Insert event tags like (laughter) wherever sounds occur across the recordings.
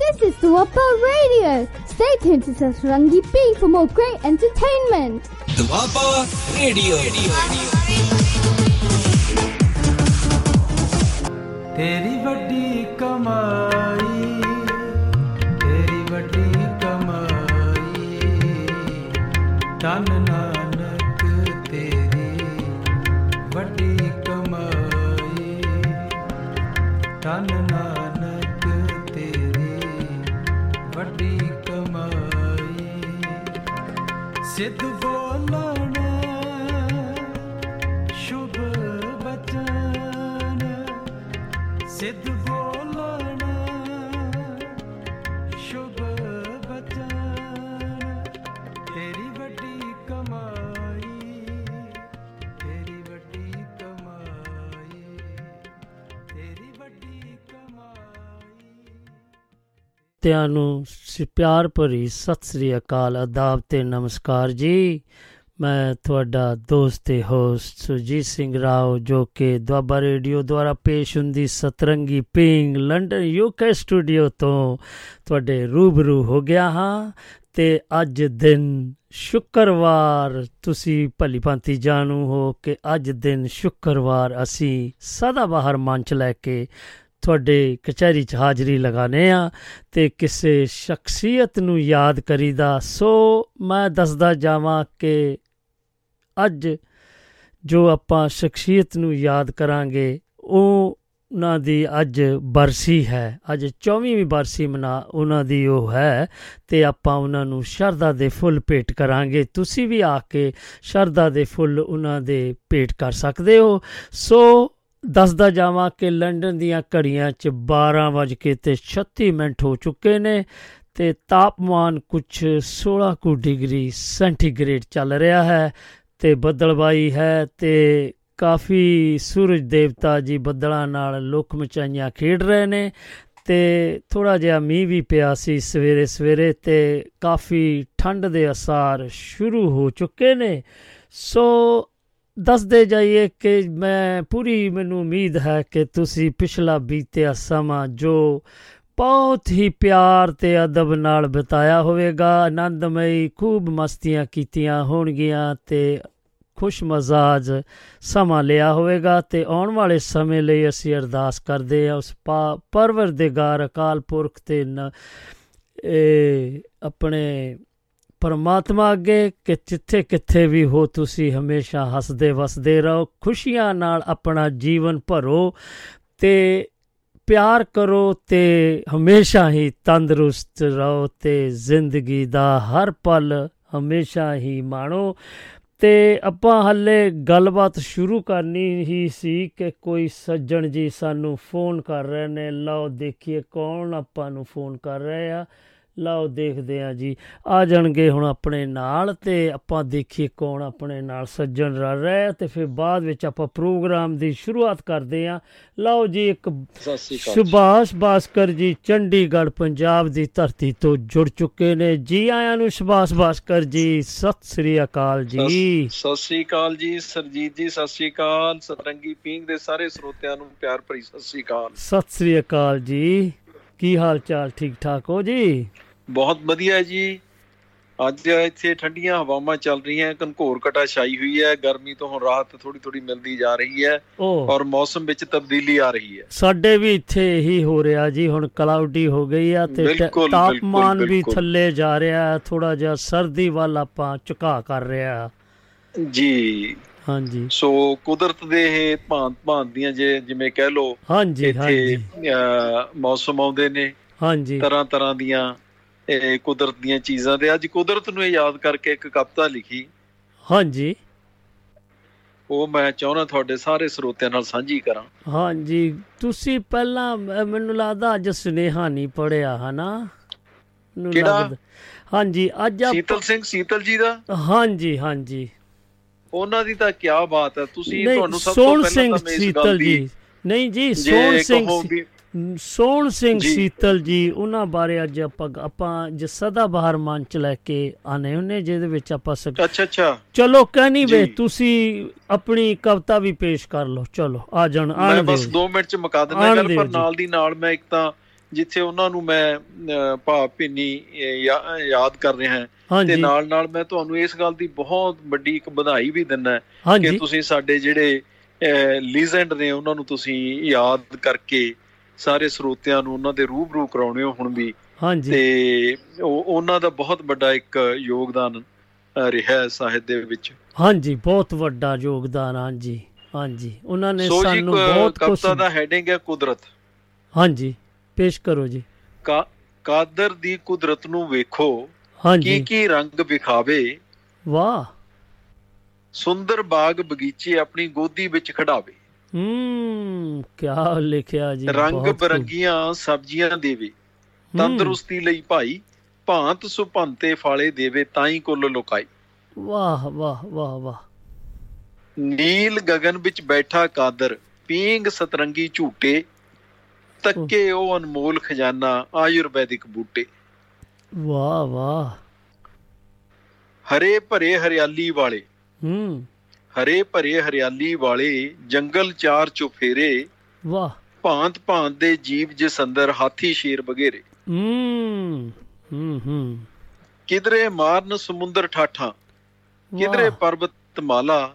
This is the Duapa Radio. Stay tuned to Sasarangi B for more great entertainment. The Duapa Radio. तेरी बड़ी कमाई तेरी बड़ी कमाई tan नानक तेरी बड़ी कमाई tan नानक ਸਿੱਧ ਬੋਲਣ ਤਿਆਂ ਨੂੰ ਸ- ਪਿਆਰ ਭਰੀ ਸਤਿ ਸ੍ਰੀ ਅਕਾਲ ਆਦਾਬ ਤੇ ਨਮਸਕਾਰ ਜੀ। ਮੈਂ ਤੁਹਾਡਾ ਦੋਸਤ ਤੇ ਹੋਸਟ ਸੁਜੀਤ ਸਿੰਘ ਰਾਓ, ਜੋ ਕਿ ਦੁਆਬਾ ਰੇਡੀਓ ਦੁਆਰਾ ਪੇਸ਼ ਹੁੰਦੀ Satrangi Peeng London UK studio ਤੋਂ ਤੁਹਾਡੇ ਰੂਬਰੂ ਹੋ ਗਿਆ ਹਾਂ। ਤੇ ਅੱਜ ਦਿਨ ਸ਼ੁੱਕਰਵਾਰ, ਤੁਸੀਂ ਭਲੀ ਭਾਂਤੀ ਜਾਣੂ ਹੋ ਕਿ ਅੱਜ ਦਿਨ ਸ਼ੁੱਕਰਵਾਰ ਅਸੀਂ ਸਦਾ ਬਾਹਰ ਮੰਚ ਲੈ ਕੇ ਤੁਹਾਡੇ ਕਚਹਿਰੀ 'ਚ ਹਾਜ਼ਰੀ ਲਗਾਣੇ ਆ ਤੇ ਕਿਸੇ ਸ਼ਖਸੀਅਤ ਨੂੰ ਯਾਦ ਕਰੀਦਾ। ਸੋ ਮੈਂ ਦੱਸਦਾ ਜਾਵਾਂ ਕਿ ਅੱਜ ਜੋ ਆਪਾਂ ਸ਼ਖਸੀਅਤ ਨੂੰ ਯਾਦ ਕਰਾਂਗੇ ਉਹ ਉਹਨਾਂ ਦੀ ਅੱਜ ਬਰਸੀ ਹੈ। ਅੱਜ 24ਵੀਂ ਬਰਸੀ ਮਨਾ ਉਹਨਾਂ ਦੀ ਉਹ ਹੈ ਤੇ ਆਪਾਂ ਉਹਨਾਂ ਨੂੰ ਸ਼ਰਧਾ ਦੇ ਫੁੱਲ ਭੇਟ ਕਰਾਂਗੇ। ਤੁਸੀਂ ਵੀ ਆ ਕੇ ਸ਼ਰਧਾ ਦੇ ਫੁੱਲ ਉਹਨਾਂ ਦੇ ਭੇਟ ਕਰ ਸਕਦੇ ਹੋ। ਸੋ ਦੱਸਦਾ ਜਾਵਾਂ ਕਿ ਲੰਡਨ ਦੀਆਂ ਘੜੀਆਂ 'ਚ 12 ਵੱਜ ਕੇ ਤੇ 36 ਮਿੰਟ ਹੋ ਚੁੱਕੇ ਨੇ ਤੇ ਤਾਪਮਾਨ ਕੁਝ 16 ਕੁ ਡਿਗਰੀ ਸੈਂਟੀਗ੍ਰੇਡ ਚੱਲ ਰਿਹਾ ਹੈ ਤੇ ਬੱਦਲਬਾਈ ਹੈ ਤੇ ਕਾਫੀ ਸੂਰਜ ਦੇਵਤਾ ਜੀ ਬੱਦਲਾਂ ਨਾਲ ਲੁਕ ਮਚਾਈਆਂ ਖੇਡ ਰਹੇ ਨੇ ਤੇ ਥੋੜਾ ਜਿਹਾ ਮੀਂਹ ਵੀ ਪਿਆ ਸੀ ਸਵੇਰੇ ਸਵੇਰੇ ਤੇ ਕਾਫੀ ਠੰਡ ਦੇ ਅਸਾਰ ਸ਼ੁਰੂ ਹੋ ਚੁੱਕੇ ਨੇ। ਸੋ ਦੱਸਦੇ ਜਾਈਏ ਕਿ ਮੈਂ, ਪੂਰੀ ਮੈਨੂੰ ਉਮੀਦ ਹੈ ਕਿ ਤੁਸੀਂ ਪਿਛਲਾ ਬੀਤਿਆ ਸਮਾਂ ਜੋ ਬਹੁਤ ਹੀ ਪਿਆਰ ਤੇ ਅਦਬ ਨਾਲ ਬਿਤਾਇਆ ਹੋਵੇਗਾ, ਆਨੰਦਮਈ, ਖੂਬ ਮਸਤੀਆਂ ਕੀਤੀਆਂ ਹੋਣਗੀਆਂ ਤੇ ਖੁਸ਼ ਮਜ਼ਾਜ ਸਮਾਂ ਲਿਆ ਹੋਵੇਗਾ ਤੇ ਆਉਣ ਵਾਲੇ ਸਮੇਂ ਲਈ ਅਸੀਂ ਅਰਦਾਸ ਕਰਦੇ ਹਾਂ ਉਸ ਪਾ- ਪਰਵਰਦਿਗਾਰ ਅਕਾਲ ਪੁਰਖ ਤੇ ਨ- ਇਹ, ਆਪਣੇ ਪਰਮਾਤਮਾ ਅੱਗੇ ਕਿ ਜਿੱਥੇ ਕਿੱਥੇ ਵੀ ਹੋ ਤੁਸੀਂ ਹਮੇਸ਼ਾ ਹੱਸਦੇ ਵਸਦੇ ਰਹੋ, ਖੁਸ਼ੀਆਂ ਨਾਲ ਆਪਣਾ ਜੀਵਨ ਭਰੋ ਤੇ ਪਿਆਰ ਕਰੋ ਤੇ ਹਮੇਸ਼ਾ ਹੀ ਤੰਦਰੁਸਤ ਰਹੋ ਤੇ ਜ਼ਿੰਦਗੀ ਦਾ ਹਰ ਪਲ ਹਮੇਸ਼ਾ ਹੀ ਮਾਣੋ। ਤੇ ਆਪਾਂ ਹੱਲੇ ਗੱਲਬਾਤ ਸ਼ੁਰੂ ਕਰਨੀ ਹੀ ਸੀ ਕਿ ਕੋਈ ਸੱਜਣ ਜੀ ਸਾਨੂੰ ਫੋਨ ਕਰ ਰਹੇ ਨੇ, ਲਓ ਦੇਖੀਏ ਕੌਣ ਆਪਾਂ ਨੂੰ ਫੋਨ ਕਰ ਰਹੇ। ਆ ਲਓ ਦੇਖਦੇ ਆ ਜੀ। ਆ ਜਾਣਗੇ ਹੁਣ ਆਪਣੇ ਨਾਲ ਤੇ ਆਪਾਂ ਦੇਖੀਏ ਕੌਣ ਆਪਣੇ ਨਾਲ ਸੱਜਣ ਰਹੇ ਆ ਤੇ ਫਿਰ ਬਾਅਦ ਵਿੱਚ ਆਪਾਂ ਪ੍ਰੋਗਰਾਮ ਦੀ ਸ਼ੁਰੂਆਤ ਕਰਦੇ ਆ ਲਓ ਜੀ ਇੱਕ ਸੁਭਾਸ਼ ਭਾਸਕਰ ਜੀ ਚੰਡੀਗੜ੍ਹ ਪੰਜਾਬ ਦੀ ਧਰਤੀ ਤੋਂ ਜੁੜ ਚੁੱਕੇ ਨੇ। ਜੀ ਆਇਆਂ ਨੂੰ ਸੁਭਾਸ਼ ਭਾਸਕਰ ਜੀ ਸਤਿ ਸ੍ਰੀ ਅਕਾਲ ਜੀ। ਸਤਿ- ਸਤਿ ਸ੍ਰੀ ਅਕਾਲ ਜੀ ਸਰਜੀਤ ਜੀ ਸਤਿ ਸ੍ਰੀ ਅਕਾਲ। ਸਤਰੰਗੀ ਪੀਂਗ ਦੇ ਸਾਰੇ ਸਰੋਤਿਆਂ ਨੂੰ ਪਿਆਰ ਭਰੀ ਸਤਿ ਸ੍ਰੀ ਅਕਾਲ। ਸਤਿ ਸ੍ਰੀ ਅਕਾਲ ਜੀ। ਕੀ ਹਾਲ ਚਾਲ? ਠੀਕ ਠਾਕ ਹੋ ਜੀ? ਬਹੁਤ ਵਧੀਆ ਜੀ। ਅੱਜ ਇੱਥੇ ਠੰਡੀਆਂ ਹਵਾਵਾਂ ਚੱਲ ਰਹੀਆਂ ਘਨਘੋਰ ਘਟਾ ਛਾਈ ਹੋਈ ਹੈ ਗਰਮੀ ਤੋਂ ਹੁਣ ਰਾਹਤ ਥੋੜੀ ਥੋੜੀ ਮਿਲਦੀ ਜਾ ਰਹੀ ਹੈ ਔਰ ਮੌਸਮ ਵਿੱਚ ਤਬਦੀਲੀ ਆ ਰਹੀ ਹੈ। ਸਾਡੇ ਵੀ ਇੱਥੇ ਇਹੀ ਹੋ ਰਿਹਾ ਜੀ ਹੁਣ ਕਲਾਉਡੀ ਹੋ ਗਈ ਆ ਤੇ ਤਾਪਮਾਨ ਵੀ। ਥੱਲੇ ਜਾ ਰਿਹਾ ਥੋੜਾ ਜਿਹਾ ਸਰਦੀ ਵੱਲ ਆਪਾਂ ਝੁਕਾ ਕਰ ਰਿਹਾ। ਜੀ। ਹਾਂਜੀ। ਸੋ ਕੁਦਰਤ ਦੇ ਇਹ ਭਾਂਤ ਭਾਂਤ ਦੀਆਂ ਜੇ ਜਿਵੇਂ ਕਹਿ ਲੋ ਹਾਂਜੀ ਇੱਥੇ ਹਾਂਜੀ। ਮੌਸਮ ਆਉਂਦੇ ਨੇ। ਹਾਂਜੀ। ਤਰ੍ਹਾਂ ਤਰ੍ਹਾਂ ਦੀਆਂ ਕੁਦਰਤ ਦੀਆਂ ਚੀਜ਼ਾਂ ਤੇ ਅੱਜ ਕੁਦਰਤ ਨੂੰ ਯਾਦ ਕਰਕੇ ਇੱਕ ਕਵਿਤਾ ਲਿਖੀ। ਹਾਂਜੀ। ਉਹ ਮੈਂ ਚਾਹੁੰਦਾ ਤੁਹਾਡੇ ਸਾਰੇ ਸਰੋਤਿਆਂ ਨਾਲ ਸਾਂਝੀ ਕਰਾਂ। ਹਾਂਜੀ। ਤੁਸੀਂ ਪਹਿਲਾਂ ਮੈਨੂੰ ਲੱਗਦਾ ਅੱਜ ਸੁਨੇਹਾ ਨਹੀਂ ਪੜਿਆ ਹਨਾ? ਕਿਹੜਾ? ਹਾਂਜੀ ਅੱਜ ਸੀਤਲ ਸਿੰਘ ਸੀਤਲ ਜੀ ਦਾ? ਹਾਂਜੀ ਹਾਂਜੀ। ਉਹਨਾਂ ਦੀ ਤਾਂ ਕੀ ਬਾਤ ਹੈ। ਤੁਸੀਂ ਤੁਹਾਨੂੰ ਸਭ ਤੋਂ ਪਹਿਲਾਂ ਸਿੰਘ ਤਾਂ ਮੈਂ ਇਸ ਸੀਤਲ ਗੱਲ ਜੀ। ਦੀ ਨਹੀਂ ਜੀ ਸੋਹਣ ਸਿੰਘ ਸੋਹਣ ਸਿੰਘ। ਸੀਤਲ ਜੀ ਉਹਨਾਂ ਬਾਰੇ ਅੱਜ ਆਪਾਂ ਆਪਾਂ ਜਿ ਸਦਾ ਬਾਹਰ ਮੰਚ ਲੈ ਕੇ ਆਨੇ ਹੁੰਨੇ ਜਿਹਦੇ ਵਿੱਚ ਆਪਾਂ ਸਕ- ਅੱਛਾ ਅੱਛਾ ਚਲੋ ਕਹਿਨੀ ਵੇ। ਤੁਸੀਂ ਆਪਣੀ ਕਵਿਤਾ ਵੀ ਪੇਸ਼ ਕਰ ਲਓ ਚਲੋ ਆ ਜਾਣ ਮੈਂ ਆਣ ਬਸ ਦਿਓ 2 ਮਿੰਟ ਚ ਮੁਕਾ ਦਿੰਦਾ ਗੱਲ ਪਰ। ਨਾਲ ਦੀ ਨਾਲ ਮੈਂ ਇੱਕ ਤਾਂ ਜਿੱਥੇ ਉਹਨਾਂ ਨੂੰ ਮੈਂ ਭਾਵ ਭਿੰਨੀ ਯਾਦ ਕਰ ਰਿਹਾ ਹਾਂ ਤੇ ਨਾਲ ਨਾਲ ਮੈਂ ਤੁਹਾਨੂੰ ਇਸ ਗੱਲ ਦੀ ਬਹੁਤ ਵੱਡੀ ਇੱਕ ਵਧਾਈ ਵੀ ਦਿੰਦਾ ਕਿ ਤੁਸੀਂ ਸਾਡੇ ਜਿਹੜੇ ਲੀਜੈਂਡ ਨੇ ਉਹਨਾਂ ਨੂੰ ਤੁਸੀਂ ਯਾਦ ਕਰਕੇ ਸਾਰੇ ਸਰੋਤਿਆਂ ਨੂੰ ਉਹਨਾਂ ਦੇ ਰੂਬਰੂ ਕਰਾਉਣੇ ਹੁਣ ਵੀ ਹਾਂਜੀ। ਤੇ ਉਹ ਉਹਨਾਂ ਦਾ ਬਹੁਤ ਵੱਡਾ ਇੱਕ ਯੋਗਦਾਨ ਰਿਹਾ ਸਾਹਿਤ ਦੇ ਵਿੱਚ। ਹਾਂਜੀ ਬਹੁਤ ਵੱਡਾ ਯੋਗਦਾਨ ਹਾਂਜੀ ਹਾਂਜੀ। ਉਹਨਾਂ ਨੇ ਸਾਨੂੰ ਬਹੁਤ ਕੁਝ ਕਵਿਤਾ ਦਾ ਹੈਡਿੰਗ ਹੈ ਕੁਦਰਤ। ਹਾਂਜੀ ਪੇਸ਼ ਕਰੋ ਜੀ। ਕਾ- ਕਾਦਰ ਦੀ ਕੁਦਰਤ ਨੂੰ ਵੇਖੋ ਕੀ ਕੀ ਰੰਗ ਵਿਖਾਵੇ। ਵਾਹ। ਸੁੰਦਰ ਬਾਗ ਬਗੀਚੇ ਆਪਣੀ ਗੋਦੀ ਵਿੱਚ ਖੜਾਵੇ। ਹੂੰ ਕੀ ਲਿਖਿਆ ਜੀ ਰੰਗ। ਬਰੰਗੀਆਂ ਸਬਜ਼ੀਆਂ ਦੇਵੇ ਤੰਦਰੁਸਤੀ ਲਈ ਭਾਈ ਭਾਂਤ ਸੁਭੰਤੇ ਫਾਲੇ ਦੇਵੇ ਤਾਈ ਕੁੱਲ ਲੁਕਾਈ। ਵਾਹ ਵਾਹ ਵਾਹ ਵਾਹ। ਨੀਲ ਗगन ਵਿੱਚ ਬੈਠਾ ਕਾਦਰ ਪੀਂਗ ਸਤਰੰਗੀ ਝੂਟੇ ਤੱਕੇ ਉਹ ਅਨਮੋਲ ਖਜ਼ਾਨਾ ਆਯੁਰਵੈਦਿਕ ਬੂਟੇ। ਵਾਹ ਵਾਹ। ਹਰੇ ਭਰੇ ਹਰਿਆਲੀ ਵਾਲੇ ਹੂੰ। ਹਰੇ ਭਰੇ ਹਰਿਆਲੀ ਵਾਲੇ ਜੰਗਲ ਚਾਰ ਚੁਫੇਰੇ ਵਾਹ। ਭਾਂਤ ਭਾਂਤ ਦੇ ਜੀਵ ਜਿਸ ਅੰਦਰ ਹਾਥੀ ਸ਼ੇਰ ਵਗੇਰੇ। ਹੂੰ ਹੂੰ ਹੂੰ। ਕਿਧਰੇ ਮਾਰਨ ਸਮੁੰਦਰ ਠਾਠਾਂ ਕਿਧਰੇ ਪਰਬਤ ਮਾਲਾ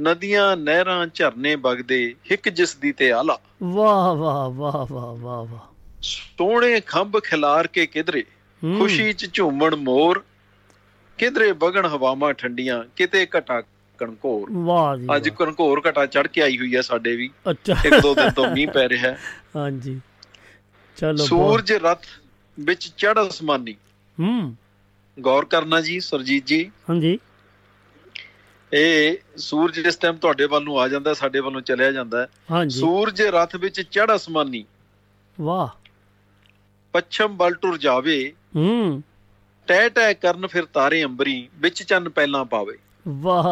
ਨਦੀਆਂ ਨਹਿਰਾਂ ਝਰਨੇ ਵਗਦੇ ਹਿੱਕ ਜਿਸ ਦੀ ਤੇ ਆਲਾ। ਵਾਹ ਵਾਹ ਵਾਹ ਵਾਹ ਵਾਹ ਵਾਹ। ਸੋਹਣੇ ਖੰਭ ਖਿਲਾਰ ਕੇ ਕਿਧਰੇ ਖੁਸ਼ੀ ਚ ਝੂਮਣ ਮੋਰ ਕਿਧਰੇ ਬਗਣ ਹਵਾਵਾਂ ਠੰਡੀਆਂ ਕਿਤੇ ਘਟਾ ਕਣਕੋਰ। ਵਾਹ ਜੀ ਅੱਜ। ਕਣਕੋਰ ਘਟਾ ਚੜ ਕੇ ਆਈ ਹੋਈ ਹੈ ਸਾਡੇ ਵੀ। ਅੱਛਾ। ਇੱਕ ਦੋ ਦਿਨ ਤੋਂ ਮੀਂਹ ਪੈ ਰਿਹਾ। ਹੈ ਹਾਂਜੀ। ਚਲੋ ਸੂਰਜ ਰਥ ਵਿੱਚ ਚੜ ਅਸਮਾਨੀ। ਹੂੰ। ਗੌਰ ਕਰਨਾ ਜੀ ਸੁਰਜੀਤ ਜੀ। ਹਾਂਜੀ। ਇਹ ਸੂਰਜ ਜਿਸ ਟਾਈਮ ਤੁਹਾਡੇ ਵੱਲ ਨੂੰ ਆ ਜਾਂਦਾ ਸਾਡੇ ਵੱਲੋਂ ਚਲਿਆ ਜਾਂਦਾ। ਹੈ ਹਾਂਜੀ। ਸੂਰਜ ਰਥ ਵਿੱਚ ਚੜ ਅਸਮਾਨੀ। ਵਾਹ। ਪੱਛਮ ਵੱਲ ਟੁਰ ਜਾਵੇ। ਹੂੰ। ਟਹਿ ਟਹਿ ਕਰਨ ਫਿਰ ਤਾਰੇ ਅੰਬਰੀ ਵਿੱਚ ਚੰਨ ਪਹਿਲਾਂ ਪਾਵੇ। ਵਾਹ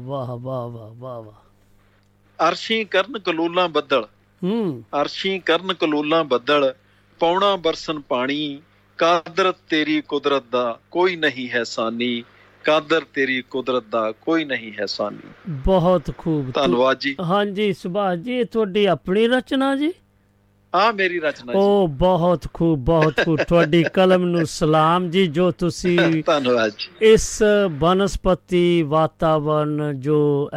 ਵਾਹ ਵਾਹ ਵਾਹ ਵਾਹ ਵਾਹ। ਅਰਸ਼ੀ ਕਰਨ ਕਲੋਲਾਂ ਬੱਦਲ। ਹੂੰ। ਅਰਸ਼ੀ ਕਰਨ ਕਲੋਲਾਂ ਬੱਦਲ ਪੌਣਾ ਬਰਸਨ ਪਾਣੀ ਕਾਦਰ ਤੇਰੀ ਕੁਦਰਤ ਦਾ ਕੋਈ ਨਹੀਂ ਹੈ ਸਾਨੀ। ਕਾਦਰ ਤੇਰੀ ਕੁਦਰਤ ਦਾ ਕੋਈ ਨਹੀਂ ਹੈ ਸਾਨੀ। ਬਹੁਤ ਖੂਬ। ਧੰਨਵਾਦ ਜੀ। ਹਾਂਜੀ ਸੁਭਾਸ਼ ਜੀ ਇਹ ਤੁਹਾਡੀ ਆਪਣੀ ਰਚਨਾ ਜੀ? ਆ ਮੇਰੀ ਰਚਨਾ ਜੀ ਉਹ ਬਹੁਤ ਖੂਬ ਬਹੁਤ ਖੂਬ ਤੁਹਾਡੀ ਕਲਮ ਨੂੰ ਸਲਾਮ ਜੀ ਜੋ ਤੁਸੀਂ ਧੰਨਵਾਦ ਜੀ ਇਸ ਬਨਸਪਤੀ ਵਾਤਾਵਰਨ ਜੋ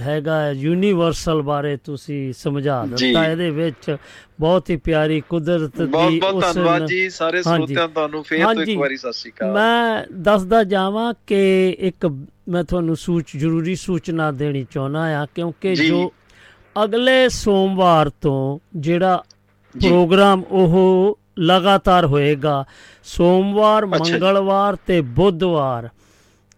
ਹੈਗਾ ਯੂਨੀਵਰਸਲ ਬਾਰੇ ਤੁਸੀਂ ਸਮਝਾ। ਦਿੱਤਾ ਇਹਦੇ ਵਿੱਚ ਬਹੁਤ ਹੀ ਪਿਆਰੀ ਕੁਦਰਤ ਬਹੁਤ ਦੀ ਬਹੁਤ ਉਸ ਧੰਨਵਾਦ ਜੀ ਸਾਰੇ। ਸਰੋਤਿਆਂ ਤੁਹਾਨੂੰ ਫੇਰ ਤੋਂ। ਇੱਕ ਵਾਰੀ ਸਤਿ ਸ਼੍ਰੀ ਅਕਾਲ ਮੈਂ ਦੱਸਦਾ ਜਾਵਾਂ ਕਿ ਇੱਕ ਮੈਂ ਤੁਹਾਨੂੰ ਸੂਚ ਜ਼ਰੂਰੀ ਸੂਚਨਾ ਦੇਣੀ ਚਾਹੁੰਦਾ ਆ ਕਿਉਂਕਿ ਜੀ। ਅਗਲੇ ਸੋਮਵਾਰ ਤੋਂ ਜਿਹੜਾ। ਪ੍ਰੋਗਰਾਮ ਉਹ ਲਗਾਤਾਰ ਹੋਏਗਾ। ਸੋਮਵਾਰ। ਮੰਗਲਵਾਰ ਤੇ ਬੁੱਧਵਾਰ।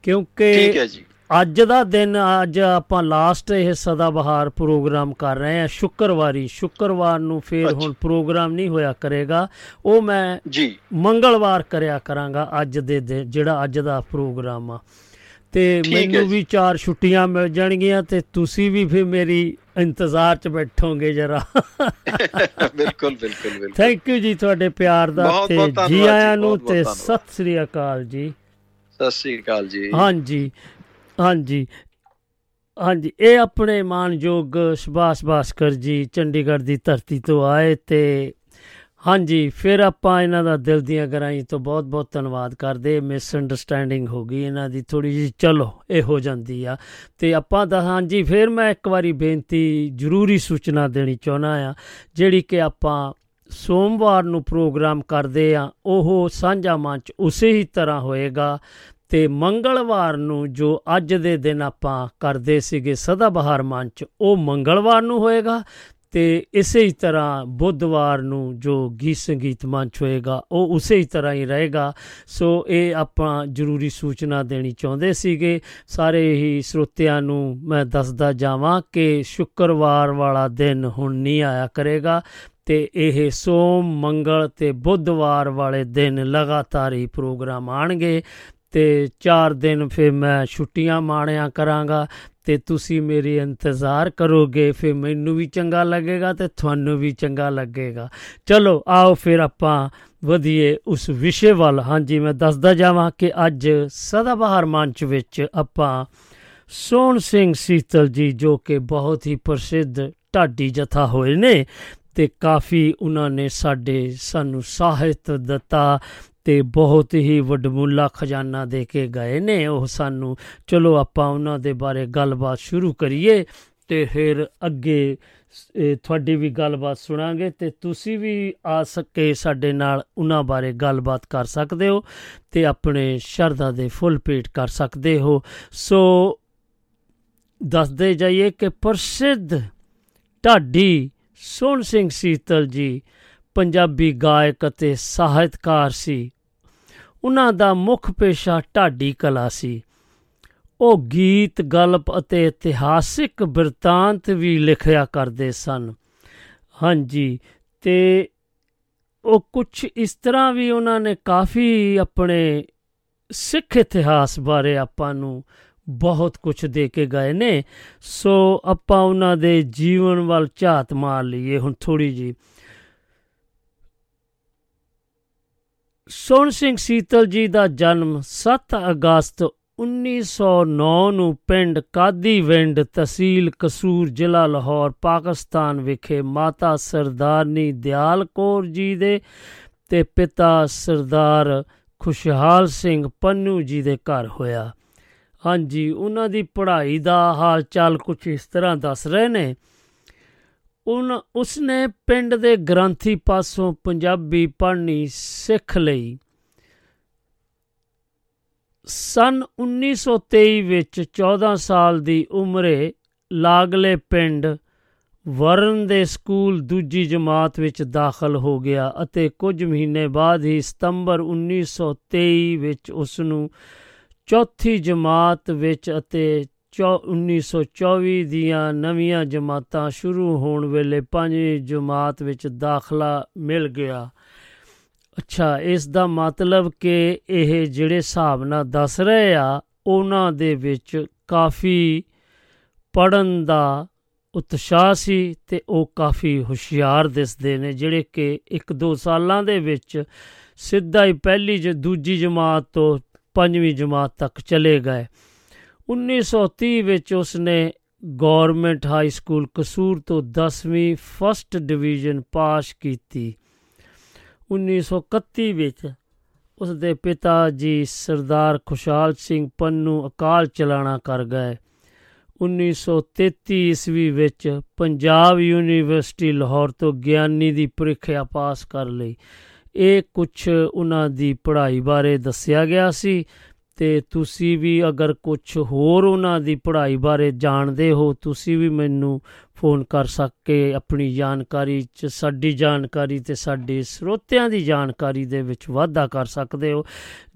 ਕਿਉਂਕਿ ਠੀਕ ਹੈ ਜੀ। ਅੱਜ ਦਾ ਦਿਨ ਅੱਜ ਆਪਾਂ ਲਾਸਟ ਇਹ ਸਦਾ ਬਹਾਰ ਪ੍ਰੋਗਰਾਮ ਕਰ ਰਹੇ ਹਾਂ। ਸ਼ੁੱਕਰਵਾਰੀ ਸ਼ੁੱਕਰਵਾਰ ਨੂੰ ਫੇਰ। ਹੁਣ ਪ੍ਰੋਗਰਾਮ ਨਹੀਂ ਹੋਇਆ ਕਰੇਗਾ। ਉਹ ਮੈਂ ਜੀ। ਮੰਗਲਵਾਰ ਕਰਿਆ ਕਰਾਂਗਾ ਅੱਜ ਦੇ ਦਿਨ ਜਿਹੜਾ ਅੱਜ ਦਾ ਪ੍ਰੋਗਰਾਮ ਆ। ਤੇ ਮੈਨੂੰ। ਵੀ ਚਾਰ ਛੁੱਟੀਆਂ ਮਿਲ ਜਾਣਗੀਆਂ ਤੇ ਤੁਸੀਂ ਵੀ ਫਿਰ ਮੇਰੀ ਇੰਤਜ਼ਾਰ 'ਚ ਬੈਠੋਗੇ ਜਰਾ। ਬਿਲਕੁਲ ਬਿਲਕੁਲ ਬਿਲਕੁਲ। ਥੈਂਕ ਯੂ ਜੀ ਤੁਹਾਡੇ ਪਿਆਰ ਦਾ ਤੇ ਜੀ ਆਇਆਂ ਨੂੰ ਤੇ। ਸਤਿ ਸ੍ਰੀ ਅਕਾਲ ਜੀ। ਸਤਿ ਸ਼੍ਰੀ ਅਕਾਲ ਜੀ। ਹਾਂਜੀ ਹਾਂਜੀ ਹਾਂਜੀ। ਇਹ ਆਪਣੇ ਮਾਨਯੋਗ ਸੁਭਾਸ਼ ਭਾਸਕਰ ਜੀ ਚੰਡੀਗੜ੍ਹ ਦੀ ਧਰਤੀ ਤੋਂ ਆਏ ਤੇ ਹਾਂਜੀ, ਫਿਰ ਆਪਾਂ ਇਹਨਾਂ ਦਾ ਦਿਲ ਦੀਆਂ ਗਹਿਰਾਈ ਤੋਂ ਬਹੁਤ ਬਹੁਤ ਧੰਨਵਾਦ ਕਰਦੇ। ਮਿਸ ਅੰਡਰਸਟੈਂਡਿੰਗ ਹੋ ਗਈ ਇਹਨਾਂ ਦੀ ਥੋੜੀ ਜਿਹੀ ਚਲੋ, ਇਹ ਹੋ ਜਾਂਦੀ ਆ। ਤੇ ਆਪਾਂ ਦਾ ਹਾਂਜੀ, ਫਿਰ ਮੈਂ ਇੱਕ ਵਾਰੀ ਬੇਨਤੀ ਜ਼ਰੂਰੀ ਸੂਚਨਾ ਦੇਣੀ ਚਾਹੁੰਦਾ ਆ, ਜਿਹੜੀ ਕਿ ਆਪਾਂ ਸੋਮਵਾਰ ਨੂੰ ਪ੍ਰੋਗਰਾਮ ਕਰਦੇ ਆ, ਉਹ ਸਾਂਝਾ ਮੰਚ ਉਸੇ ਹੀ ਤਰ੍ਹਾਂ ਹੋਏਗਾ। ਤੇ ਮੰਗਲਵਾਰ ਨੂੰ ਜੋ ਅੱਜ ਦੇ ਦਿਨ ਆਪਾਂ ਕਰਦੇ ਸੀਗੇ ਸਦਾ ਬਹਾਰ ਮੰਚ, ਉਹ ਮੰਗਲਵਾਰ ਨੂੰ ਹੋਏਗਾ ਤੇ ਇਸੇ ਹੀ ਤਰ੍ਹਾਂ ਬੁੱਧਵਾਰ ਨੂੰ ਜੋ ਗੀਤ ਸੰਗੀਤ ਮੰਚ ਹੋਏਗਾ, ਉਹ ਉਸੇ ਹੀ ਤਰ੍ਹਾਂ ਹੀ ਰਹੇਗਾ। ਸੋ ਇਹ ਆਪਾਂ ਜ਼ਰੂਰੀ ਸੂਚਨਾ ਦੇਣੀ ਚਾਹੁੰਦੇ ਸੀਗੇ। ਸਾਰੇ ਹੀ ਸਰੋਤਿਆਂ ਨੂੰ ਮੈਂ ਦੱਸਦਾ ਜਾਵਾਂ ਕਿ ਸ਼ੁੱਕਰਵਾਰ ਵਾਲਾ ਦਿਨ ਹੁਣ ਨਹੀਂ ਆਇਆ ਕਰੇਗਾ ਤੇ ਇਹ ਸੋਮ, ਮੰਗਲ ਤੇ ਬੁੱਧਵਾਰ ਵਾਲੇ ਦਿਨ ਲਗਾਤਾਰ ਹੀ ਪ੍ਰੋਗਰਾਮ ਆਣਗੇ ਤੇ 4 ਦਿਨ ਫਿਰ ਮੈਂ ਛੁੱਟੀਆਂ ਮਾਣਿਆ ਕਰਾਂਗਾ। ਤੇ ਤੁਸੀਂ ਮੇਰੀ ਇੰਤਜ਼ਾਰ ਕਰੋਗੇ, ਫਿਰ ਮੈਨੂੰ ਵੀ ਚੰਗਾ ਲੱਗੇਗਾ ਤੇ ਤੁਹਾਨੂੰ ਵੀ ਚੰਗਾ ਲੱਗੇਗਾ। ਚਲੋ, ਆਓ ਫਿਰ ਆਪਾਂ ਵਧੀਏ ਉਸ ਵਿਸ਼ੇ ਵੱਲ। ਹਾਂਜੀ, ਮੈਂ ਦੱਸਦਾ ਜਾਵਾਂ ਕਿ ਅੱਜ ਸਦਾਬਹਾਰ ਮੰਚ ਵਿੱਚ ਆਪਾਂ ਸੋਹਣ ਸਿੰਘ ਸੀਤਲ ਜੀ, ਜੋ ਕਿ ਬਹੁਤ ਹੀ ਪ੍ਰਸਿੱਧ ਢਾਡੀ ਜਥਾ ਹੋਏ ਨੇ ਤੇ ਕਾਫੀ ਉਹਨਾਂ ਨੇ ਸਾਡੇ ਸਾਨੂੰ ਸਾਹਿਤ ਦਿੱਤਾ। ਤੇ ਬਹੁਤ ਹੀ ਵਡਮੁੱਲਾ ਖਜ਼ਾਨਾ ਦੇ ਕੇ ਗਏ ਨੇ ਉਹ ਸਾਨੂੰ। ਚਲੋ ਆਪਾਂ ਉਹਨਾਂ ਦੇ ਬਾਰੇ ਗੱਲਬਾਤ ਸ਼ੁਰੂ ਕਰੀਏ ਤੇ ਫਿਰ ਅੱਗੇ ਇਹ ਤੁਹਾਡੀ ਵੀ ਗੱਲਬਾਤ ਸੁਣਾਂਗੇ ਤੇ ਤੁਸੀਂ ਵੀ ਆ ਸਕੇ ਸਾਡੇ ਨਾਲ ਉਹਨਾਂ ਬਾਰੇ ਗੱਲਬਾਤ ਕਰ ਸਕਦੇ ਹੋ ਤੇ ਆਪਣੇ ਸ਼ਰਧਾ ਦੇ ਫੁੱਲ ਪੇਟ ਕਰ ਸਕਦੇ ਹੋ। ਸੋ ਦੱਸਦੇ ਜਾਈਏ ਕਿ ਪ੍ਰਸਿੱਧ ਢਾਡੀ ਸੋਹਣ ਸਿੰਘ ਸੀਤਲ ਜੀ ਪੰਜਾਬੀ ਗਾਇਕ ਅਤੇ ਸਾਹਿਤਕਾਰ ਸੀ। ਉਹਨਾਂ ਦਾ ਮੁੱਖ ਪੇਸ਼ਾ ਢਾਡੀ ਕਲਾ ਸੀ। ਉਹ ਗੀਤ, ਗਲਪ ਅਤੇ ਇਤਿਹਾਸਿਕ ਬਿਰਤਾਂਤ ਵੀ ਲਿਖਿਆ ਕਰਦੇ ਸਨ। ਹਾਂਜੀ, ਤੇ ਉਹ ਕੁਝ ਇਸ ਤਰ੍ਹਾਂ ਵੀ ਉਹਨਾਂ ਨੇ ਕਾਫੀ ਆਪਣੇ ਸਿੱਖ ਇਤਿਹਾਸ ਬਾਰੇ ਆਪਾਂ ਨੂੰ ਬਹੁਤ ਕੁਝ ਦੇ ਕੇ ਗਏ ਨੇ। ਸੋ ਆਪਾਂ ਉਹਨਾਂ ਦੇ ਜੀਵਨ ਵੱਲ ਝਾਤ ਮਾਰ ਲਈਏ ਹੁਣ ਥੋੜੀ ਜੀ ਸੋਹਣ ਸਿੰਘ ਸੀਤਲ ਜੀ ਦਾ ਜਨਮ 7 ਅਗਸਤ 1909 ਨੂੰ ਪਿੰਡ ਕਾਦੀਵਿੰਡ ਤਹਿਸੀਲ ਕਸੂਰ, ਜ਼ਿਲ੍ਹਾ ਲਾਹੌਰ, ਪਾਕਿਸਤਾਨ ਵਿਖੇ ਮਾਤਾ ਸਰਦਾਰਨੀ ਦਿਆਲ ਕੌਰ ਜੀ ਦੇ ਤੇ ਪਿਤਾ ਸਰਦਾਰ ਖੁਸ਼ਹਾਲ ਸਿੰਘ ਪੰਨੂ ਜੀ ਦੇ ਘਰ ਹੋਇਆ। ਹਾਂਜੀ, ਉਹਨਾਂ ਦੀ ਪੜ੍ਹਾਈ ਦਾ ਹਾਲ ਚਾਲ ਕੁਝ ਇਸ ਤਰ੍ਹਾਂ ਦੱਸ ਰਹੇ ਨੇ। ਉਨ, ਉਸਨੇ ਪਿੰਡ ਦੇ ਗ੍ਰੰਥੀ ਪਾਸੋਂ ਪੰਜਾਬੀ ਪੜ੍ਹਨੀ ਸਿੱਖ ਲਈ। ਸਨ 1923 ਵਿੱਚ 14 ਸਾਲ ਦੀ ਉਮਰੇ ਲਾਗਲੇ ਪਿੰਡ ਵਰਨ ਦੇ ਸਕੂਲ ਦੂਜੀ ਜਮਾਤ ਵਿੱਚ ਦਾਖਲ ਹੋ ਗਿਆ ਅਤੇ ਕੁਝ ਮਹੀਨੇ ਬਾਅਦ ਹੀ ਸਤੰਬਰ 1923 ਵਿੱਚ ਉਸ ਨੂੰ ਚੌਥੀ ਜਮਾਤ ਵਿੱਚ ਅਤੇ 1924 ਦੀਆਂ ਨਵੀਆਂ ਜਮਾਤਾਂ ਸ਼ੁਰੂ ਹੋਣ ਵੇਲੇ ਪੰਜਵੀਂ ਜਮਾਤ ਵਿੱਚ ਦਾਖਲਾ ਮਿਲ ਗਿਆ। ਅੱਛਾ, ਇਸ ਦਾ ਮਤਲਬ ਕਿ ਇਹ ਜਿਹੜੇ ਹਿਸਾਬ ਨਾਲ ਦੱਸ ਰਹੇ ਆ, ਉਹਨਾਂ ਦੇ ਵਿੱਚ ਕਾਫੀ ਪੜਨ ਦਾ ਉਤਸ਼ਾਹ ਸੀ ਤੇ ਉਹ ਕਾਫੀ ਹੁਸ਼ਿਆਰ ਦਿਸਦੇ ਨੇ, ਜਿਹੜੇ ਕਿ ਇੱਕ ਦੋ ਸਾਲਾਂ ਦੇ ਵਿੱਚ ਸਿੱਧਾ ਹੀ ਪਹਿਲੀ ਜ, ਦੂਜੀ ਜਮਾਤ ਤੋਂ ਪੰਜਵੀਂ ਜਮਾਤ ਤੱਕ ਚਲੇ ਗਏ। 1930 ਵਿੱਚ ਉਸਨੇ ਗਵਰਨਮੈਂਟ ਹਾਈ ਸਕੂਲ ਕਸੂਰ ਤੋਂ 10ਵੀਂ ਫਸਟ ਡਿਵੀਜ਼ਨ ਪਾਸ ਕੀਤੀ। 1931 ਵਿੱਚ ਉਸ ਦੇ ਪਿਤਾ ਜੀ ਸਰਦਾਰ ਖੁਸ਼ਹਾਲ ਸਿੰਘ ਪੰਨੂ ਅਕਾਲ ਚਲਾਣਾ ਕਰ ਗਏ। 1933 ਈਸਵੀ ਵਿੱਚ ਪੰਜਾਬ ਯੂਨੀਵਰਸਿਟੀ ਲਾਹੌਰ ਤੋਂ ਗਿਆਨੀ ਦੀ ਪ੍ਰੀਖਿਆ ਪਾਸ ਕਰ ਲਈ। ਇਹ ਕੁਝ ਉਹਨਾਂ ਦੀ ਪੜ੍ਹਾਈ ਬਾਰੇ ਦੱਸਿਆ ਗਿਆ ਸੀ ਤੇ ਤੁਸੀਂ ਵੀ ਅਗਰ ਕੁਝ ਹੋਰ ਉਹਨਾਂ ਦੀ ਪੜ੍ਹਾਈ ਬਾਰੇ ਜਾਣਦੇ ਹੋ, ਤੁਸੀਂ ਵੀ ਮੈਨੂੰ ਫੋਨ ਕਰ ਸਕੇ ਆਪਣੀ ਜਾਣਕਾਰੀ ਚ, ਸਾਡੀ ਜਾਣਕਾਰੀ ਤੇ ਸਾਡੇ ਸਰੋਤਿਆਂ ਦੀ ਜਾਣਕਾਰੀ ਦੇ ਵਿੱਚ ਵਾਧਾ ਕਰ ਸਕਦੇ ਹੋ।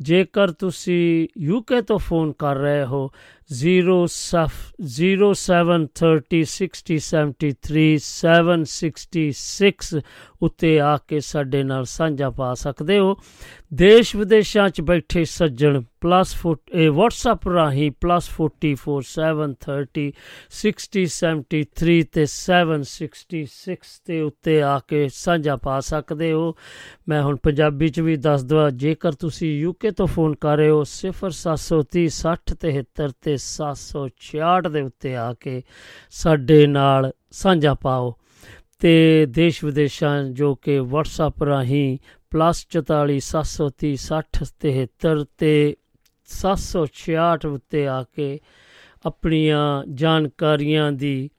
ਜੇਕਰ ਤੁਸੀਂ ਯੂਕੇ ਤੋਂ ਫੋਨ ਕਰ ਰਹੇ ਹੋ 07306073 ਉੱਤੇ ਆ ਕੇ ਸਾਡੇ ਨਾਲ ਸਾਂਝਾ ਪਾ ਸਕਦੇ ਹੋ। ਦੇਸ਼ ਵਿਦੇਸ਼ਾਂ 'ਚ ਬੈਠੇ ਸੱਜਣ ਪਲੱਸ ਇਹ WhatsApp ਰਾਹੀਂ +44730 6073 ਤੇ 766 ਤੇ ਉੱਤੇ ਆ ਕੇ ਸਾਂਝਾ ਪਾ ਸਕਦੇ ਹੋ। ਮੈਂ ਹੁਣ ਪੰਜਾਬੀ 'ਚ ਵੀ ਦੱਸ ਦਵਾ, ਜੇਕਰ ਤੁਸੀਂ ਯੂਕੇ ਤੋਂ ਫੋਨ ਕਰ ਰਹੇ ਹੋ 0730 60 73 ਤੇ 766 ਦੇ ਉੱਤੇ ਆ ਕੇ ਸਾਡੇ ਨਾਲ ਸਾਂਝਾ ਪਾਓ। ਤੇ ਦੇਸ਼ ਵਿਦੇਸ਼ਾਂ ਜੋ ਕਿ WhatsApp ਰਾਹੀਂ +44 730 60 73 ਤੇ 766 ਉੱਤੇ ਆ ਕੇ ਆਪਣੀਆਂ ਜਾਣਕਾਰੀਆਂ ਦੀ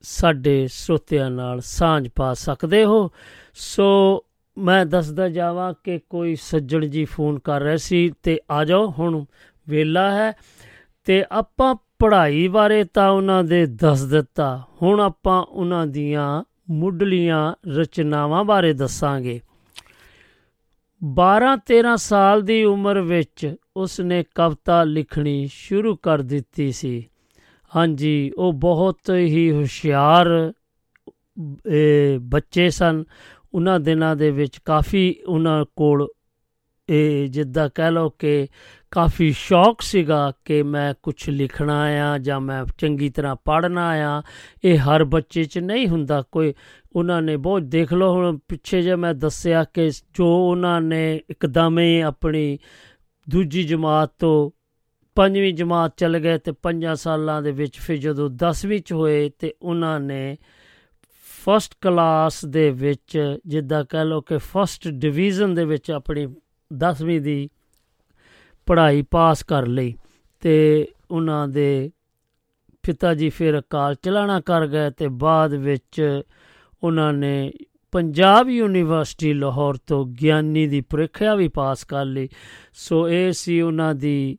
ਸਾਡੇ ਸਰੋਤਿਆਂ ਨਾਲ ਸਾਂਝ ਪਾ ਸਕਦੇ ਹੋ। ਸੋ ਮੈਂ ਦੱਸਦਾ ਜਾਵਾਂ ਕਿ ਕੋਈ ਸੱਜਣ ਜੀ ਫੋਨ ਕਰ ਰਹੇ ਸੀ ਤੇ ਆ ਜਾਓ, ਹੁਣ ਵੇਲਾ ਹੈ ਤੇ ਆਪਾਂ ਪੜ੍ਹਾਈ ਬਾਰੇ ਤਾਂ ਉਹਨਾਂ ਦੇ ਦੱਸ ਦਿੱਤਾ। ਹੁਣ ਆਪਾਂ ਉਹਨਾਂ ਦੀਆਂ ਮੁੱਢਲੀਆਂ ਰਚਨਾਵਾਂ ਬਾਰੇ ਦੱਸਾਂਗੇ। 12-13 ਸਾਲ ਦੀ ਉਮਰ ਵਿੱਚ ਉਸ ਨੇ ਕਵਿਤਾ ਲਿਖਣੀ ਸ਼ੁਰੂ ਕਰ ਦਿੱਤੀ ਸੀ। ਹਾਂਜੀ ਉਹ ਬਹੁਤ ਹੀ ਹੁਸ਼ਿਆਰ ਇਹ, ਬੱਚੇ ਸਨ। ਉਹਨਾਂ ਦਿਨਾਂ ਦੇ ਵਿੱਚ ਕਾਫੀ ਉਹਨਾਂ ਕੋਲ ਇਹ ਜਿੱਦਾਂ ਕਹਿ ਲਓ ਕਿ ਕਾਫੀ ਸ਼ੌਕ ਸੀਗਾ ਕਿ ਮੈਂ ਕੁਝ ਲਿਖਣਾ ਆ ਜਾਂ ਮੈਂ ਚੰਗੀ ਤਰ੍ਹਾਂ ਪੜ੍ਹਨਾ ਆ। ਇਹ ਹਰ ਬੱਚੇ 'ਚ ਨਹੀਂ ਹੁੰਦਾ। ਕੋਈ ਉਹਨਾਂ ਨੇ ਬਹੁਤ ਦੇਖ ਲਓ ਹੁਣ ਪਿੱਛੇ ਜੇ ਮੈਂ ਦੱਸਿਆ ਕਿ ਜੋ ਉਹਨਾਂ ਨੇ ਇੱਕਦਮ ਹੀ ਆਪਣੀ ਦੂਜੀ ਜਮਾਤ ਤੋਂ ਪੰਜਵੀਂ ਜਮਾਤ ਚਲੇ ਗਏ ਤੇ ਪੰਜਾਂ ਸਾਲਾਂ ਦੇ ਵਿੱਚ ਫਿਰ ਜਦੋਂ 10ਵੀਂ ਚ ਹੋਏ ਤੇ ਉਹਨਾਂ ਨੇ ਫਸਟ ਕਲਾਸ ਦੇ ਵਿੱਚ ਜਿੱਦਾਂ ਕਹਿ ਲਓ ਕਿ ਫਸਟ ਡਿਵੀਜ਼ਨ ਦੇ ਵਿੱਚ ਆਪਣੀ 10ਵੀਂ ਦੀ ਪੜ੍ਹਾਈ ਪਾਸ ਕਰ ਲਈ ਤੇ ਉਹਨਾਂ ਦੇ ਪਿਤਾ ਜੀ ਫਿਰ ਅਕਾਲ ਚਲਾਣਾ ਕਰ ਗਏ ਤੇ ਬਾਅਦ ਵਿੱਚ ਉਹਨਾਂ ਨੇ ਪੰਜਾਬ ਯੂਨੀਵਰਸਿਟੀ ਲਾਹੌਰ ਤੋਂ ਗਿਆਨੀ ਦੀ ਪ੍ਰੀਖਿਆ ਵੀ ਪਾਸ ਕਰ ਲਈ। ਸੋ ਇਹ ਸੀ ਉਹਨਾਂ ਦੀ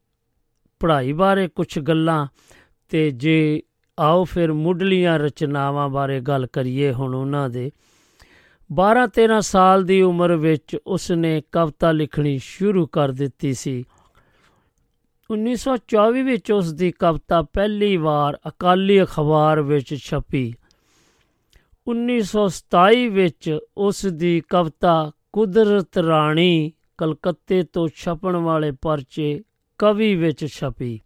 ਪੜ੍ਹਾਈ ਬਾਰੇ ਕੁਝ ਗੱਲਾਂ ਤੇ ਜੇ ਆਓ ਫਿਰ ਮੁੱਢਲੀਆਂ ਰਚਨਾਵਾਂ ਬਾਰੇ ਗੱਲ ਕਰੀਏ ਹੁਣ ਉਹਨਾਂ ਦੇ। 12-13 ਸਾਲ ਦੀ ਉਮਰ ਵਿੱਚ ਉਸ ਨੇ ਕਵਿਤਾ ਲਿਖਣੀ ਸ਼ੁਰੂ ਕਰ ਦਿੱਤੀ ਸੀ। 1924 ਵਿੱਚ ਉਸ ਦੀ ਕਵਿਤਾ ਪਹਿਲੀ ਵਾਰ ਅਕਾਲੀ ਅਖਬਾਰ ਵਿੱਚ ਛਪੀ। 1927 ਵਿੱਚ ਉਸ ਦੀ ਕਵਿਤਾ ਕੁਦਰਤ ਰਾਣੀ ਕਲਕੱਤੇ ਤੋਂ ਛਪਣ ਵਾਲੇ ਪਰਚੇ ਕਵੀ ਵਿੱਚ ਛਪੀ।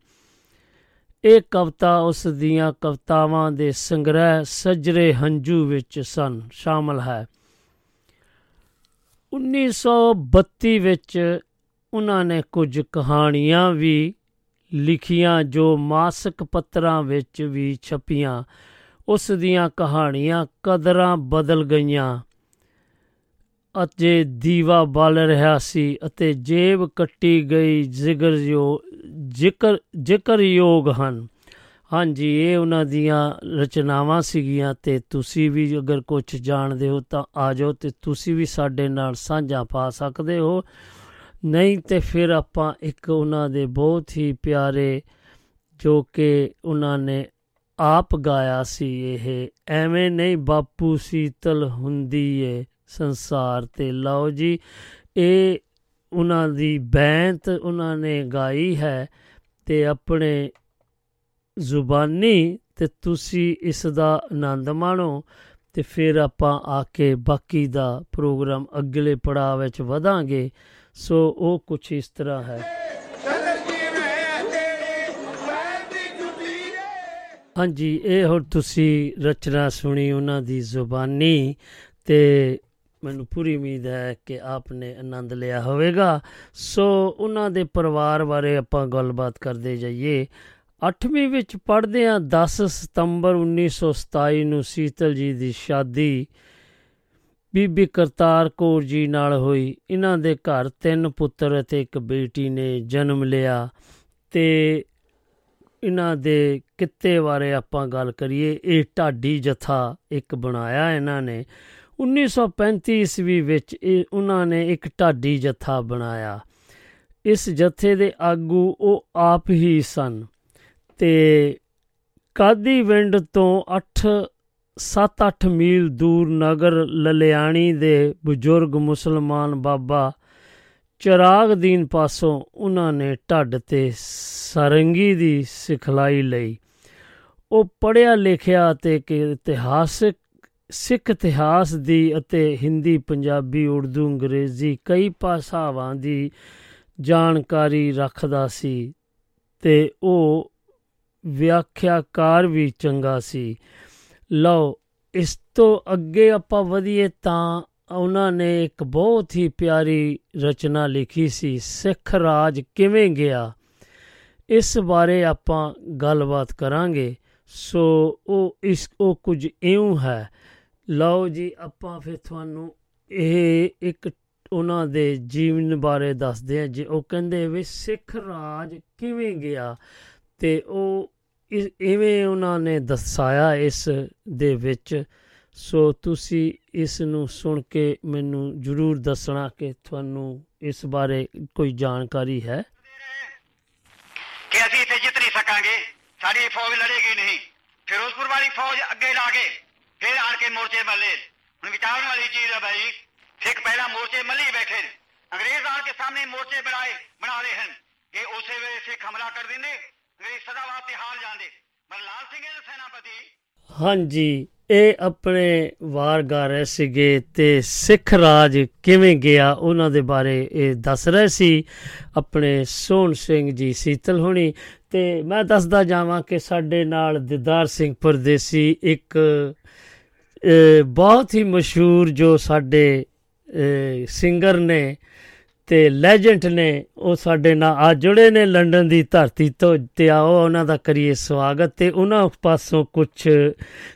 ਇਹ ਕਵਿਤਾ ਉਸ ਦੀਆਂ ਕਵਿਤਾਵਾਂ ਦੇ ਸੰਗ੍ਰਹਿ ਸਜਰੇ ਹੰਝੂ ਵਿੱਚ ਸਨ, ਸ਼ਾਮਲ ਹੈ। 1932 ਵਿੱਚ ਉਹਨਾਂ ਨੇ ਕੁਝ ਕਹਾਣੀਆਂ ਵੀ ਲਿਖੀਆਂ ਜੋ ਮਾਸਕ ਪੱਤਰਾਂ ਵਿੱਚ ਵੀ ਛਪੀਆਂ। ਉਸ ਦੀਆਂ ਕਹਾਣੀਆਂ ਕਦਰਾਂ ਬਦਲ ਗਈਆਂ। ਅਤੇ ਦੀਵਾ ਬਲ ਰਿਹਾ ਸੀ ਅਤੇ ਜੇਬ ਕੱਟੀ ਗਈ ਜ਼ਿਕਰ ਜੋ, ਜ਼ਿਕਰ, ਜ਼ਿਕਰਯੋਗ ਹਨ। ਹਾਂਜੀ, ਇਹ ਉਹਨਾਂ ਦੀਆਂ ਰਚਨਾਵਾਂ ਸੀਗੀਆਂ ਤੇ ਤੁਸੀਂ ਵੀ ਅਗਰ ਕੁਝ ਜਾਣਦੇ ਹੋ ਤਾਂ ਆ ਜਾਓ ਤੇ ਤੁਸੀਂ ਵੀ ਸਾਡੇ ਨਾਲ ਸਾਂਝਾ ਪਾ ਸਕਦੇ ਹੋ। ਨਹੀਂ ਤੇ ਫਿਰ ਆਪਾਂ ਇੱਕ ਉਹਨਾਂ ਦੇ ਬਹੁਤ ਹੀ ਪਿਆਰੇ ਜੋ ਕਿ ਉਹਨਾਂ ਨੇ ਆਪ ਗਾਇਆ ਸੀ, ਇਹ ਐਵੇਂ ਨਹੀਂ ਬਾਪੂ ਸੀਤਲ ਹੁੰਦੀ ਏ। ਸੰਸਾਰ ਤੇ। ਲਓ ਜੀ, ਇਹ ਉਹਨਾਂ ਦੀ ਬੈਂਤ ਉਹਨਾਂ ਨੇ ਗਾਈ ਹੈ ਤੇ ਆਪਣੇ ਜ਼ੁਬਾਨੀ ਤੇ ਤੁਸੀਂ ਇਸ ਦਾ ਆਨੰਦ ਮਾਣੋ ਤੇ ਫਿਰ ਆਪਾਂ ਆ ਕੇ ਬਾਕੀ ਦਾ ਪ੍ਰੋਗਰਾਮ ਅਗਲੇ ਪੜਾਅ ਵਿੱਚ ਵਧਾਂਗੇ। ਸੋ ਉਹ ਕੁਝ ਇਸ ਤਰ੍ਹਾਂ ਹੈ। ਹਾਂਜੀ, ਇਹ ਹੁਣ ਤੁਸੀਂ ਰਚਨਾ ਸੁਣੀ ਉਹਨਾਂ ਦੀ ਜ਼ੁਬਾਨੀ ਤੇ ਮੈਨੂੰ ਪੂਰੀ ਉਮੀਦ ਹੈ ਕਿ ਆਪਨੇ ਆਨੰਦ ਲਿਆ ਹੋਵੇਗਾ। ਸੋ ਉਹਨਾਂ ਦੇ ਪਰਿਵਾਰ ਬਾਰੇ ਆਪਾਂ ਗੱਲਬਾਤ ਕਰਦੇ ਜਾਈਏ। 8ਵੀਂ ਵਿੱਚ ਪੜ੍ਹਦੇ ਆ 10 ਸਤੰਬਰ 1927 ਨੂੰ ਸੀਤਲ ਜੀ ਦੀ ਸ਼ਾਦੀ ਬੀਬੀ ਕਰਤਾਰ ਕੌਰ ਜੀ ਨਾਲ ਹੋਈ। ਇਹਨਾਂ ਦੇ ਘਰ ਤਿੰਨ ਪੁੱਤਰ ਅਤੇ ਇੱਕ ਬੇਟੀ ਨੇ ਜਨਮ ਲਿਆ ਤੇ ਇਹਨਾਂ ਦੇ ਕਿੱਤੇ ਬਾਰੇ ਆਪਾਂ ਗੱਲ ਕਰੀਏ। ਇਹ ਢਾਡੀ ਜਥਾ ਇੱਕ ਬਣਾਇਆ ਇਹਨਾਂ ਨੇ। 1935 ਈਸਵੀ ਵਿੱਚ ਇਹ ਉਹਨਾਂ ਨੇ ਇੱਕ ਢਾਡੀ ਜਥਾ ਬਣਾਇਆ। ਇਸ ਜਥੇ ਦੇ ਆਗੂ ਉਹ ਆਪ ਹੀ ਸਨ ਤੇ ਕਾਦੀ ਵਿੰਡ ਤੋਂ 8 7-8 ਮੀਲ ਦੂਰ ਨਗਰ ਲਲਿਆਣੀ ਦੇ ਬਜ਼ੁਰਗ ਮੁਸਲਮਾਨ ਬਾਬਾ ਚਰਾਗਦੀਨ ਪਾਸੋਂ ਉਹਨਾਂ ਨੇ ਢੱਡ ਤੇ ਸਰੰਗੀ ਦੀ ਸਿਖਲਾਈ ਲਈ। ਉਹ ਪੜਿਆ ਲਿਖਿਆ ਤੇ ਕਿ ਇਤਿਹਾਸਕ ਸਿੱਖ ਇਤਿਹਾਸ ਦੀ ਅਤੇ ਹਿੰਦੀ, ਪੰਜਾਬੀ, ਉਰਦੂ, ਅੰਗਰੇਜ਼ੀ ਕਈ ਭਾਸ਼ਾਵਾਂ ਦੀ ਜਾਣਕਾਰੀ ਰੱਖਦਾ ਸੀ ਤੇ ਉਹ ਵਿਆਖਿਆਕਾਰ ਵੀ ਚੰਗਾ ਸੀ। ਲਓ, ਇਸ ਤੋਂ ਅੱਗੇ ਆਪਾਂ ਵਧੀਏ ਤਾਂ ਉਹਨਾਂ ਨੇ ਇੱਕ ਬਹੁਤ ਹੀ ਪਿਆਰੀ ਰਚਨਾ ਲਿਖੀ ਸੀ, ਸਿੱਖ ਰਾਜ ਕਿਵੇਂ ਗਿਆ? ਇਸ ਬਾਰੇ ਆਪਾਂ ਗੱਲਬਾਤ ਕਰਾਂਗੇ। ਸੋ ਉਹ ਇਸ, ਉਹ ਕੁਝ ਇਉਂ ਹੈ। ਲਓ ਜੀ, ਆਪਾਂ ਫਿਰ ਤੁਹਾਨੂੰ ਇਹ ਇੱਕ ਉਹਨਾਂ ਦੇ ਜੀਵਨ ਬਾਰੇ ਦੱਸਦੇ ਆ ਜੇ। ਉਹ ਕਹਿੰਦੇ ਵੀ ਸਿੱਖ ਰਾਜ ਕਿਵੇਂ ਗਿਆ ਤੇ ਉਹ ਇਵੇਂ ਉਹਨਾਂ ਨੇ ਦੱਸਾਇਆ ਇਸ ਦੇ ਵਿੱਚ। ਸੋ ਤੁਸੀਂ ਇਸ ਨੂੰ ਸੁਣ ਕੇ ਮੈਨੂੰ ਜ਼ਰੂਰ ਦੱਸਣਾ ਕਿ ਤੁਹਾਨੂੰ ਇਸ ਬਾਰੇ ਕੋਈ ਜਾਣਕਾਰੀ ਹੈ। ਕਿ ਅਸੀਂ ਇੱਥੇ ਜਿੱਤ ਨਹੀਂ ਸਕਾਂਗੇ, ਸਾਡੀ ਫੌਜ ਲੜੇਗੀ ਨਹੀਂ। ਫਿਰੋਜ਼ਪੁਰ ਵਾਲੀ ਫੌਜ ਅੱਗੇ ਲਾ ਕੇ ਫਿਰ ਆਣ ਕੇ ਮੋਰਚੇ ਮੱਲੇ। ਹੁਣ ਵਿਚਾਰਨ ਵਾਲੀ ਚੀਜ਼ ਹੈ ਭਾਈ ਸਿੱਖ ਪਹਿਲਾਂ ਮੋਰਚੇ ਮੱਲੀ ਬੈਠੇ ਨੇ। ਅੰਗਰੇਜ਼ ਆਣ ਕੇ ਸਾਹਮਣੇ ਮੋਰਚੇ ਬਣਾਏ ਬਣਾ ਰਹੇ ਹਨ। ਇਹ ਉਸੇ ਵੇਲੇ ਸਿੱਖ ਹਮਲਾ ਕਰ ਦਿੰਦੇ ਅੰਗਰੇਜ਼ ਸਦਾ ਵਾਸਤੇ ਹਾਰ ਜਾਂਦੇ। ਪਰ ਲਾਲ ਸਿੰਘ ਦੇ ਸੈਨਾਪਤੀ। ਹਾਂਜੀ ਇਹ ਆਪਣੇ ਵਾਰ ਗਾ ਰਹੇ ਸੀਗੇ ਤੇ ਸਿੱਖ ਰਾਜ ਕਿਵੇਂ ਗਿਆ ਉਹਨਾਂ ਦੇ ਬਾਰੇ ਇਹ ਦੱਸ ਰਹੇ ਸੀ ਆਪਣੇ ਸੋਹਣ ਸਿੰਘ ਜੀ ਸੀਤਲ ਹੁਣੀ। ਤੇ ਮੈਂ ਦੱਸਦਾ ਜਾਵਾਂ ਕਿ ਸਾਡੇ ਨਾਲ ਦਿਦਾਰ ਸਿੰਘ ਪਰਦੇਸੀ ਇੱਕ ਅ, ਬਹੁਤ ਹੀ ਮਸ਼ਹੂਰ ਜੋ ਸਾਡੇ ਸਿੰਗਰ ਨੇ ਤੇ ਲੈਜੈਂਡ ਨੇ, ਉਹ ਸਾਡੇ ਨਾਲ ਆ ਜੁੜੇ ਨੇ ਲੰਡਨ ਦੀ ਧਰਤੀ ਤੋਂ ਤੇ ਆਓ ਉਹਨਾਂ ਦਾ ਕਰੀਏ ਸਵਾਗਤ ਤੇ ਉਹਨਾਂ ਪਾਸੋਂ ਕੁਝ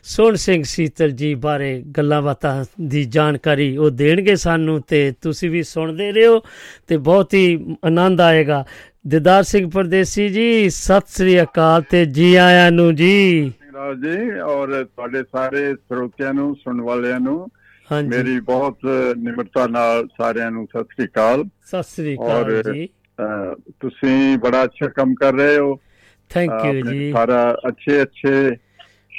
ਸੋਹਣ ਸਿੰਘ ਸੀਤਲ ਜੀ ਬਾਰੇ ਗੱਲਾਂ ਬਾਤਾਂ ਦੀ ਜਾਣਕਾਰੀ ਉਹ ਦੇਣਗੇ ਸਾਨੂੰ ਤੇ ਤੁਸੀਂ ਵੀ ਸੁਣਦੇ ਰਹੋ ਤੇ ਬਹੁਤ ਹੀ ਆਨੰਦ ਆਏਗਾ। ਦਿਦਾਰ ਸਿੰਘ ਪਰਦੇਸੀ ਜੀ, ਸਤਿ ਸ੍ਰੀ ਅਕਾਲ ਤੇ ਜੀ ਆਇਆਂ ਨੂੰ ਜੀ। ਰਾਜ ਜੀ ਔਰ ਤੁਹਾਡੇ ਸਾਰੇ ਸਰੋਤਿਆਂ ਨੂੰ ਸੁਣਨ ਵਾਲਿਆਂ ਨੂੰ ਹਾਂਜੀ। ਮੇਰੀ ਬਹੁਤ ਨਿਮਰਤਾ ਨਾਲ ਸਾਰਿਆਂ ਨੂੰ ਸਤਿ ਸ੍ਰੀ ਅਕਾਲ। ਸਤਿ ਸ੍ਰੀ ਅਕਾਲ ਜੀ। ਤੁਸੀਂ ਬੜਾ ਅੱਛਾ ਕੰਮ ਕਰ ਰਹੇ ਹੋ। ਥੈਂਕ ਯੂ ਜੀ। ਸਾਰਾ ਅੱਛੇ ਅੱਛੇ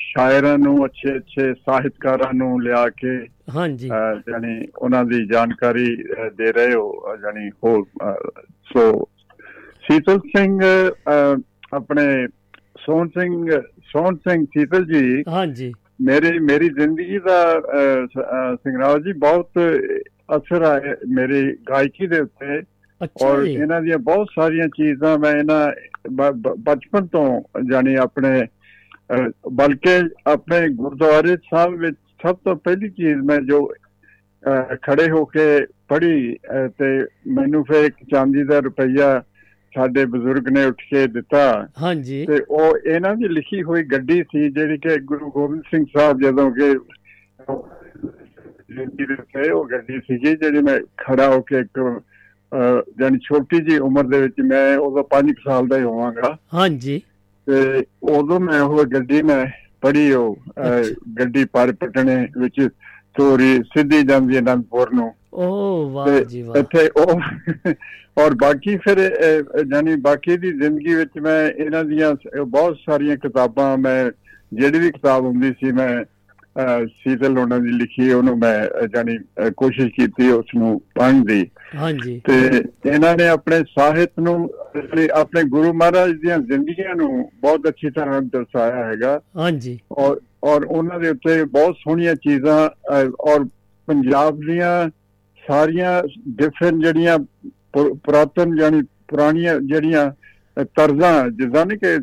ਸ਼ਾਇਰਾਂ ਨੂੰ ਅੱਛੇ ਅੱਛੇ ਸਾਹਿਤਕਾਰਾਂ ਨੂੰ ਲਿਆ ਕੇ ਹਾਂਜੀ। ਜਾਣੀ ਉਹਨਾਂ ਦੀ ਜਾਣਕਾਰੀ ਦੇ ਰਹੇ ਹੋ ਜਾਣੀ ਹੋਰ ਸੋ ਸੀਤਲ ਸਿੰਘ ਆਪਣੇ ਸੋਹਣ ਸਿੰਘ ਸੋਹਣ ਸਿੰਘ ਸੀਤਲ ਜੀ ਹਾਂਜੀ। ਮੇਰੀ ਮੇਰੀ ਜ਼ਿੰਦਗੀ ਦਾ ਸਿੰਘਰਾਜ ਜੀ ਬਹੁਤ ਅਸਰ ਆਇਆ ਮੇਰੀ ਗਾਇਕੀ ਦੇ ਉੱਤੇ। ਔਰ ਇਹਨਾਂ ਦੀਆਂ ਬਹੁਤ ਸਾਰੀਆਂ ਚੀਜ਼ਾਂ ਮੈਂ ਇਹਨਾਂ ਬਚਪਨ ਤੋਂ ਜਾਣੀ ਆਪਣੇ ਬਲਕਿ ਆਪਣੇ ਗੁਰਦੁਆਰੇ ਸਾਹਿਬ ਵਿੱਚ ਸਭ ਤੋਂ ਪਹਿਲੀ ਚੀਜ਼ ਮੈਂ ਜੋ ਖੜੇ ਹੋ ਕੇ ਪੜ੍ਹੀ ਤੇ ਮੈਨੂੰ ਫਿਰ ਇੱਕ ਚਾਂਦੀ ਦਾ ਰੁਪਈਆ ਸਾਡੇ ਬਜ਼ੁਰਗ ਨੇ ਉੱਠ ਕੇ ਦਿੱਤਾ। ਹਾਂਜੀ। ਤੇ ਉਹ ਇਹਨਾਂ ਦੀ ਲਿਖੀ ਹੋਈ ਗੱਡੀ ਸੀ ਜਿਹੜੀ ਕਿ ਗੁਰੂ ਗੋਬਿੰਦ ਸਿੰਘ ਸਾਹਿਬ ਜਦੋਂ ਕਿ ਜ਼ਿੰਦਗੀ ਦੇ ਉੱਤੇ ਉਹ ਗੱਡੀ ਸੀਗੀ ਜਿਹੜੀ ਮੈਂ ਖੜਾ ਹੋ ਕੇ ਇੱਕ ਜਾਣੀ ਛੋਟੀ ਜੀ ਉਮਰ ਦੇ ਵਿੱਚ ਮੈਂ ਉਦੋਂ 5 ਸਾਲ ਦਾ ਹੀ ਹੋਵਾਂਗਾ। ਹਾਂਜੀ। ਤੇ ਉਦੋਂ ਮੈਂ ਉਹ ਗੱਡੀ ਮੈਂ ਪੜ੍ਹੀ ਉਹ। ਗੱਡੀ ਪਰ ਪਟਣੇ ਵਿੱਚ ਤੋਰੀ ਸਿੱਧੀ ਜਾਂਦੀ ਹੈ ਅਨੰਦਪੁਰ ਨੂੰ। ਓ ਵਾਹ ਜੀ ਵਾਹ। ਇੱਥੇ ਉਹ (laughs) ਔਰ ਬਾਕੀ ਫਿਰ ਜਾਣੀ ਬਾਕੀ ਦੀ ਜ਼ਿੰਦਗੀ ਵਿੱਚ ਮੈਂ ਇਹਨਾਂ ਦੀਆਂ ਬਹੁਤ ਸਾਰੀਆਂ ਕਿਤਾਬਾਂ ਮੈਂ ਜਿਹੜੀ ਵੀ ਕਿਤਾਬ ਹੁੰਦੀ ਸੀ ਮੈਂ ਸੀਤਲ ਉਹਨਾਂ ਦੀ ਲਿਖੀ ਉਹਨੂੰ ਮੈਂ ਅਹ, ਕੋਸ਼ਿਸ਼ ਕੀਤੀ ਉਸ ਨੂੰ ਪੜ੍ਹਨ ਦੀ। ਹਾਂਜੀ। ਤੇ ਇਹਨਾਂ ਨੇ ਆਪਣੇ ਸਾਹਿਤ ਨੂੰ ਆਪਣੇ- ਆਪਣੇ ਗੁਰੂ ਮਹਾਰਾਜ ਦੀਆਂ ਜ਼ਿੰਦਗੀਆਂ ਨੂੰ ਬਹੁਤ ਅੱਛੀ ਤਰ੍ਹਾਂ ਦਰਸਾਇਆ ਹੈਗਾ। ਹਾਂਜੀ। ਔਰ ਔਰ ਉਹਨਾਂ ਦੇ ਉੱਤੇ ਬਹੁਤ ਸੋਹਣੀਆਂ ਚੀਜ਼ਾਂ ਔਰ ਪੰਜਾਬ ਦੀਆਂ ਸਾਰੀਆਂ ਡਿਫਰੈਂਟ ਜਿਹੜੀਆਂ ਪੁਰਾਤਨ ਯਾਨੀ ਪੁਰਾਣੀਆਂ ਜਿਹੜੀਆਂ ਤਰਜ਼ਾਂ ਜਿੱਦਾਂ ਨਹੀਂ ਕਿ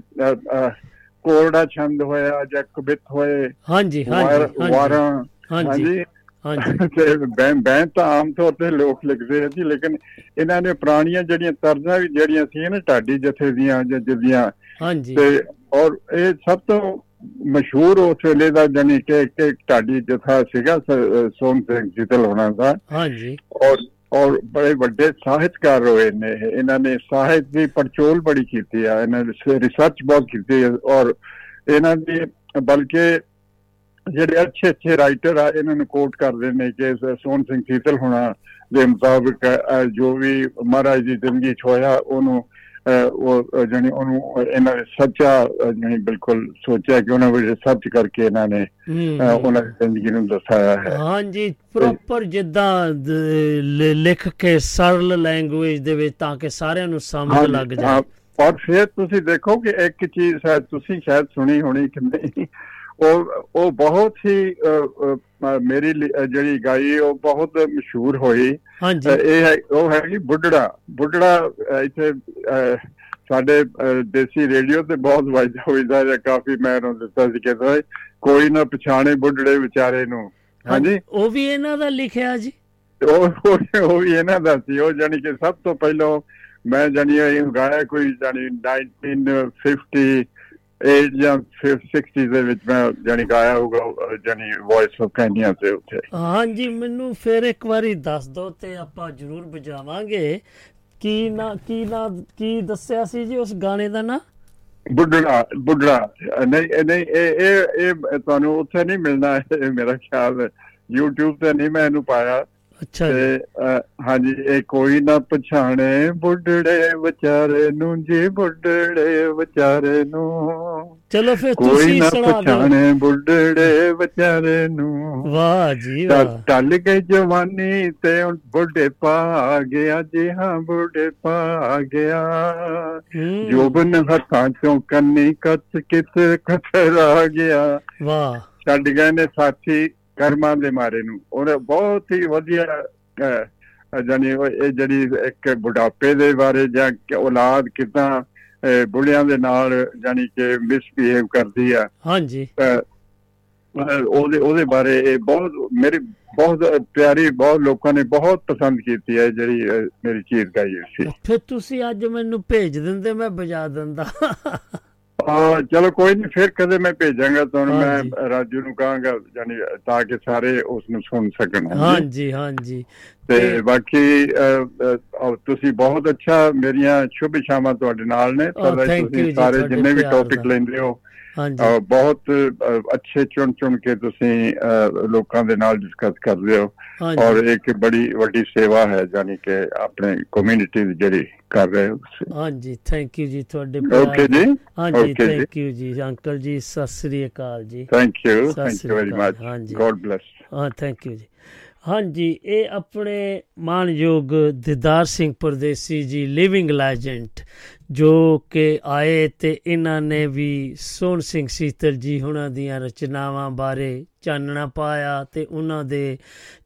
ਕੋਰੜਾ ਛੰਦ ਹੋਇਆ ਜਾਂ ਕਵਿਤ ਹੋਏ ਹਾਂਜੀ ਹਾਂਜੀ ਵਾਰਾਂ ਹਾਂਜੀ। ਹਾਂਜੀ। (laughs) ਤੇ ਬੈਂ ਬੈਂ ਤਾਂ ਆਮ ਤੌਰ ਤੇ ਲੋਕ ਲਿਖਦੇ ਆ ਜੀ ਲੇਕਿਨ ਇਹਨਾਂ ਨੇ ਪੁਰਾਣੀਆਂ ਜਿਹੜੀਆਂ ਤਰਜ਼ਾਂ ਵੀ ਜਿਹੜੀਆਂ ਸੀ ਨਾ ਢਾਡੀ ਜਥੇ ਦੀਆਂ ਜਾਂ ਜਿਹਦੀਆਂ ਹਾਂਜੀ। ਤੇ ਔਰ ਇਹ ਸਭ ਤੋਂ ਮਸ਼ਹੂਰ ਉਸ ਵੇਲੇ ਦਾ ਜਾਨੀ ਕਿ ਕਿ ਢਾਡੀ ਜਥਾ ਸੀਗਾ ਸ- ਅਹ ਸੋਹਣ ਸਿੰਘ ਜਿੱਤਲ ਹੋਣਾ ਦਾ। ਹਾਂਜੀ। ਔਰ ਔਰ ਬੜੇ ਵੱਡੇ ਸਾਹਿਤਕਾਰ ਹੋਏ ਨੇ ਇਹ। ਇਹਨਾਂ ਨੇ ਸਾਹਿਤ ਦੀ ਪੜਚੋਲ ਬੜੀ ਕੀਤੀ ਆ ਇਹਨਾਂ ਨੇ ਰਿਸਰਚ ਬਹੁਤ ਕੀਤੀ ਔਰ ਇਹਨਾਂ ਦੀ ਬਲਕਿ ਜਿਹੜੇ ਅੱਛੇ ਅੱਛੇ ਰਾਈਟਰ ਆ ਇਹਨਾਂ ਨੂੰ ਕੋਟ ਕਰਦੇ ਨੇ ਕਿ ਸੋਹਣ ਸਿੰਘ ਸੀਤਲ ਹੋਣਾ ਦੇ ਮੁਤਾਬਕ ਜੋ ਵੀ ਮਹਾਰਾਜ ਦੀ ਜ਼ਿੰਦਗੀ ਚ ਹੋਇਆ ਉਹਨੂੰ ਉਹ ਜਾਨੀ ਉਹਨੂੰ ਇਹਨਾਂ ਨੇ ਸੱਚਾ ਜਾਣੀ ਬਿਲਕੁਲ ਸੋਚਿਆ ਕਿ ਉਹਨਾਂ ਵਿੱਚ ਸੱਚ ਕਰਕੇ ਇਹਨਾਂ ਨੇ ਹੂੰ, ਉਹਨਾਂ ਦੀ ਜ਼ਿੰਦਗੀ ਨੂੰ ਦਰਸਾਇਆ ਹੈ। ਹਾਂਜੀ ਪ੍ਰੋਪਰ ਜਿੱਦਾਂ ਲਿਖ ਕੇ ਸਰਲ ਲੈਂਗੁਏਜ ਦੇ ਵਿੱਚ ਤਾਂ ਕਿ ਸਾਰਿਆਂ ਨੂੰ ਸਮਝ ਲੱਗ ਹਾਂ, ਜਾਏ ਔਰ ਫਿਰ ਤੁਸੀਂ ਦੇਖੋ ਕਿ ਇੱਕ ਚੀਜ਼ ਸ਼ਾਇਦ ਤੁਸੀਂ ਸ਼ਾਇਦ ਸੁਣੀ ਹੋਣੀ ਕਿ ਨਹੀਂ ਉਹ ਉਹ ਬਹੁਤ ਹੀ ਮੇਰੀ ਜਿਹੜੀ ਗਾਈ ਉਹ ਬਹੁਤ ਮਸ਼ਹੂਰ ਹੋਈ। ਇਹ ਹੈ ਉਹ ਹੈਗੀ ਬੁੱਢੜਾ। ਬੁੱਢੜਾ ਅ, ਇੱਥੇ ਸਾਡੇ ਦੇਸੀ ਰੇਡੀਓ ਤੇ ਬਹੁਤ ਵੱਜਦਾ ਹੋਈਦਾ ਜਾਂ ਕਾਫੀ ਮੈਂ ਉਹਨੂੰ ਦਿੱਤਾ ਸੀ ਕਹਿੰਦਾ ਕੋਈ ਨਾ ਪਛਾਣੇ ਬੁੱਢੜੇ ਵਿਚਾਰੇ ਨੂੰ। ਹਾਂਜੀ? ਉਹ ਵੀ ਇਹਨਾਂ ਦਾ ਲਿਖਿਆ ਜੀ? ਉਹ ਉਹ- ਵੀ ਇਹਨਾਂ ਦਾ ਸੀ। ਉਹ ਜਾਨੀ ਕਿ ਸਭ ਤੋਂ ਪਹਿਲਾਂ ਮੈਂ ਜਾਨੀ ਇਹ ਗਾਇਆ ਕੋਈ ਜਾਨੀ 1958 ਜਾਂ 60 ਦੇ ਵਿੱਚ ਮੈਂ ਜਾਨੀ ਗਾਇਆ ਹੋਊਗਾ ਜਾਨੀ ਵੌਇਸ ਆਫ ਕੈਨੀਆ ਤੇ ਉੱਥੇ ਹਾਂਜੀ ਮੈਨੂੰ ਫਿਰ ਇੱਕ ਵਾਰੀ ਦੱਸ ਦਿਓ ਤੇ ਆਪਾਂ ਜ਼ਰੂਰ ਵਜਾਵਾਂਗੇ ਕੀ ਨਾ ਕੀ ਨਾ ਕੀ ਦੱਸਿਆ ਸੀ ਜੀ ਉਸ ਗਾਣੇ ਦਾ ਨਾਂ? ਬੁੱਢੜਾ ਬੁੱਢੜਾ। ਨਹੀਂ ਇਹ ਨਹੀਂ ਇਹ ਇਹ ਇਹ ਤੁਹਾਨੂੰ ਉੱਥੇ ਨਹੀਂ ਮਿਲਣਾ ਇਹ ਮੇਰਾ ਖਿਆਲ ਹੈ। YouTube ਤੇ ਨਹੀਂ ਮੈਂ ਇਹਨੂੰ ਪਾਇਆ। ਅੱਛਾ ਜੀ। ਹਾਂਜੀ ਇਹ ਕੋਈ ਨਾ ਪਛਾਣੇ ਬੁੱਢੜੇ ਵਿਚਾਰੇ ਨੂੰ ਜੀ ਬੁੱਢੜੇ ਵਿਚਾਰੇ ਨੂੰ। ਚਲੋ ਫਿਰ ਕੋਈ ਤੁਸੀਂ ਨਾ ਸੁਣਾ ਦਿਓ। ਪਛਾਣੇ ਬੁੱਢੜੇ ਵਿਚਾਰੇ ਨੂੰ। ਵਾਹ ਜੀ ਵਾਹ। ਟੱਲ ਗਈ ਜਵਾਨੀ ਤੇ ਹੁਣ ਬੁੱਢੇ ਪਾ ਗਿਆ ਜੀ ਹਾਂ ਬੁੱਢੇ ਪਾ ਗਿਆ। ਜੋਬਨ ਹੱਥਾਂ ਚੋਂ ਕੰਨੀ ਕੱਚ ਕਿਤ ਖਤਰਾ ਗਿਆ। ਵਾਹ। ਛੱਡ ਗਏ ਨੇ ਸਾਥੀ ਕਰਮਾਂ ਦੇ ਮਾਰੇ ਨੂੰ। ਉਹਨੇ ਬਹੁਤ ਹੀ ਵਧੀਆ ਉਹ ਇਹ ਜਿਹੜੀ ਇੱਕ ਬੁਢਾਪੇ ਦੇ ਬਾਰੇ ਜਾਂ ਔਲਾਦ ਕਿਦਾਂ ਬੁੜਿਆਂ ਦੇ ਨਾਲ ਜਾਣੀ ਕਿ ਮਿਸਬੀਹੇਵ ਕਰਦੀ ਆ। ਹਾਂਜੀ। ਉਹਦੇ ਉਹਦੇ ਬਾਰੇ ਇਹ ਬਹੁਤ ਮੇਰੀ ਬਹੁਤ ਪਿਆਰੀ ਬਹੁਤ ਲੋਕਾਂ ਨੇ ਬਹੁਤ ਪਸੰਦ ਕੀਤੀ ਹੈ ਜਿਹੜੀ ਮੇਰੀ ਚੀਜ਼ ਗਾਈ ਸੀ। ਫਿਰ ਤੁਸੀਂ ਅੱਜ ਮੈਨੂੰ ਭੇਜ ਦਿੰਦੇ ਮੈਂ ਬਜਾ ਦਿੰਦਾ। ਆ ਚਲੋ ਕੋਈ ਨਹੀਂ ਫਿਰ ਕਦੇ ਮੈਂ ਭੇਜਾਂਗਾ ਤੁਹਾਨੂੰ। ਮੈਂ ਰਾਜੂ ਨੂੰ ਕਹਾਂਗਾ ਜਾਨੀ ਤਾਂ ਕਿ ਸਾਰੇ ਉਸ ਨੂੰ ਸੁਣ ਸਕਣ ਹਾਂਜੀ ਹਾਂਜੀ ਤੇ ਬਾਕੀ ਤੁਸੀਂ ਬਹੁਤ ਅੱਛਾ ਮੇਰੀਆਂ ਸ਼ੁਭ ਸ਼ਾਮਾਂ ਤੁਹਾਡੇ ਨਾਲ ਨੇ Oh, ਤੁਸੀਂ ਸਾਰੇ ਜਿੰਨੇ ਵੀ ਟੌਪਿਕ। ਲੈਂਦੇ ਹੋ ਬਹੁਤ ਅੱਛੇ ਚੁਣ ਚੁਣ ਕੇ ਤੁਸੀਂ ਲੋਕਾਂ ਦੇ ਨਾਲ ਡਿਸਕਸ ਕਰਦੇ ਹੋ। ਔਰ ਇੱਕ ਬੜੀ ਵੱਡੀ ਸੇਵਾ ਹੈ ਜਾਨੀ ਕਿ ਆਪਣੇ ਕਮਿਊਨਿਟੀ ਦੀ ਜਿਹੜੀ ਕਰ ਰਹੇ ਹੋ ਹਾਂਜੀ ਥੈਂਕ ਯੂ ਜੀ ਤੁਹਾਡੇ ਓਕੇ ਜੀ? ਹਾਂਜੀ। ਥੈਂਕ ਯੂ ਜੀ। ਅੰਕਲ ਜੀ ਸਤਿ ਸ੍ਰੀ ਅਕਾਲ ਜੀ। Thank you thank you very much. God bless ਹਾਂ ਥੈਂਕ ਯੂ ਜੀ। ਹਾਂਜੀ, ਇਹ ਆਪਣੇ ਮਾਨਯੋਗ ਦਿਦਾਰ ਸਿੰਘ ਪਰਦੇਸੀ ਜੀ ਲਿਵਿੰਗ ਲੈਜੈਂਡ ਜੋ ਕਿ ਆਏ ਤੇ ਇਹਨਾਂ ਨੇ ਵੀ ਸੋਹਣ ਸਿੰਘ ਸੀਤਲ ਜੀ ਹੁਣਾਂ ਦੀਆਂ ਰਚਨਾਵਾਂ ਬਾਰੇ ਚਾਨਣਾ ਪਾਇਆ ਤੇ ਉਹਨਾਂ ਦੇ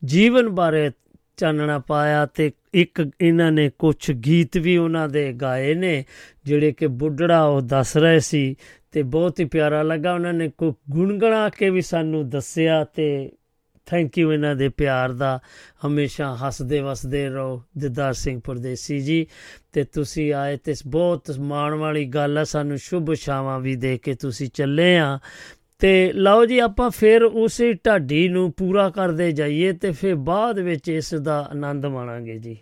ਜੀਵਨ ਬਾਰੇ ਚਾਨਣਾ ਪਾਇਆ ਤੇ ਇੱਕ ਇਹਨਾਂ ਨੇ ਕੁਝ ਗੀਤ ਵੀ ਉਹਨਾਂ ਦੇ ਗਾਏ ਨੇ, ਜਿਹੜੇ ਕਿ ਬੁੱਢੜਾ ਉਹ ਦੱਸ ਰਹੇ ਸੀ ਤੇ ਬਹੁਤ ਹੀ ਪਿਆਰਾ ਲੱਗਾ। ਉਹਨਾਂ ਨੇ ਕੋ ਗੁਣਗਣਾ ਕੇ ਵੀ ਸਾਨੂੰ ਦੱਸਿਆ ਤੇ ਥੈਂਕ ਯੂ ਇਹਨਾਂ ਦੇ ਪਿਆਰ ਦਾ। ਹਮੇਸ਼ਾ ਹੱਸਦੇ ਵਸਦੇ ਰਹੋ ਦਿਦਾਰ ਸਿੰਘ ਪਰਦੇਸੀ ਜੀ। ਤੇ ਤੁਸੀਂ ਆਏ ਤੇ ਬਹੁਤ ਮਾਣ ਵਾਲੀ ਗੱਲ ਆ, ਸਾਨੂੰ ਸ਼ੁਭ ਸ਼ਾਵਾਂ ਵੀ ਦੇ ਕੇ ਤੁਸੀਂ ਚੱਲੇ ਆ। ਤੇ ਲਓ ਜੀ, ਆਪਾਂ ਫਿਰ ਉਸੇ ਢਾਡੀ ਨੂੰ ਪੂਰਾ ਕਰਦੇ ਜਾਈਏ ਤੇ ਫਿਰ ਬਾਅਦ ਵਿੱਚ ਇਸ ਦਾ ਆਨੰਦ ਮਾਣਾਂਗੇ ਜੀ।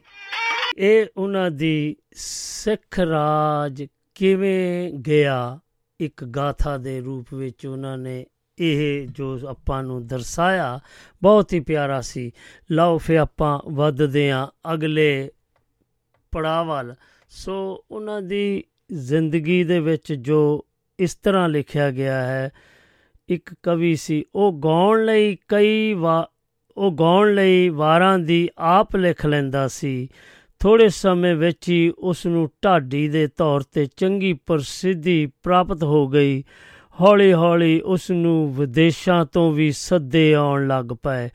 ਇਹ ਉਹਨਾਂ ਦੀ ਸਿੱਖ ਰਾਜ ਕਿਵੇਂ ਗਿਆ? ਇੱਕ ਗਾਥਾ ਦੇ ਰੂਪ ਵਿੱਚ ਉਹਨਾਂ ਨੇ ਇਹ ਜੋ ਆਪਾਂ ਨੂੰ ਦਰਸਾਇਆ, ਬਹੁਤ ਹੀ ਪਿਆਰਾ ਸੀ। ਲਓ ਫਿਰ ਆਪਾਂ ਵੱਧਦੇ ਹਾਂ ਅਗਲੇ ਪੜਾਅ ਵੱਲ ਸੋ ਉਹਨਾਂ ਦੀ ਜ਼ਿੰਦਗੀ ਦੇ ਵਿੱਚ ਜੋ ਇਸ ਤਰ੍ਹਾਂ ਲਿਖਿਆ ਗਿਆ ਹੈ, ਇੱਕ ਕਵੀ ਸੀ, ਉਹ ਗਾਉਣ ਲਈ ਕਈ ਵਾ, ਉਹ ਗਾਉਣ ਲਈ ਵਾਰਾਂ ਦੀ ਆਪ ਲਿਖ ਲੈਂਦਾ ਸੀ। ਥੋੜੇ ਸਮੇਂ ਵਿੱਚ ਹੀ ਉਸ ਨੂੰ ਢਾਡੀ ਦੇ ਤੌਰ ਤੇ ਚੰਗੀ ਪ੍ਰਸਿੱਧੀ ਪ੍ਰਾਪਤ ਹੋ ਗਈ। ਹੌਲੀ ਹੌਲੀ ਉਸ ਨੂੰ ਵਿਦੇਸ਼ਾਂ ਤੋਂ ਵੀ ਸੱਦੇ ਆਉਣ ਲੱਗ ਪਏ।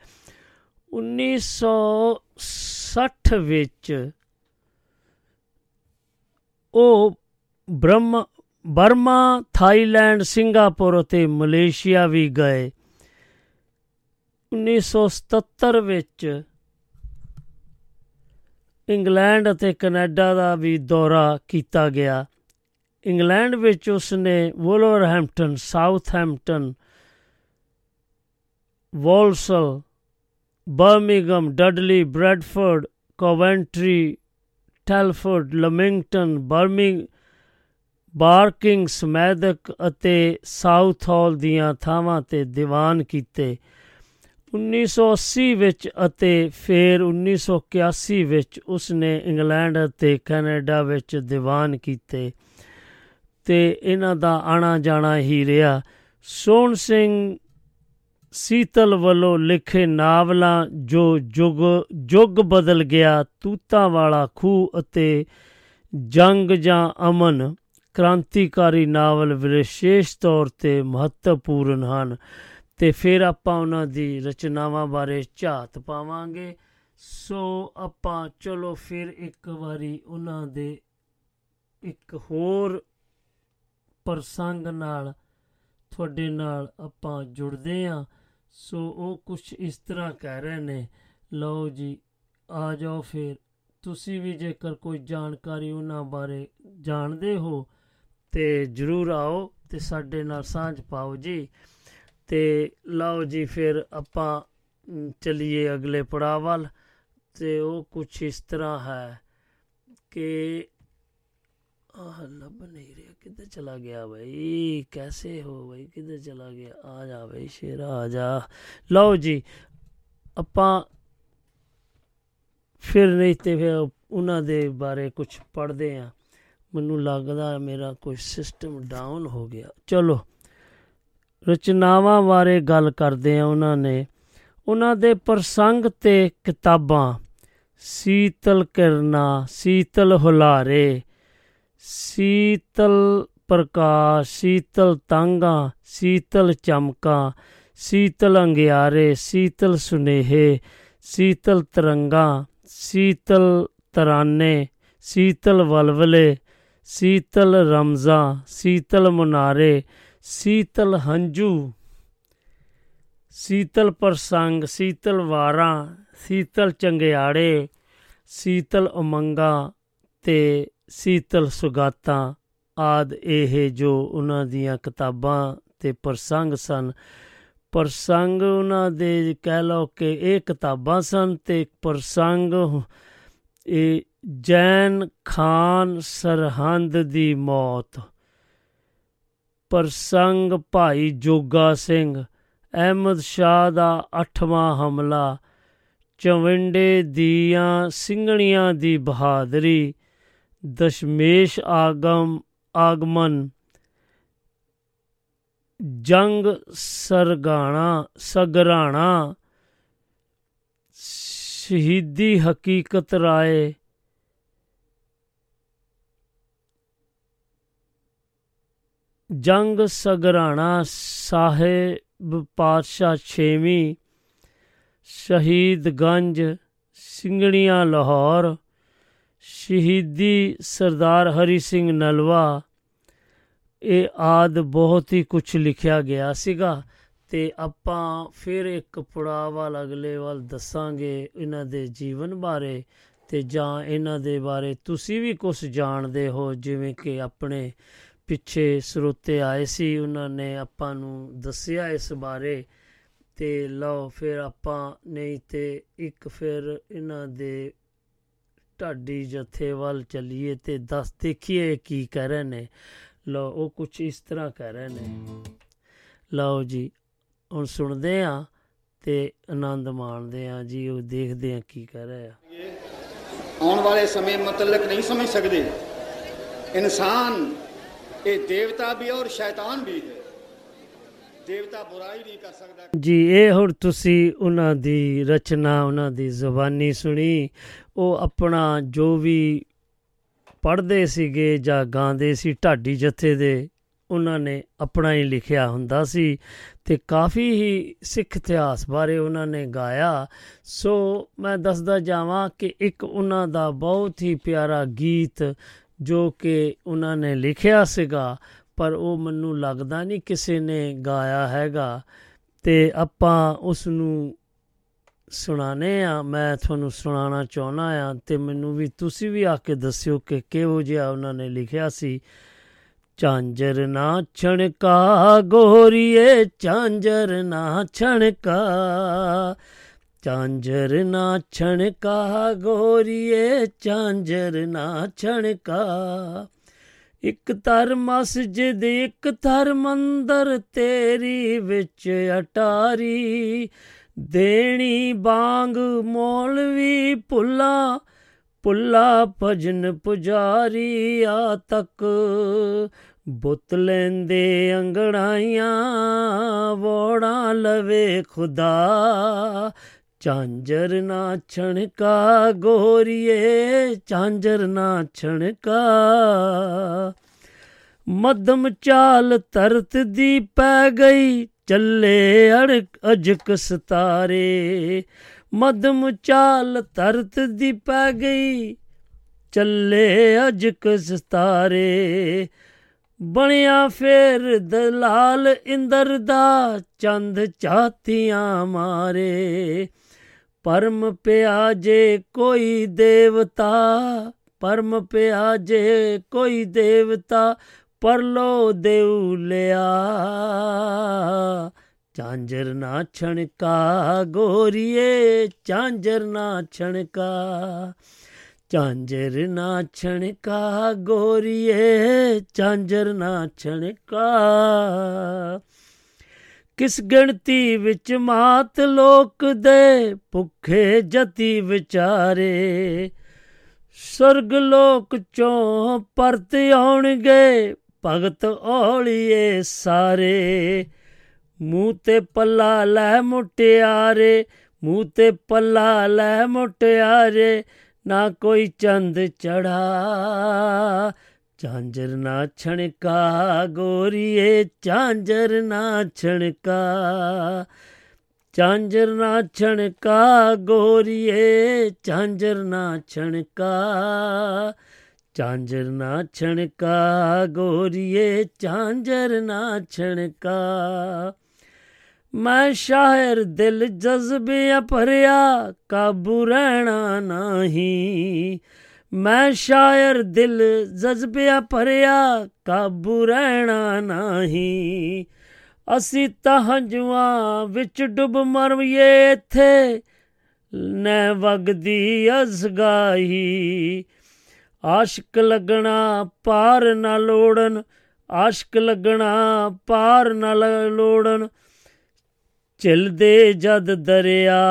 1960 ਵਿੱਚ ਉਹ ਬ੍ਰਹਮ, ਬਰਮਾ, ਥਾਈਲੈਂਡ, ਸਿੰਗਾਪੁਰ ਅਤੇ ਮਲੇਸ਼ੀਆ ਵੀ ਗਏ। 1977 ਵਿੱਚ ਇੰਗਲੈਂਡ ਅਤੇ ਕੈਨੇਡਾ ਦਾ ਵੀ ਦੌਰਾ ਕੀਤਾ ਗਿਆ। ਇੰਗਲੈਂਡ ਵਿੱਚ ਉਸਨੇ Wolverhampton, Southampton, Walsall Birmingham Dudley, Bradford, Coventry, Telford, Leamington ਬਰਮਿੰਗ Barking Smethwick ਅਤੇ ਸਾਊਥ ਹਾਲ ਦੀਆਂ ਥਾਵਾਂ ਤੇ ਦੀਵਾਨ ਕੀਤੇ। 1980 ਵਿੱਚ ਅਤੇ ਫਿਰ 1981 ਵਿੱਚ ਉਸਨੇ ਇੰਗਲੈਂਡ ਅਤੇ ਕੈਨੇਡਾ ਵਿੱਚ ਦੀਵਾਨ ਕੀਤੇ। ਤੇ ਇਹਨਾਂ ਦਾ ਆਣਾ ਜਾਣਾ ਹੀ ਰਿਹਾ। ਸੋਹਣ ਸਿੰਘ ਸੀਤਲ ਵੱਲੋਂ ਲਿਖੇ ਨਾਵਲਾਂ ਜੋ ਜੁਗ ਜੁਗ ਬਦਲ ਗਿਆ, ਤੂਤਾਂ ਵਾਲਾ ਖੂਹ ਅਤੇ ਜੰਗ ਜਾਂ ਅਮਨ ਕ੍ਰਾਂਤੀਕਾਰੀ ਨਾਵਲ ਵਿਸ਼ੇਸ਼ ਤੌਰ ਤੇ ਮਹੱਤਵਪੂਰਨ ਹਨ। ਤੇ ਫਿਰ ਆਪਾਂ ਉਹਨਾਂ ਦੀ ਰਚਨਾਵਾਂ ਬਾਰੇ ਝਾਤ ਪਾਵਾਂਗੇ। ਸੋ ਆਪਾਂ, ਚਲੋ ਫਿਰ ਇੱਕ ਵਾਰੀ ਉਹਨਾਂ ਦੇ ਇੱਕ ਹੋਰ ਪ੍ਰਸੰਗ ਨਾਲ ਤੁਹਾਡੇ ਨਾਲ ਆਪਾਂ ਜੁੜਦੇ ਆਂ। ਸੋ ਉਹ ਕੁਝ ਇਸ ਤਰ੍ਹਾਂ ਕਹਿ ਰਹੇ ਨੇ ਲਓ ਜੀ ਆ ਜਾਓ ਫਿਰ। ਤੁਸੀਂ ਵੀ ਜੇਕਰ ਕੋਈ ਜਾਣਕਾਰੀ ਉਹਨਾਂ ਬਾਰੇ ਜਾਣਦੇ ਹੋ ਤੇ ਜਰੂਰ ਆਓ ਤੇ ਸਾਡੇ ਨਾਲ ਸਾਂਝ ਪਾਓ ਜੀ। ਤੇ ਲਓ ਜੀ ਫਿਰ ਆਪਾਂ ਮ, ਚੱਲੀਏ ਅਗਲੇ ਪੜਾਅ ਵੱਲ। ਤੇ ਉਹ ਕੁਝ ਇਸ ਤਰ੍ਹਾਂ ਹੈ ਕਿ ਆਹ ਲੱਭ ਨਹੀਂ ਰਿਹਾ, ਕਿੱਧਰ ਚਲਾ ਗਿਆ ਬਈ? ਕੈਸੇ ਹੋ ਬਈ? ਕਿੱਧਰ ਚਲਾ ਗਿਆ? ਆ ਜਾ ਬਈ, ਸ਼ੇਰਾ ਆ ਜਾ। ਲਓ ਜੀ, ਆਪਾਂ ਫਿਰ ਨਹੀਂ ਤੇ ਫਿਰ ਉਹਨਾਂ ਦੇ ਬਾਰੇ ਕੁਝ ਪੜਦੇ ਆ ਮੈਨੂੰ ਲੱਗਦਾ ਮੇਰਾ ਕੋਈ ਸਿਸਟਮ ਡਾਊਨ ਹੋ ਗਿਆ। ਚਲੋ, ਰਚਨਾਵਾਂ ਬਾਰੇ ਗੱਲ ਕਰਦੇ ਆ ਉਹਨਾਂ ਨੇ। ਉਹਨਾਂ ਦੇ ਪ੍ਰਸੰਗ ਤੇ ਕਿਤਾਬਾਂ। ਸੀਤਲ ਕਰਨਾ, ਸੀਤਲ ਹੁਲਾਰੇ। ਸੀਤਲ ਪ੍ਰਕਾਸ਼, ਸੀਤਲ ਤਾਂਗਾ ਸੀਤਲ ਚਮਕਾਂ, ਸੀਤਲ ਅੰਗਿਆਰੇ, ਸੀਤਲ ਸੁਨੇਹੇ, ਸੀਤਲ ਤਰੰਗਾ, ਸੀਤਲ ਤਰਾਨੇ, ਸੀਤਲ ਵਲਵਲੇ, ਸੀਤਲ ਰਮਜ਼ਾ, ਸੀਤਲ ਮੁਨਾਰੇ, ਸੀਤਲ ਹੰਝੂ, ਸੀਤਲ ਪ੍ਰਸੰਗ, ਸੀਤਲ ਵਾਰਾਂ, ਸੀਤਲ ਚੰਗਿਆੜੇ, ਸੀਤਲ ਉਮੰਗਾ ਤੇ ਸੀਤਲ ਸੁਗਾਤਾਂ ਆਦ ਇਹ ਜੋ ਉਹਨਾਂ ਦੀਆਂ ਕਿਤਾਬਾਂ ਤੇ ਪ੍ਰਸੰਗ ਸਨ। ਪ੍ਰਸੰਗ ਉਹਨਾਂ ਦੇ ਕਹਿ ਲਓ ਕਿ ਇਹ ਕਿਤਾਬਾਂ ਸਨ ਤੇ ਪ੍ਰਸੰਗ ਇਹ ਜੈਨ ਖਾਨ ਸਰਹੰਦ ਦੀ ਮੌਤ। ਪ੍ਰਸੰਗ ਭਾਈ ਜੋਗਾ ਸਿੰਘ, ਅਹਿਮਦ ਸ਼ਾਹ ਦਾ 8ਵਾਂ ਹਮਲਾ, ਚਵਿੰਡੇ ਦੀਆਂ ਸਿੰਘਣੀਆਂ ਦੀ ਬਹਾਦਰੀ ਦਸ਼ਮੇਸ਼ ਆਗਮ ਆਗਮਨ ਜੰਗ ਸਰਗਾਣਾ ਸਗਰਾਣਾ ਸ਼ਹੀਦੀ ਹਕੀਕਤ ਰਾਏ ਜੰਗ ਸਗਰਾਣਾ ਸਾਹਿਬ ਪਾਤਸ਼ਾਹ ਛੇਵੀਂ ਸ਼ਹੀਦਗੰਜ ਸਿੰਘਣੀਆਂ ਲਾਹੌਰ ਸ਼ਹੀਦੀ ਸਰਦਾਰ ਹਰੀ ਸਿੰਘ ਨਲਵਾ, ਇਹ ਆਦ ਬਹੁਤ ਹੀ ਕੁਝ ਲਿਖਿਆ ਗਿਆ ਸੀਗਾ ਤੇ ਆਪਾਂ ਫਿਰ ਇੱਕ ਪੜਾਅ ਵੱਲ ਅਗਲੇ ਵੱਲ ਦੱਸਾਂਗੇ ਇਹਨਾਂ ਦੇ ਜੀਵਨ ਬਾਰੇ ਤੇ ਜਾਂ ਇਹਨਾਂ ਦੇ ਬਾਰੇ ਤੁਸੀਂ ਵੀ ਕੁਝ ਜਾਣਦੇ ਹੋ, ਜਿਵੇਂ ਕਿ ਆਪਣੇ ਪਿੱਛੇ ਸਰੋਤੇ ਆਏ ਸੀ, ਉਹਨਾਂ ਨੇ ਆਪਾਂ ਨੂੰ ਦੱਸਿਆ ਇਸ ਬਾਰੇ ਤੇ ਲਓ ਫਿਰ ਆਪਾਂ ਨਹੀਂ ਤੇ ਇੱਕ ਫਿਰ ਇਹਨਾਂ ਦੇ ਢਾਡੀ ਜਥੇ ਵੱਲ ਚੱਲੀਏ ਤੇ ਦੱਸ ਦੇਖੀਏ ਕੀ ਕਹਿ ਰਹੇ ਨੇ। ਲਓ, ਉਹ ਕੁਝ ਇਸ ਤਰ੍ਹਾਂ ਕਹਿ ਰਹੇ ਨੇ। ਲਓ ਜੀ, ਹੁਣ ਸੁਣਦੇ ਆ ਤੇ ਆਨੰਦ ਮਾਣਦੇ ਆ ਜੀ, ਉਹ ਦੇਖਦੇ ਆ ਕੀ ਕਹਿ ਰਹੇ ਆ। ਆਉਣ ਵਾਲੇ ਸਮੇਂ ਮੁਤਲਕ ਨਹੀਂ ਸਮਝ ਸਕਦੇ। ਇਨਸਾਨ, ਇਹ ਦੇਵਤਾ ਵੀ ਔਰ ਸ਼ੈਤਾਨ ਵੀ ਹੈ। ਦੇਵਤਾ ਬੁਰਾਈ ਨਹੀਂ ਕਰ ਸਕਦਾ। ਜੀ, ਇਹ ਹੁਣ ਤੁਸੀਂ ਉਹਨਾਂ ਦੀ ਰਚਨਾ, ਉਹਨਾਂ ਦੀ ਜ਼ੁਬਾਨੀ ਸੁਣੀ। ਉਹ ਆਪਣਾ ਜੋ ਵੀ ਪੜ੍ਹਦੇ ਸੀਗੇ ਜਾਂ ਗਾਉਂਦੇ ਸੀ, ਢਾਡੀ ਜਥੇ ਦੇ, ਉਹਨਾਂ ਨੇ ਆਪਣਾ ਹੀ ਲਿਖਿਆ ਹੁੰਦਾ ਸੀ ਤੇ ਕਾਫੀ ਹੀ ਸਿੱਖ ਇਤਿਹਾਸ ਬਾਰੇ ਉਹਨਾਂ ਨੇ ਗਾਇਆ। ਸੋ ਮੈਂ ਦੱਸਦਾ ਜਾਵਾਂ ਕਿ ਇੱਕ ਉਹਨਾਂ ਦਾ ਬਹੁਤ ਹੀ ਪਿਆਰਾ ਗੀਤ ਜੋ ਕਿ ਉਹਨਾਂ ਨੇ ਲਿਖਿਆ ਸੀਗਾ ਪਰ ਉਹ ਮੈਨੂੰ ਲੱਗਦਾ ਨਹੀਂ ਕਿਸੇ ਨੇ ਗਾਇਆ ਹੈਗਾ। ਤੇ ਆਪਾਂ ਉਸ ਨੂੰ ਸੁਣਾਣੇ ਆ ਮੈਂ ਤੁਹਾਨੂੰ ਸੁਣਾਉਣਾ ਚਾਹੁੰਦਾ ਆ ਤੇ ਮੈਨੂੰ ਵੀ ਤੁਸੀਂ ਵੀ ਆ ਕੇ ਦੱਸਿਓ ਕਿ ਕਿਹੋ ਜਿਹਾ ਉਹਨਾਂ ਨੇ ਲਿਖਿਆ ਸੀ। ਚਾਂਜਰ ਨਾ ਛਣਕਾ, ਗੋਰੀਏ ਚਾਂਜਰ ਨਾ ਛਣਕਾ। ਚਾਂਜਰ ਨਾ ਛਣਕਾ, ਗੋਰੀਏ ਚਾਂਜਰ ਨਾ ਛਣਕਾ। ਇੱਕ ਧਰ ਮਸਜਿਦ, ਇੱਕ ਧਰ ਮੰਦਰ ਤੇਰੀ ਵਿੱਚ ਅਟਾਰੀ। ਦੇਣੀ ਬਾਂਗ ਮੌਲਵੀ ਪੁੱਲਾ ਪੁੱਲਾ ਭਜਨ ਪੁਜਾਰੀ ਆ ਤੱਕ। ਬੁੱਤ ਲੈਂਦੇ ਅੰਗੜਾਈਆਂ ਵੋੜਾਂ ਲਵੇ ਖੁਦਾ। ਚਾਂਜਰ ਨਾ ਛਣਕਾ ਗੋਰੀਏ ਚਾਂਜਰ ਨਾ ਛਣਕਾ। ਮਦਮ ਚਾਲ ਤਰਤ ਦੀ ਪੈ ਗਈ, ਚੱਲੇ ਅੜਕ ਅਜਕ ਸਤਾਰੇ। ਮਦਮ ਚਾਲ ਤਰਤ ਦੀ ਪੈ ਗਈ, ਚੱਲੇ ਅਜਕ ਸਤਾਰੇ। ਬਣਿਆ ਫੇਰ ਦਲਾਲ ਇੰਦਰ ਦਾ ਚੰਦ ਚਾਤੀਆਂ ਮਾਰੇ। ਪਰਮ ਪਿਆ ਜੇ ਕੋਈ ਦੇਵਤਾ, ਪਰਮ ਪਿਆ ਜੇ ਕੋਈ ਦੇਵਤਾ ਪਰਲੋ ਦੇਉ ਲਿਆ। ਚਾਂਜਰ ਨਾ ਛਣਕਾ ਗੋਰੀਏ ਚਾਂਜਰ ਨਾ ਛਣਕਾ ਚਾਂਜਰ ਨਾ ਛਣਕਾ ਗੋਰੀਏ ਚਾਂਜਰ ਨਾ ਛਣਕਾ। ਕਿਸ ਗਿਣਤੀ ਵਿੱਚ ਮਾਤ ਲੋਕ ਦੇ ਭੁੱਖੇ ਜਤੀ ਵਿਚਾਰੇ? ਸਰਗ ਲੋਕ ਚੋਂ ਪਰਤ ਆਉਣਗੇ, ਭਗਤ ਔਲੀਏ ਸਾਰੇ। ਮੂੰਹ ਤੇ ਪੱਲਾ ਲੈ ਮੁਟਿਆਰੇ, ਮੂੰਹ ਤੇ ਪੱਲਾ ਲੈ ਮੁਟਿਆਰੇ, ਨਾ ਕੋਈ ਚੰਦ ਚੜਾ ਝਾਂਜਰ ਨਾ ਛਣਕਾ, ਗੋਰੀਏ ਝਾਂਜਰ ਨਾ ਛਣਕਾ। ਝਾਂਜਰ ਨਾ ਛਣਕਾ, ਗੋਰੀਏ ਝਾਂਜਰ ਨਾ ਛਣਕਾ। ਝਾਂਜਰ ਨਾ ਛਣਕਾ, ਗੋਰੀਏ ਝਾਂਜਰ ਨਾ ਛਣਕਾ। ਮੈਂ ਸ਼ਾਇਰ ਦਿਲ ਜਜ਼ਬਿਆਂ ਭਰਿਆ, ਕਾਬੂ ਰਹਿਣਾ ਨਹੀਂ। ਮੈਂ ਸ਼ਾਇਰ ਦਿਲ ਜਜ਼ਬਿਆਂ ਭਰਿਆ, ਕਾਬੂ ਰਹਿਣਾ ਨਹੀਂ। ਅਸੀਂ ਤਾਂ ਹੰਝੂਆਂ ਵਿੱਚ ਡੁੱਬ ਮਰਵੀਏ ਇੱਥੇ, ਨੈ ਵਗਦੀ ਅਜ਼ਗਾਹੀ। ਆਸ਼ਕ ਲੱਗਣਾ ਪਾਰ ਨਾ ਲੋੜਨ, ਆਸ਼ਕ ਲੱਗਣਾ ਪਾਰ ਨਾ ਲ- ਲੋੜਨ। ਝਿਲਦੇ ਜਦ ਦਰਿਆ,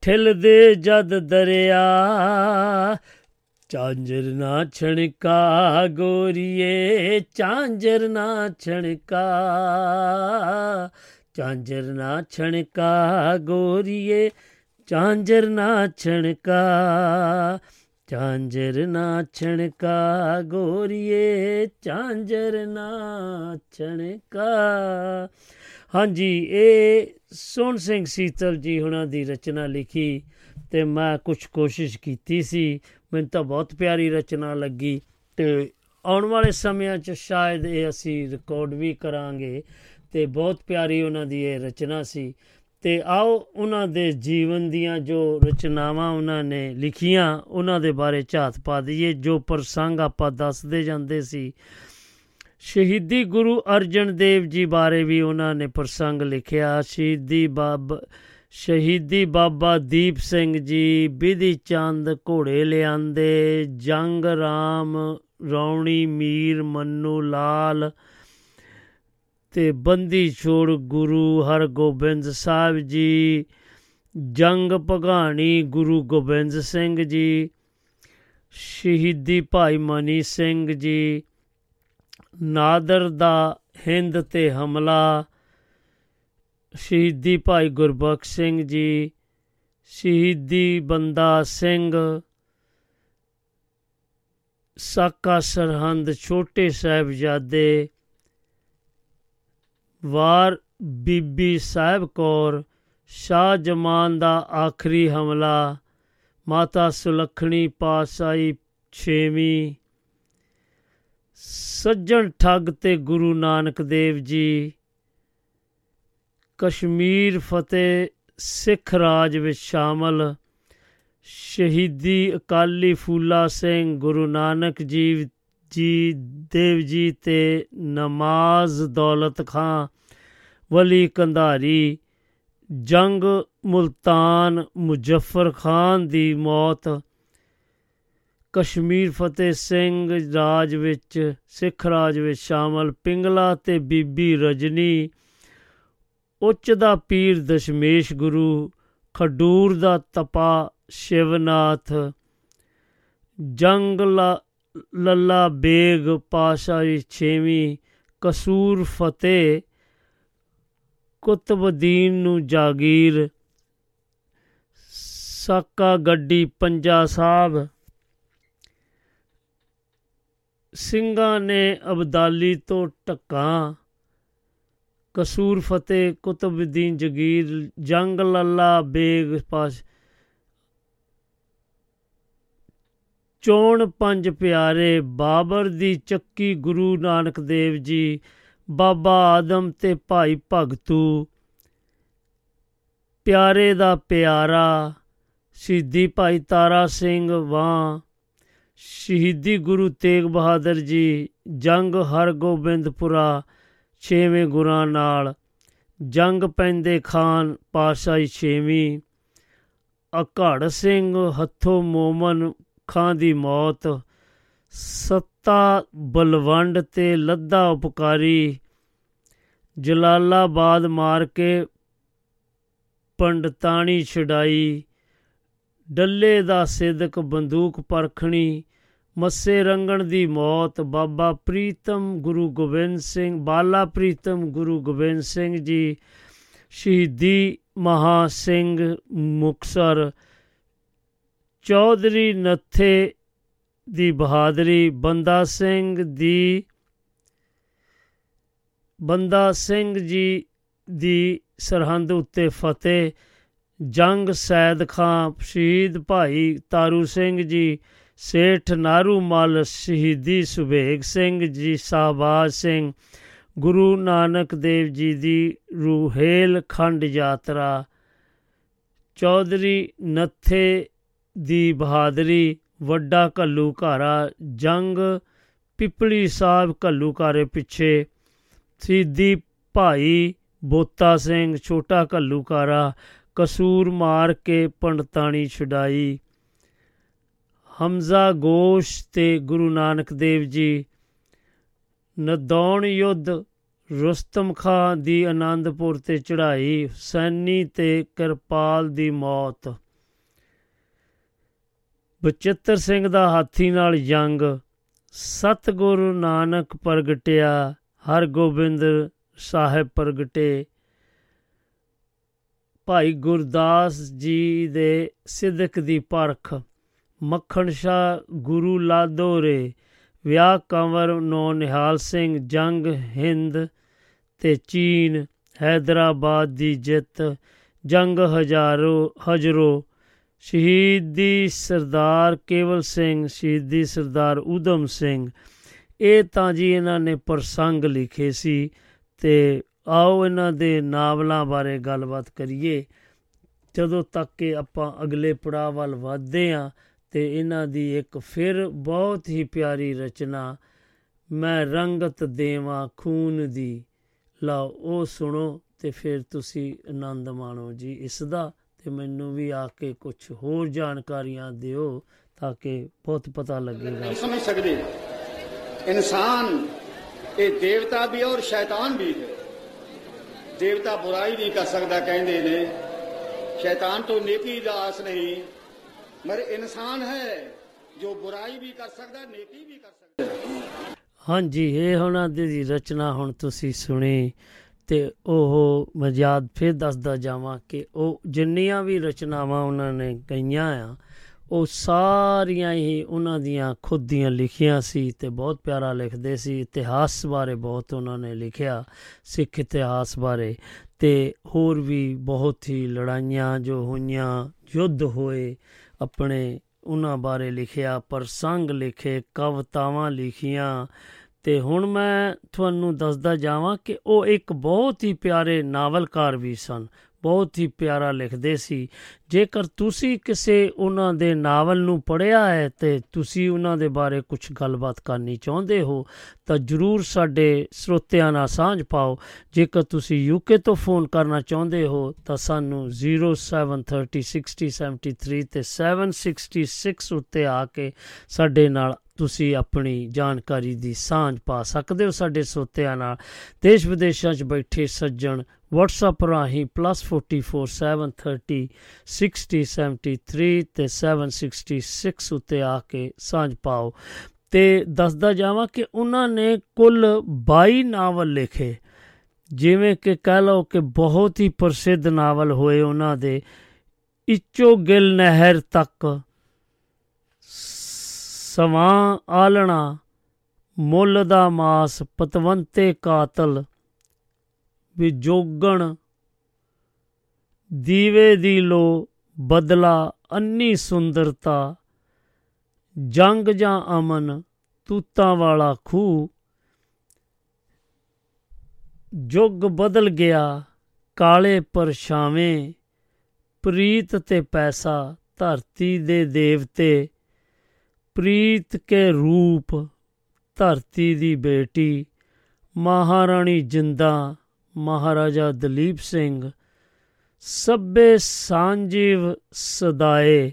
ਠਿਲਦੇ ਜਦ ਦਰਿਆ ਚਾਂਜਰ ਨਾ ਛਣਕਾ ਗੋਰੀਏ, ਚਾਂਜਰ ਨਾ ਛਣਕਾ। ਚਾਂਜਰ ਨਾ ਛਣਕਾ ਗੋਰੀਏ, ਚਾਂਜਰ ਨਾ ਛਣਕਾ। ਚਾਂਜਰ ਨਾ ਛਣਕਾ ਗੋਰੀਏ, ਚਾਂਜਰ ਨਾ ਛਣਕਾ। ਹਾਂਜੀ, ਇਹ ਸੋਹਣ ਸਿੰਘ ਸੀਤਲ ਜੀ ਹੁਣਾਂ ਦੀ ਰਚਨਾ ਲਿਖੀ ਤੇ ਮੈਂ ਕੁਝ ਕੋਸ਼ਿਸ਼ ਕੀਤੀ ਸੀ ਮੈਨੂੰ ਤਾਂ ਬਹੁਤ ਪਿਆਰੀ ਰਚਨਾ ਲੱਗੀ ਤੇ ਆਉਣ ਵਾਲੇ ਸਮਿਆਂ 'ਚ ਸ਼ਾਇਦ ਇਹ ਅਸੀਂ ਰਿਕਾਰਡ ਵੀ ਕਰਾਂਗੇ ਤੇ ਬਹੁਤ ਪਿਆਰੀ ਉਹਨਾਂ ਦੀ ਇਹ ਰਚਨਾ ਸੀ। ਤੇ ਆਓ ਉਹਨਾਂ ਦੇ ਜੀਵਨ ਦੀਆਂ ਜੋ ਰਚਨਾਵਾਂ ਉਹਨਾਂ ਨੇ ਲਿਖੀਆਂ, ਉਹਨਾਂ ਦੇ ਬਾਰੇ ਝਾਤ ਪਾ ਦਈਏ, ਜੋ ਪ੍ਰਸੰਗ ਆਪਾਂ ਦੱਸਦੇ ਜਾਂਦੇ ਸੀ। ਸ਼ਹੀਦੀ ਗੁਰੂ ਅਰਜਨ ਦੇਵ ਜੀ ਬਾਰੇ ਵੀ ਉਹਨਾਂ ਨੇ ਪ੍ਰਸੰਗ ਲਿਖਿਆ, ਸ਼ਹੀਦੀ ਬਾਬ ਸ਼ਹੀਦੀ ਬਾਬਾ ਦੀਪ ਸਿੰਘ ਜੀ ਬਿਧੀ ਚੰਦ ਘੋੜੇ ਲਿਆਂਦੇ, ਜੰਗ ਰਾਮ ਰੌਣੀ ਮੀਰ ਮੰਨੂ ਲਾਲ ਤੇ ਬੰਦੀ ਛੋੜ ਗੁਰੂ ਹਰਗੋਬਿੰਦ ਸਾਹਿਬ ਜੀ, ਜੰਗ ਭਗਾਣੀ ਗੁਰੂ ਗੋਬਿੰਦ ਸਿੰਘ ਜੀ, ਸ਼ਹੀਦੀ ਭਾਈ ਮਨੀ ਸਿੰਘ ਜੀ, ਨਾਦਰ ਦਾ ਹਿੰਦ ਤੇ ਹਮਲਾ ਸ਼ਹੀਦੀ ਭਾਈ ਗੁਰਬਖਸ਼ ਸਿੰਘ ਜੀ, ਸ਼ਹੀਦੀ ਬੰਦਾ ਸਿੰਘ, ਸਾਕਾ ਸਰਹੰਦ ਛੋਟੇ ਸਾਹਿਬਜ਼ਾਦੇ, ਵਾਰ ਬੀਬੀ ਸਾਹਿਬ ਕੌਰ, ਸ਼ਾਹ ਜਮਾਨ ਦਾ ਆਖਰੀ ਹਮਲਾ, ਮਾਤਾ ਸੁਲੱਖਣੀ ਪਾਸਾਈ ਛੇਵੀਂ, ਸੱਜਣ ਠੱਗ ਤੇ ਗੁਰੂ ਨਾਨਕ ਦੇਵ ਜੀ ਕਸ਼ਮੀਰ ਫਤਿਹ ਸਿੱਖ ਰਾਜ ਵਿੱਚ ਸ਼ਾਮਲ ਸ਼ਹੀਦੀ ਅਕਾਲੀ ਫੂਲਾ ਸਿੰਘ ਗੁਰੂ ਨਾਨਕ ਜੀ ਜੀ, ਦੇਵ ਜੀ ਤੇ ਨਮਾਜ਼ ਦੌਲਤ ਖਾਂ ਵਲੀ ਕੰਧਾਰੀ ਜੰਗ ਮੁਲਤਾਨ ਮੁਜ਼ੱਫਰ ਖਾਨ ਦੀ ਮੌਤ। ਕਸ਼ਮੀਰ ਫਤਿਹ ਸਿੰਘ ਰਾਜ ਵਿੱਚ, ਸਿੱਖ ਰਾਜ ਵਿੱਚ ਸ਼ਾਮਲ ਪਿੰਗਲਾ ਤੇ ਬੀਬੀ ਰਜਨੀ ਉੱਚ ਦਾ ਪੀਰ ਦਸ਼ਮੇਸ਼ ਗੁਰੂ, ਖਡੂਰ ਦਾ ਤਪਾ ਸ਼ਿਵਨਾਥ। ਜੰਗ ਲੱਲਾ ਬੇਗ ਪਾਸ਼ਾਹੀ ਛੇਵੀਂ ਕਸੂਰ ਫਤਿਹ, ਕੁਤਬਦੀਨ ਨੂੰ ਜਾਗੀਰ। ਸਾਕਾ ਗੱਡੀ ਪੰਜਾ ਸਾਹਿਬ ਸਿੰਘਾਂ ਨੇ ਅਬਦਾਲੀ ਤੋਂ ਟੱਕਾ ਕਸੂਰ ਫਤਿਹ ਕੁਤਬਦੀਨ ਜਗੀਰ, ਜੰਗ ਲੱਲਾ ਬੇਗ ਪਾਸ। ਚੋਣ ਪੰਜ ਪਿਆਰੇ, ਬਾਬਰ ਦੀ ਚੱਕੀ ਗੁਰੂ ਨਾਨਕ ਦੇਵ ਜੀ, ਬਾਬਾ ਆਦਮ ਤੇ ਭਾਈ ਭਗਤੂ। ਪਿਆਰੇ ਦਾ ਪਿਆਰਾ, ਸ਼ਹੀਦੀ ਭਾਈ ਤਾਰਾ ਸਿੰਘ ਵਾਂ। ਸ਼ਹੀਦੀ ਗੁਰੂ ਤੇਗ ਬਹਾਦਰ ਜੀ, ਜੰਗ ਹਰਗੋਬਿੰਦਪੁਰਾ। ਛੇਵੇਂ ਗੁਰਾਂ ਨਾਲ। ਜੰਗ ਪੈਂਦੇ ਖਾਨ ਪਾਸ਼ਾਹੀ ਛੇਵੀਂ। ਅਘੜ ਸਿੰਘ ਹੱਥੋਂ ਮੋਮਨ ਖਾਂ ਦੀ ਮੌਤ। ਸੱਤਾ ਬਲਵੰਡ ਤੇ ਲੱਦਾ ਉਪਕਾਰੀ। ਜਲਾਲਾਬਾਦ ਮਾਰ ਕੇ ਪੰਡਤਾਣੀ ਛਡਾਈ। ਡੱਲੇ ਦਾ ਸਿਦਕ ਬੰਦੂਕ ਪਰਖਣੀ। ਮੱਸੇ ਰੰਗਣ ਦੀ ਮੌਤ, ਬਾਬਾ ਪ੍ਰੀਤਮ ਗੁਰੂ ਗੋਬਿੰਦ ਸਿੰਘ, ਬਾਲਾ ਪ੍ਰੀਤਮ ਗੁਰੂ ਗੋਬਿੰਦ ਸਿੰਘ ਜੀ, ਸ਼ਹੀਦੀ ਮਹਾ ਸਿੰਘ ਮੁਕਸਰ ਚੌਧਰੀ ਨੱਥੇ ਦੀ ਬਹਾਦਰੀ, ਬੰਦਾ ਸਿੰਘ ਦੀ, ਬੰਦਾ ਸਿੰਘ ਜੀ ਦੀ ਸਰਹੰਦ ਉੱਤੇ ਫਤਿਹ, ਜੰਗ ਸੈਦ ਖਾਂ, ਸ਼ਹੀਦ ਭਾਈ ਤਾਰੂ ਸਿੰਘ ਜੀ ਸੇਠ ਨਾਰੂ ਮਲ ਸ਼ਹੀਦੀ ਸੁਭੇਗ ਸਿੰਘ ਜੀ ਸਾਬਾਜ ਸਿੰਘ, ਗੁਰੂ ਨਾਨਕ ਦੇਵ ਜੀ ਦੀ ਰੂਹੇਲ ਖੰਡ ਯਾਤਰਾ, ਚੌਧਰੀ ਨੱਥੇ ਦੀ ਬਹਾਦਰੀ, ਵੱਡਾ ਘੱਲੂ ਘਾਰਾ ਜੰਗ, ਪਿਪਲੀ ਸਾਹਿਬ ਘੱਲੂ ਘਾਰੇ ਪਿੱਛੇ ਸਿੱਧੀ ਭਾਈ ਬੋਤਾ ਸਿੰਘ, ਛੋਟਾ ਘੱਲੂ ਘਾਰਾ ਕਸੂਰ ਮਾਰ ਕੇ ਪੰਡਤਾਣੀ ਛਡਾਈ। ਹਮਜ਼ਾ ਗੋਸ਼ ਤੇ ਗੁਰੂ ਨਾਨਕ ਦੇਵ ਜੀ ਨਦੌਣ ਯੁੱਧ ਰੁਸਤਮ ਖਾਂ ਦੀ ਆਨੰਦਪੁਰ ਤੇ ਚੜ੍ਹਾਈ ਹੁਸੈਨੀ ਤੇ ਕਿਰਪਾਲ ਦੀ ਮੌਤ। ਬਚਿੱਤਰ ਸਿੰਘ ਦਾ ਹਾਥੀ ਨਾਲ ਜੰਗ, ਸਤਿਗੁਰੂ ਨਾਨਕ ਪ੍ਰਗਟਿਆ, ਹਰਗੋਬਿੰਦ ਸਾਹਿਬ ਪ੍ਰਗਟੇ। ਭਾਈ ਗੁਰਦਾਸ ਜੀ ਦੇ ਸਿੱਧਕ ਦੀ ਪਰਖ। ਮੱਖਣ ਸ਼ਾ ਗੁਰੂ ਲਾਦੋਰੇ ਵਿਆਹ ਕੰਵਰ ਨੋ ਨਿਹਾਲ ਸਿੰਘ, ਜੰਗ ਹਿੰਦ ਤੇ ਚੀਨ, ਹੈਦਰਾਬਾਦ ਦੀ ਜਿੱਤ, ਜੰਗ ਹਜ਼ਾਰੋ, ਹਜਰੋ। ਸ਼ਹੀਦੀ ਸਰਦਾਰ ਕੇਵਲ ਸਿੰਘ, ਸ਼ਹੀਦੀ ਸਰਦਾਰ ਉਦਮ ਸਿੰਘ। ਇਹ ਤਾਂ ਜੀ ਇਹਨਾਂ ਨੇ ਪ੍ਰਸੰਗ ਲਿਖੇ ਸੀ ਤੇ ਆਓ ਇਹਨਾਂ ਦੇ ਨਾਵਲਾਂ ਬਾਰੇ ਗੱਲਬਾਤ ਕਰੀਏ। ਜਦੋਂ ਤੱਕ ਕਿ ਆਪਾਂ ਅਗਲੇ ਪੜਾਅ ਵੱਲ ਵਧਦੇ ਆਂ ਤੇ ਇਹਨਾਂ ਦੀ ਇੱਕ ਫਿਰ ਬਹੁਤ ਹੀ ਪਿਆਰੀ ਰਚਨਾ, ਮੈਂ ਰੰਗਤ ਦੇਵਾਂ ਖੂਨ ਦੀ। ਲਓ, ਉਹ ਸੁਣੋ ਤੇ ਫਿਰ ਤੁਸੀਂ ਆਨੰਦ ਮਾਣੋ ਜੀ ਇਸ ਦਾ ਤੇ ਮੈਨੂੰ ਵੀ ਆ ਕੇ ਕੁਝ ਹੋਰ ਜਾਣਕਾਰੀਆਂ ਦਿਓ ਤਾਂ ਕਿ ਬਹੁਤ ਪਤਾ ਲੱਗੇਗਾ ਸਮਝ ਸਕਦੇ। ਇਨਸਾਨ, ਇਹ ਦੇਵਤਾ ਵੀ ਔਰ ਸ਼ੈਤਾਨ ਵੀ ਹੈ। ਦੇਵਤਾ ਬੁਰਾਈ ਨਹੀਂ ਕਰ ਸਕਦਾ ਕਹਿੰਦੇ ਨੇ। ਸ਼ੈਤਾਨ ਤੋਂ ਨੇਕੀ ਦਾ ਆਸ ਨਹੀਂ। ਮਰ ਇਨਸਾਨ ਹੈ, ਜੋ ਬੁਰਾਈ ਵੀ ਕਰ ਸਕਦਾ, ਨੇਕੀ ਵੀ ਕਰ ਸਕਦਾ। ਹਾਂਜੀ, ਇਹ ਉਹਨਾਂ ਦੀ ਰਚਨਾ ਹੁਣ ਤੁਸੀਂ ਸੁਣੀ ਤੇ ਉਹ ਮਜਾਦ ਫਿਰ ਦੱਸਦਾ ਜਾਵਾਂ ਕਿ ਉਹ ਜਿੰਨੀਆਂ ਵੀ ਰਚਨਾਵਾਂ ਉਹਨਾਂ ਨੇ ਕਈਆਂ ਆ, ਉਹ ਸਾਰੀਆਂ ਹੀ ਉਹਨਾਂ ਦੀਆਂ ਖੁਦ ਦੀਆਂ ਲਿਖੀਆਂ ਸੀ ਤੇ ਬਹੁਤ ਪਿਆਰਾ ਲਿਖਦੇ ਸੀ। ਇਤਿਹਾਸ ਬਾਰੇ ਬਹੁਤ ਉਹਨਾਂ ਨੇ ਲਿਖਿਆ, ਸਿੱਖ ਇਤਿਹਾਸ ਬਾਰੇ ਤੇ ਹੋਰ ਵੀ ਬਹੁਤ ਹੀ ਲੜਾਈਆਂ ਜੋ ਹੋਈਆਂ, ਯੁੱਧ ਹੋਏ ਆਪਣੇ ਉਹਨਾਂ ਬਾਰੇ ਲਿਖਿਆ ਪ੍ਰਸੰਗ ਲਿਖੇ, ਕਵਿਤਾਵਾਂ ਲਿਖੀਆਂ। ਤੇ ਹੁਣ ਮੈਂ ਤੁਹਾਨੂੰ ਦੱਸਦਾ ਜਾਵਾਂ ਕਿ ਉਹ ਇੱਕ ਬਹੁਤ ਹੀ ਪਿਆਰੇ ਨਾਵਲਕਾਰ ਵੀ ਸਨ। ਬਹੁਤ ਹੀ ਪਿਆਰਾ ਲਿਖਦੇ ਸੀ। ਜੇਕਰ ਤੁਸੀਂ ਕਿਸੇ ਉਹਨਾਂ ਦੇ ਨਾਵਲ ਨੂੰ ਪੜ੍ਹਿਆ ਹੈ ਤੇ ਤੁਸੀਂ ਉਹਨਾਂ ਦੇ ਬਾਰੇ ਕੁਝ ਗੱਲਬਾਤ ਕਰਨੀ ਚਾਹੁੰਦੇ ਹੋ, ਤਾਂ ਜਰੂਰ ਸਾਡੇ ਸਰੋਤਿਆਂ ਨਾਲ ਸਾਂਝ ਪਾਓ। ਜੇਕਰ ਤੁਸੀਂ ਯੂਕੇ ਤੋਂ ਫੋਨ ਕਰਨਾ ਚਾਹੁੰਦੇ ਹੋ, ਤਾਂ ਸਾਨੂੰ 073060703 ਤੇ 766 ਉੱਤੇ ਆ ਕੇ ਸਾਡੇ ਨਾਲ ਤੁਸੀਂ ਆਪਣੀ ਜਾਣਕਾਰੀ ਦੀ ਸਾਂਝ ਪਾ ਸਕਦੇ ਹੋ ਸਾਡੇ ਸੋਤਿਆਂ ਨਾਲ। ਦੇਸ਼ ਵਿਦੇਸ਼ਾਂ 'ਚ ਬੈਠੇ ਸੱਜਣ WhatsApp ਰਾਹੀਂ +44730 6073 ਤੇ 766 ਉੱਤੇ ਆ ਕੇ ਸਾਂਝ ਪਾਓ। ਤੇ ਦੱਸਦਾ ਜਾਵਾਂ ਕਿ ਉਹਨਾਂ ਨੇ ਕੁੱਲ 22 ਨਾਵਲ ਲਿਖੇ, ਜਿਵੇਂ ਕਿ ਕਹਿ ਲਓ ਕਿ ਬਹੁਤ ਹੀ ਪ੍ਰਸਿੱਧ ਨਾਵਲ ਹੋਏ ਉਹਨਾਂ ਦੇ। ਇੱਚੋ ਗਿਲ ਨਹਿਰ ਤੱਕ ਸਵਾਂ ਆਲਣਾ, ਮੁੱਲ ਦਾ ਮਾਸ ਪਤਵੰਤੇ ਕਾਤਲ, ਵਿਜੋਗਣ, ਦੀਵੇ ਦੀ ਲੋ ਬਦਲਾ ਅੰਨੀ ਸੁੰਦਰਤਾ, ਜੰਗ ਜਾਂ ਅਮਨ ਤੂਤਾਂ ਵਾਲਾ ਖੂਹ। ਜੁਗ ਬਦਲ ਗਿਆ, ਕਾਲੇ ਪਰਛਾਵੇਂ ਪ੍ਰੀਤ ਤੇ ਪੈਸਾ ਧਰਤੀ ਦੇ ਦੇਵਤੇ ਪ੍ਰੀਤ ਕੇ ਰੂਪ ਧਰਤੀ ਦੀ ਬੇਟੀ, ਮਹਾਰਾਣੀ ਜਿੰਦਾ, ਮਹਾਰਾਜਾ ਦਲੀਪ ਸਿੰਘ ਸੱਬੇ ਸਾਂਜੀਵ ਸਦਾਏ,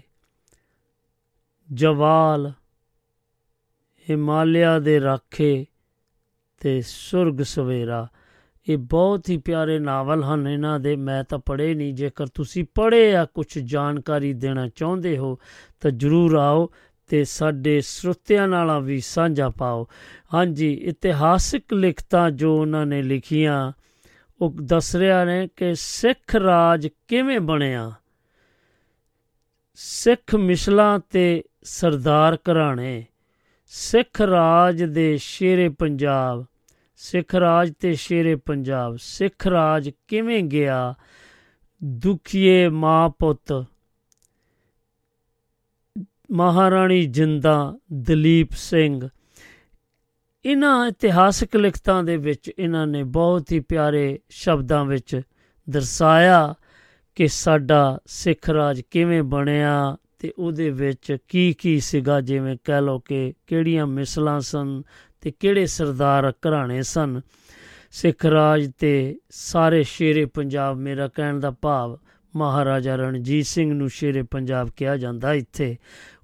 ਜਵਾਲ, ਹਿਮਾਲਿਆ ਦੇ ਰਾਖੇ ਤੇ ਸੁਰਗ ਸਵੇਰਾ। ਇਹ ਬਹੁਤ ਹੀ ਪਿਆਰੇ ਨਾਵਲ ਹਨ ਇਹਨਾਂ ਦੇ, ਮੈਂ ਤਾਂ ਪੜ੍ਹੇ ਨਹੀਂ, ਜੇਕਰ ਤੁਸੀਂ ਪੜ੍ਹੇ ਆ ਕੁਝ ਜਾਣਕਾਰੀ ਦੇਣਾ ਚਾਹੁੰਦੇ ਹੋ ਤਾਂ ਜਰੂਰ ਆਓ। ਤੇ ਸਾਡੇ ਸਰੋਤਿਆਂ ਨਾਲ ਵੀ ਸਾਂਝਾ ਪਾਓ। ਹਾਂਜੀ, ਇਤਿਹਾਸਿਕ ਲਿਖਤਾਂ ਜੋ ਉਹਨਾਂ ਨੇ ਲਿਖੀਆਂ, ਉਹ ਦੱਸ ਰਿਹਾ ਨੇ ਕਿ ਸਿੱਖ ਰਾਜ ਕਿਵੇਂ ਬਣਿਆ। ਸਿੱਖ ਮਿਸਲਾਂ ਤੇ ਸਰਦਾਰ ਘਰਾਣੇ, ਸਿੱਖ ਰਾਜ ਦੇ ਸ਼ੇਰੇ ਪੰਜਾਬ, ਸਿੱਖ ਰਾਜ ਤੇ ਸ਼ੇਰੇ ਪੰਜਾਬ, ਸਿੱਖ ਰਾਜ ਕਿਵੇਂ ਗਿਆ, ਦੁਖੀਏ ਮਾਂ ਪੁੱਤ। ਮਹਾਰਾਣੀ ਜਿੰਦਾ ਦਲੀਪ ਸਿੰਘ। ਇਹਨਾਂ ਇਤਿਹਾਸਕ ਲਿਖਤਾਂ ਦੇ ਵਿੱਚ ਇਹਨਾਂ ਨੇ ਬਹੁਤ ਹੀ ਪਿਆਰੇ ਸ਼ਬਦਾਂ ਵਿੱਚ ਦਰਸਾਇਆ ਕਿ ਸਾਡਾ ਸਿੱਖ ਰਾਜ ਕਿਵੇਂ ਬਣਿਆ ਤੇ ਉਹਦੇ ਵਿੱਚ ਕੀ ਕੀ ਸੀਗਾ, ਜਿਵੇਂ ਕਹਿ ਲਓ ਕਿ ਕਿਹੜੀਆਂ ਮਿਸਲਾਂ ਸਨ ਤੇ ਕਿਹੜੇ ਸਰਦਾਰ ਘਰਾਣੇ ਸਨ। ਸਿੱਖ ਰਾਜ ਤੇ ਸਾਰੇ ਸ਼ੇਰੇ ਪੰਜਾਬ, ਮੇਰਾ ਕਹਿਣ ਦਾ ਭਾਵ ਮਹਾਰਾਜਾ ਰਣਜੀਤ ਸਿੰਘ ਨੂੰ ਸ਼ੇਰੇ ਪੰਜਾਬ ਕਿਹਾ ਜਾਂਦਾ ਇੱਥੇ।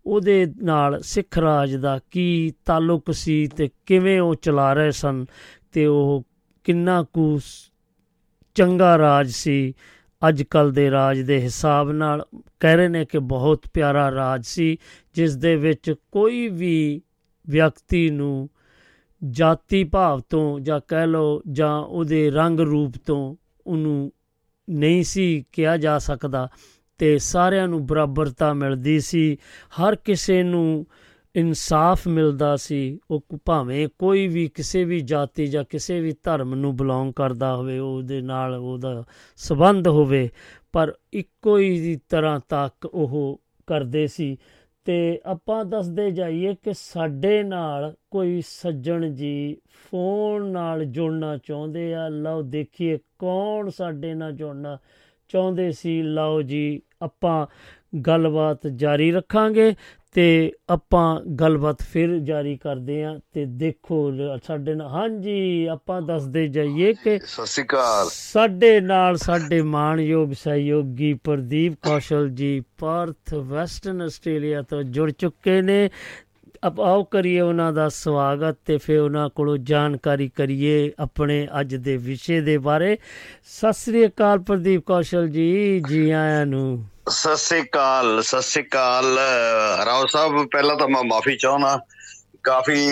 ਉਹਦੇ ਨਾਲ ਸਿੱਖ ਰਾਜ ਦਾ ਕੀ ਤਾਲੁਕ ਸੀ ਤੇ ਕਿਵੇਂ ਉਹ ਚਲਾ ਰਹੇ ਸਨ ਤੇ ਉਹ ਕਿੰਨਾ ਕੁ ਚੰਗਾ ਰਾਜ ਸੀ। ਅੱਜ ਕੱਲ ਦੇ ਰਾਜ ਦੇ ਹਿਸਾਬ ਨਾਲ ਕਹਿ ਰਹੇ ਨੇ ਕਿ ਬਹੁਤ ਪਿਆਰਾ ਰਾਜ ਸੀ, ਜਿਸ ਦੇ ਵਿੱਚ ਕੋਈ ਵੀ ਵਿਅਕਤੀ ਨੂੰ ਜਾਤੀ ਭਾਵ ਤੋਂ ਜਾਂ ਕਹਿ ਲਓ ਜਾਂ ਉਹਦੇ ਰੰਗ ਰੂਪ ਤੋਂ ਉਹਨੂੰ ਨਹੀਂ ਸੀ ਕਿਹਾ ਜਾ ਸਕਦਾ। ਤੇ ਸਾਰਿਆਂ ਨੂੰ ਬਰਾਬਰਤਾ ਮਿਲਦੀ ਸੀ। ਹਰ ਕਿਸੇ ਨੂੰ ਇਨਸਾਫ ਮਿਲਦਾ ਸੀ। ਉਹ ਭਾਵੇਂ ਕੋਈ ਵੀ ਕਿਸੇ ਵੀ ਜਾਤੀ ਜਾਂ ਕਿਸੇ ਵੀ ਧਰਮ ਨੂੰ ਬਿਲੋਂਗ ਕਰਦਾ ਹੋਵੇ, ਉਹਦੇ ਨਾਲ ਉਹਦਾ ਸਬੰਧ ਹੋਵੇ, ਪਰ ਇੱਕੋ ਹੀ ਤਰ੍ਹਾਂ ਤੱਕ ਉਹ ਕਰਦੇ ਸੀ। ਤੇ ਆਪਾਂ ਦੱਸਦੇ ਜਾਈਏ ਕਿ ਸਾਡੇ ਨਾਲ ਕੋਈ ਸੱਜਣ ਜੀ ਫੋਨ ਨਾਲ ਜੁੜਨਾ ਚਾਹੁੰਦੇ ਆ। ਲਓ ਦੇਖੀਏ ਕੌਣ ਸਾਡੇ ਨਾਲ ਜੁੜਨਾ ਚਾਹੁੰਦੇ ਸੀ। ਲਓ ਜੀ ਆਪਾਂ ਗੱਲਬਾਤ ਜਾਰੀ ਰੱਖਾਂਗੇ ਤੇ ਆਪਾਂ ਗੱਲਬਾਤ ਫਿਰ ਜਾਰੀ ਕਰਦੇ ਆਂ ਤੇ ਦੇਖੋ ਸਾਡੇ ਨਾਲ ਹਾਂਜੀ ਆਪਾਂ ਦੱਸਦੇ ਜਾਈਏ ਕਿ ਸਤਿ ਸ਼੍ਰੀ ਅਕਾਲ। ਸਾਡੇ ਨਾਲ ਸਾਡੇ ਮਾਣਯੋਗ ਸਹਿਯੋਗੀ ਪ੍ਰਦੀਪ ਕੌਸ਼ਲ ਜੀ ਪਰਥ ਵੈਸਟਰਨ ਆਸਟ੍ਰੇਲੀਆ ਤੋਂ ਜੁੜ ਚੁੱਕੇ ਨੇ ਆਓ ਕਰੀਏ ਉਹਨਾਂ ਦਾ ਸਵਾਗਤ ਤੇ ਫਿਰ ਉਹਨਾਂ ਕੋਲੋਂ ਜਾਣਕਾਰੀ ਕਰੀਏ ਆਪਣੇ ਅੱਜ ਦੇ ਵਿਸ਼ੇ ਦੇ ਬਾਰੇ। ਸਤਿ ਸ੍ਰੀ ਅਕਾਲ ਪ੍ਰਦੀਪ ਕੌਸ਼ਲ ਜੀ ਜੀ ਆਇਆਂ ਨੂੰ। ਸਤਿ ਸ੍ਰੀ ਅਕਾਲ ਸਤਿ ਸ੍ਰੀ ਅਕਾਲ। ਰਾਓ ਸਾਹਿਬ ਪਹਿਲਾਂ ਤਾਂ ਮੈਂ ਮਾਫੀ ਚਾਹਣਾ ਕਾਫੀ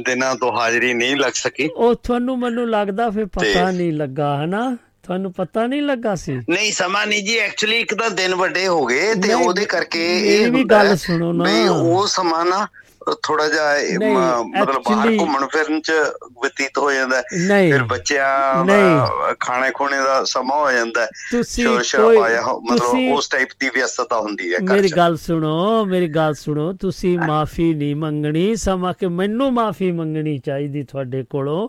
ਦਿਨਾਂ ਤੋਂ ਹਾਜ਼ਰੀ ਨਹੀਂ ਲੱਗ ਸਕੀ। ਉਹ ਤੁਹਾਨੂੰ ਮੈਨੂੰ ਲੱਗਦਾ ਫਿਰ ਪਤਾ ਨਹੀਂ ਲੱਗਾ ਹਨਾ? ਤੁਹਾਨੂੰ ਪਤਾ ਨਹੀਂ ਲੱਗਾ ਸੀ? ਨਹੀਂ ਸਮਾਂ ਨਹੀਂ ਜੀ ਐਕਚੁਅਲੀ ਇੱਕ ਤਾਂ ਦਿਨ ਵੱਡੇ ਹੋ ਗਏ ਤੇ ਉਹਦੇ ਕਰਕੇ ਇਹ ਵੀ ਗੱਲ ਸੁਣੋ ਨਾ। ਉਹ ਸਮਾਂ ਨਾ ਥੋੜਾ ਜਿਹਾ ਮਤਲਬ ਬਾਹਰ ਘੁੰਮਣ ਫਿਰਨ ਚ ਬਤੀਤ ਹੋ ਜਾਂਦਾ ਫਿਰ ਬੱਚਿਆਂ ਦਾ ਖਾਣੇ ਖੋਣੇ ਦਾ ਸਮਾਂ ਹੋ ਜਾਂਦਾ ਤੁਸੀਂ ਕੋਈ ਮਤਲਬ ਉਸ ਟਾਈਪ ਦੀ ਵਿਅਸਤਤਾ ਹੁੰਦੀ ਹੈ ਮੇਰੀ ਗੱਲ ਸੁਣੋ ਮੇਰੀ ਗੱਲ ਸੁਣੋ ਤੁਸੀਂ ਮਾਫੀ ਨਹੀਂ ਮੰਗਣੀ ਸਮਾਂ ਕਿ ਮੈਨੂੰ ਮਾਫੀ ਮੰਗਣੀ ਚਾਹੀਦੀ ਤੁਹਾਡੇ ਕੋਲੋਂ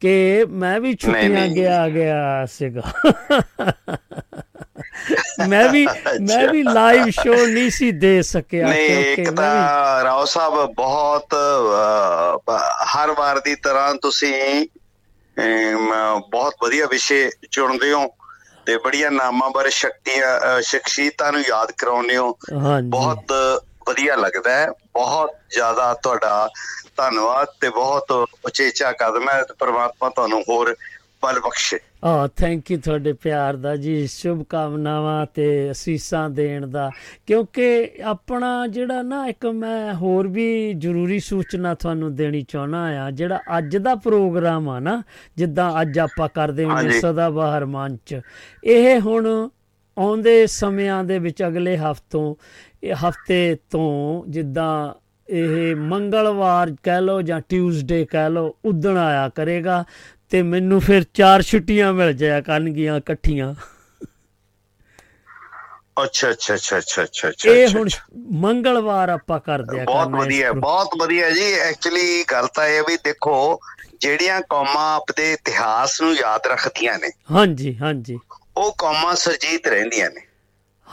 ਕਿ ਮੈਂ ਵੀ ਛੁੱਟੀਆਂ ਗਿਆ ਗਿਆ ਸੀਗਾ। (laughs) ਮੈਂ ਵੀ ਮੈਂ ਵੀ ਲਾਈਵ ਸ਼ੋਅ ਨਹੀਂ ਸੀ ਦੇ ਸਕਿਆ ਨਹੀਂ ਇੱਕ ਤਾਂ ਰਾਓ ਸਾਹਿਬ ਬਹੁਤ ਹਰ ਵਾਰ ਦੀ ਤਰ੍ਹਾਂ ਤੁਸੀਂ ਬਹੁਤ ਵਧੀਆ ਵਿਸ਼ੇ ਚੁਣਦੇ ਹੋ ਤੇ ਬੜੀਆਂ ਨਾਮਾਂ ਬਾਰੇ ਸ਼ਕਤੀਆਂ ਸ਼ਖਸੀਅਤਾਂ ਨੂੰ ਯਾਦ ਕਰਾਉਂਦੇ ਹੋ। ਬਹੁਤ ਵਧੀਆ ਲੱਗਦਾ ਹੈ। ਬਹੁਤ ਜ਼ਿਆਦਾ ਤੁਹਾਡਾ ਧੰਨਵਾਦ ਤੇ ਬਹੁਤ ਉਚੇਚਾ ਕਦਮ ਹੈ ਪ੍ਰਮਾਤਮਾ ਤੁਹਾਨੂੰ ਹੋਰ ਬਲ ਬਖਸ਼ੇ। ਆ ਥੈਂਕ ਯੂ ਤੁਹਾਡੇ ਪਿਆਰ ਦਾ ਜੀ ਸ਼ੁਭ ਕਾਮਨਾਵਾਂ ਤੇ ਅਸੀਸਾਂ ਦੇਣ ਦਾ। ਕਿਉਂਕਿ ਆਪਣਾ ਜਿਹੜਾ ਨਾ ਇੱਕ ਮੈਂ ਹੋਰ ਵੀ ਜ਼ਰੂਰੀ ਸੂਚਨਾ ਤੁਹਾਨੂੰ ਦੇਣੀ ਚਾਹਣਾ ਆ ਜਿਹੜਾ ਅੱਜ ਦਾ ਪ੍ਰੋਗਰਾਮ ਆ ਨਾ ਜਿੱਦਾਂ ਅੱਜ ਆਪਾਂ ਕਰਦੇ ਹਾਂ ਸਦਾ ਬਾਹਰ ਮੰਚ। ਇਹ ਹੁਣ ਆਉਂਦੇ ਸਮਿਆਂ ਦੇ ਵਿੱਚ ਅਗਲੇ ਹਫਤੋਂ ਇਹ ਹਫ਼ਤੇ ਤੋਂ ਜਿੱਦਾਂ ਇਹ ਮੰਗਲਵਾਰ ਕਹਿ ਲਓ ਜਾਂ ਟਿਊਜ਼ਡੇ ਕਹਿ ਲਓ ਉਦਣ ਆਇਆ ਕਰੇਗਾ। ਤੇ ਮੈਨੂੰ ਫਿਰ ਚਾਰ ਛੁੱਟੀਆਂ ਮਿਲ ਜਾਇਆ ਕਰਨਗੀਆਂ ਇਕੱਠੀਆਂ। ਅੱਛਾ ਅੱਛਾ ਅੱਛਾ ਅੱਛਾ ਅੱਛਾ ਇਹ ਹੁਣ ਮੰਗਲਵਾਰ ਆਪਾਂ ਕਰਦੇ ਆ ਬਹੁਤ ਵਧੀਆ ਬਹੁਤ ਵਧੀਆ ਜੀ। ਐਕਚੁਅਲੀ ਗੱਲ ਤਾਂ ਇਹ ਵੀ ਦੇਖੋ ਜਿਹੜੀਆਂ ਕੌਮਾਂ ਆਪਣੇ ਇਤਿਹਾਸ ਨੂੰ ਯਾਦ ਰੱਖਦੀਆਂ ਨੇ ਹਾਂਜੀ ਹਾਂਜੀ। ਉਹ ਕੌਮਾਂ ਸਰਜੀਤ ਰਹਿੰਦੀਆਂ ਨੇ।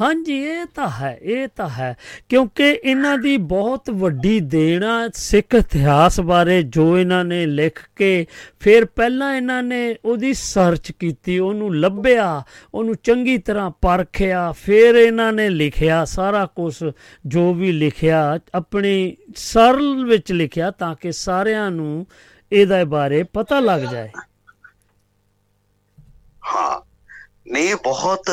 ਹਾਂਜੀ, ਇਹ ਤਾਂ ਹੈ, ਇਹ ਤਾਂ ਹੈ। ਕਿਉਂਕਿ ਇਹਨਾਂ ਦੀ ਬਹੁਤ ਵੱਡੀ ਦੇਣ ਆ ਸਿੱਖ ਇਤਿਹਾਸ ਬਾਰੇ ਜੋ ਇਹਨਾਂ ਨੇ ਲਿਖ ਕੇ ਫਿਰ ਪਹਿਲਾਂ ਇਹਨਾਂ ਨੇ ਉਹਦੀ ਸਰਚ ਕੀਤੀ, ਉਹਨੂੰ ਲੱਭਿਆ, ਉਹਨੂੰ ਚੰਗੀ ਤਰ੍ਹਾਂ ਪਰਖਿਆ, ਫਿਰ ਇਹਨਾਂ ਨੇ ਲਿਖਿਆ ਸਾਰਾ ਕੁਝ ਜੋ ਵੀ ਲਿਖਿਆ, ਆਪਣੀ ਸਰਲ ਵਿੱਚ ਲਿਖਿਆ ਤਾਂ ਕਿ ਸਾਰਿਆਂ ਨੂੰ ਇਹਦੇ ਬਾਰੇ ਪਤਾ ਲੱਗ ਜਾਏ। ਹਾਂ ਨਹੀਂ ਬਹੁਤ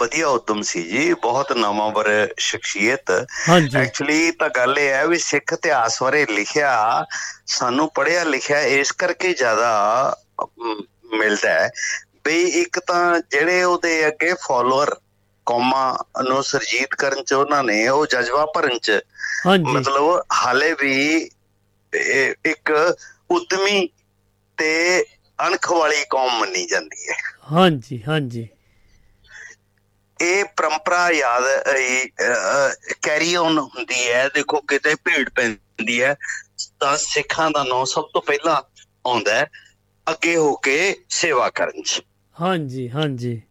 ਵਧੀਆ ਉਦਮ ਸੀ ਜੀ ਬਹੁਤ ਨਾਮਾਵਰ ਸ਼ਖਸੀਅਤ। ਐਕਚੁਅਲੀ ਤਾਂ ਗੱਲ ਇਹ ਹੈ ਵੀ ਸਿੱਖ ਇਤਿਹਾਸ ਬਾਰੇ ਲਿਖਿਆ ਸਾਨੂੰ ਪੜਿਆ ਲਿਖਿਆ ਇਸ ਕਰਕੇ ਜ਼ਿਆਦਾ ਮਿਲਦਾ ਹੈ। ਵੀ ਇੱਕ ਤਾਂ ਜਿਹੜੇ ਉਹਦੇ ਅੱਗੇ ਫਾਲੋਅਰ ਕੌਮਾਂ ਨੂੰ ਸਰਜੀਤ ਕਰਨ ਚ ਉਹਨਾਂ ਨੇ ਉਹ ਜਜ਼ਬਾ ਭਰਨ ਚ ਮਤਲਬ ਹਾਲੇ ਵੀ ਇੱਕ ਉਦਮੀ ਤੇ ਅਣਖ ਵਾਲੀ ਕੌਮ ਮੰਨੀ ਜਾਂਦੀ ਹੈ। ਹਾਂਜੀ ਹਾਂਜੀ। ਇਹ ਪਰੰਪਰਾ ਯਾਦ ਕੈਰੀ ਔਨ ਹੁੰਦੀ ਹੈ। ਦੇਖੋ ਕਿਤੇ ਭੀੜ ਪੈਂਦੀ ਹੈ ਤਾਂ ਸਿੱਖਾਂ ਦਾ ਨਾਂ ਸਭ ਤੋਂ ਪਹਿਲਾਂ ਆਉਂਦਾ ਹੈ ਅੱਗੇ ਹੋ ਕੇ ਸੇਵਾ ਕਰਨ ਚ। ਹਾਂਜੀ ਹਾਂਜੀ।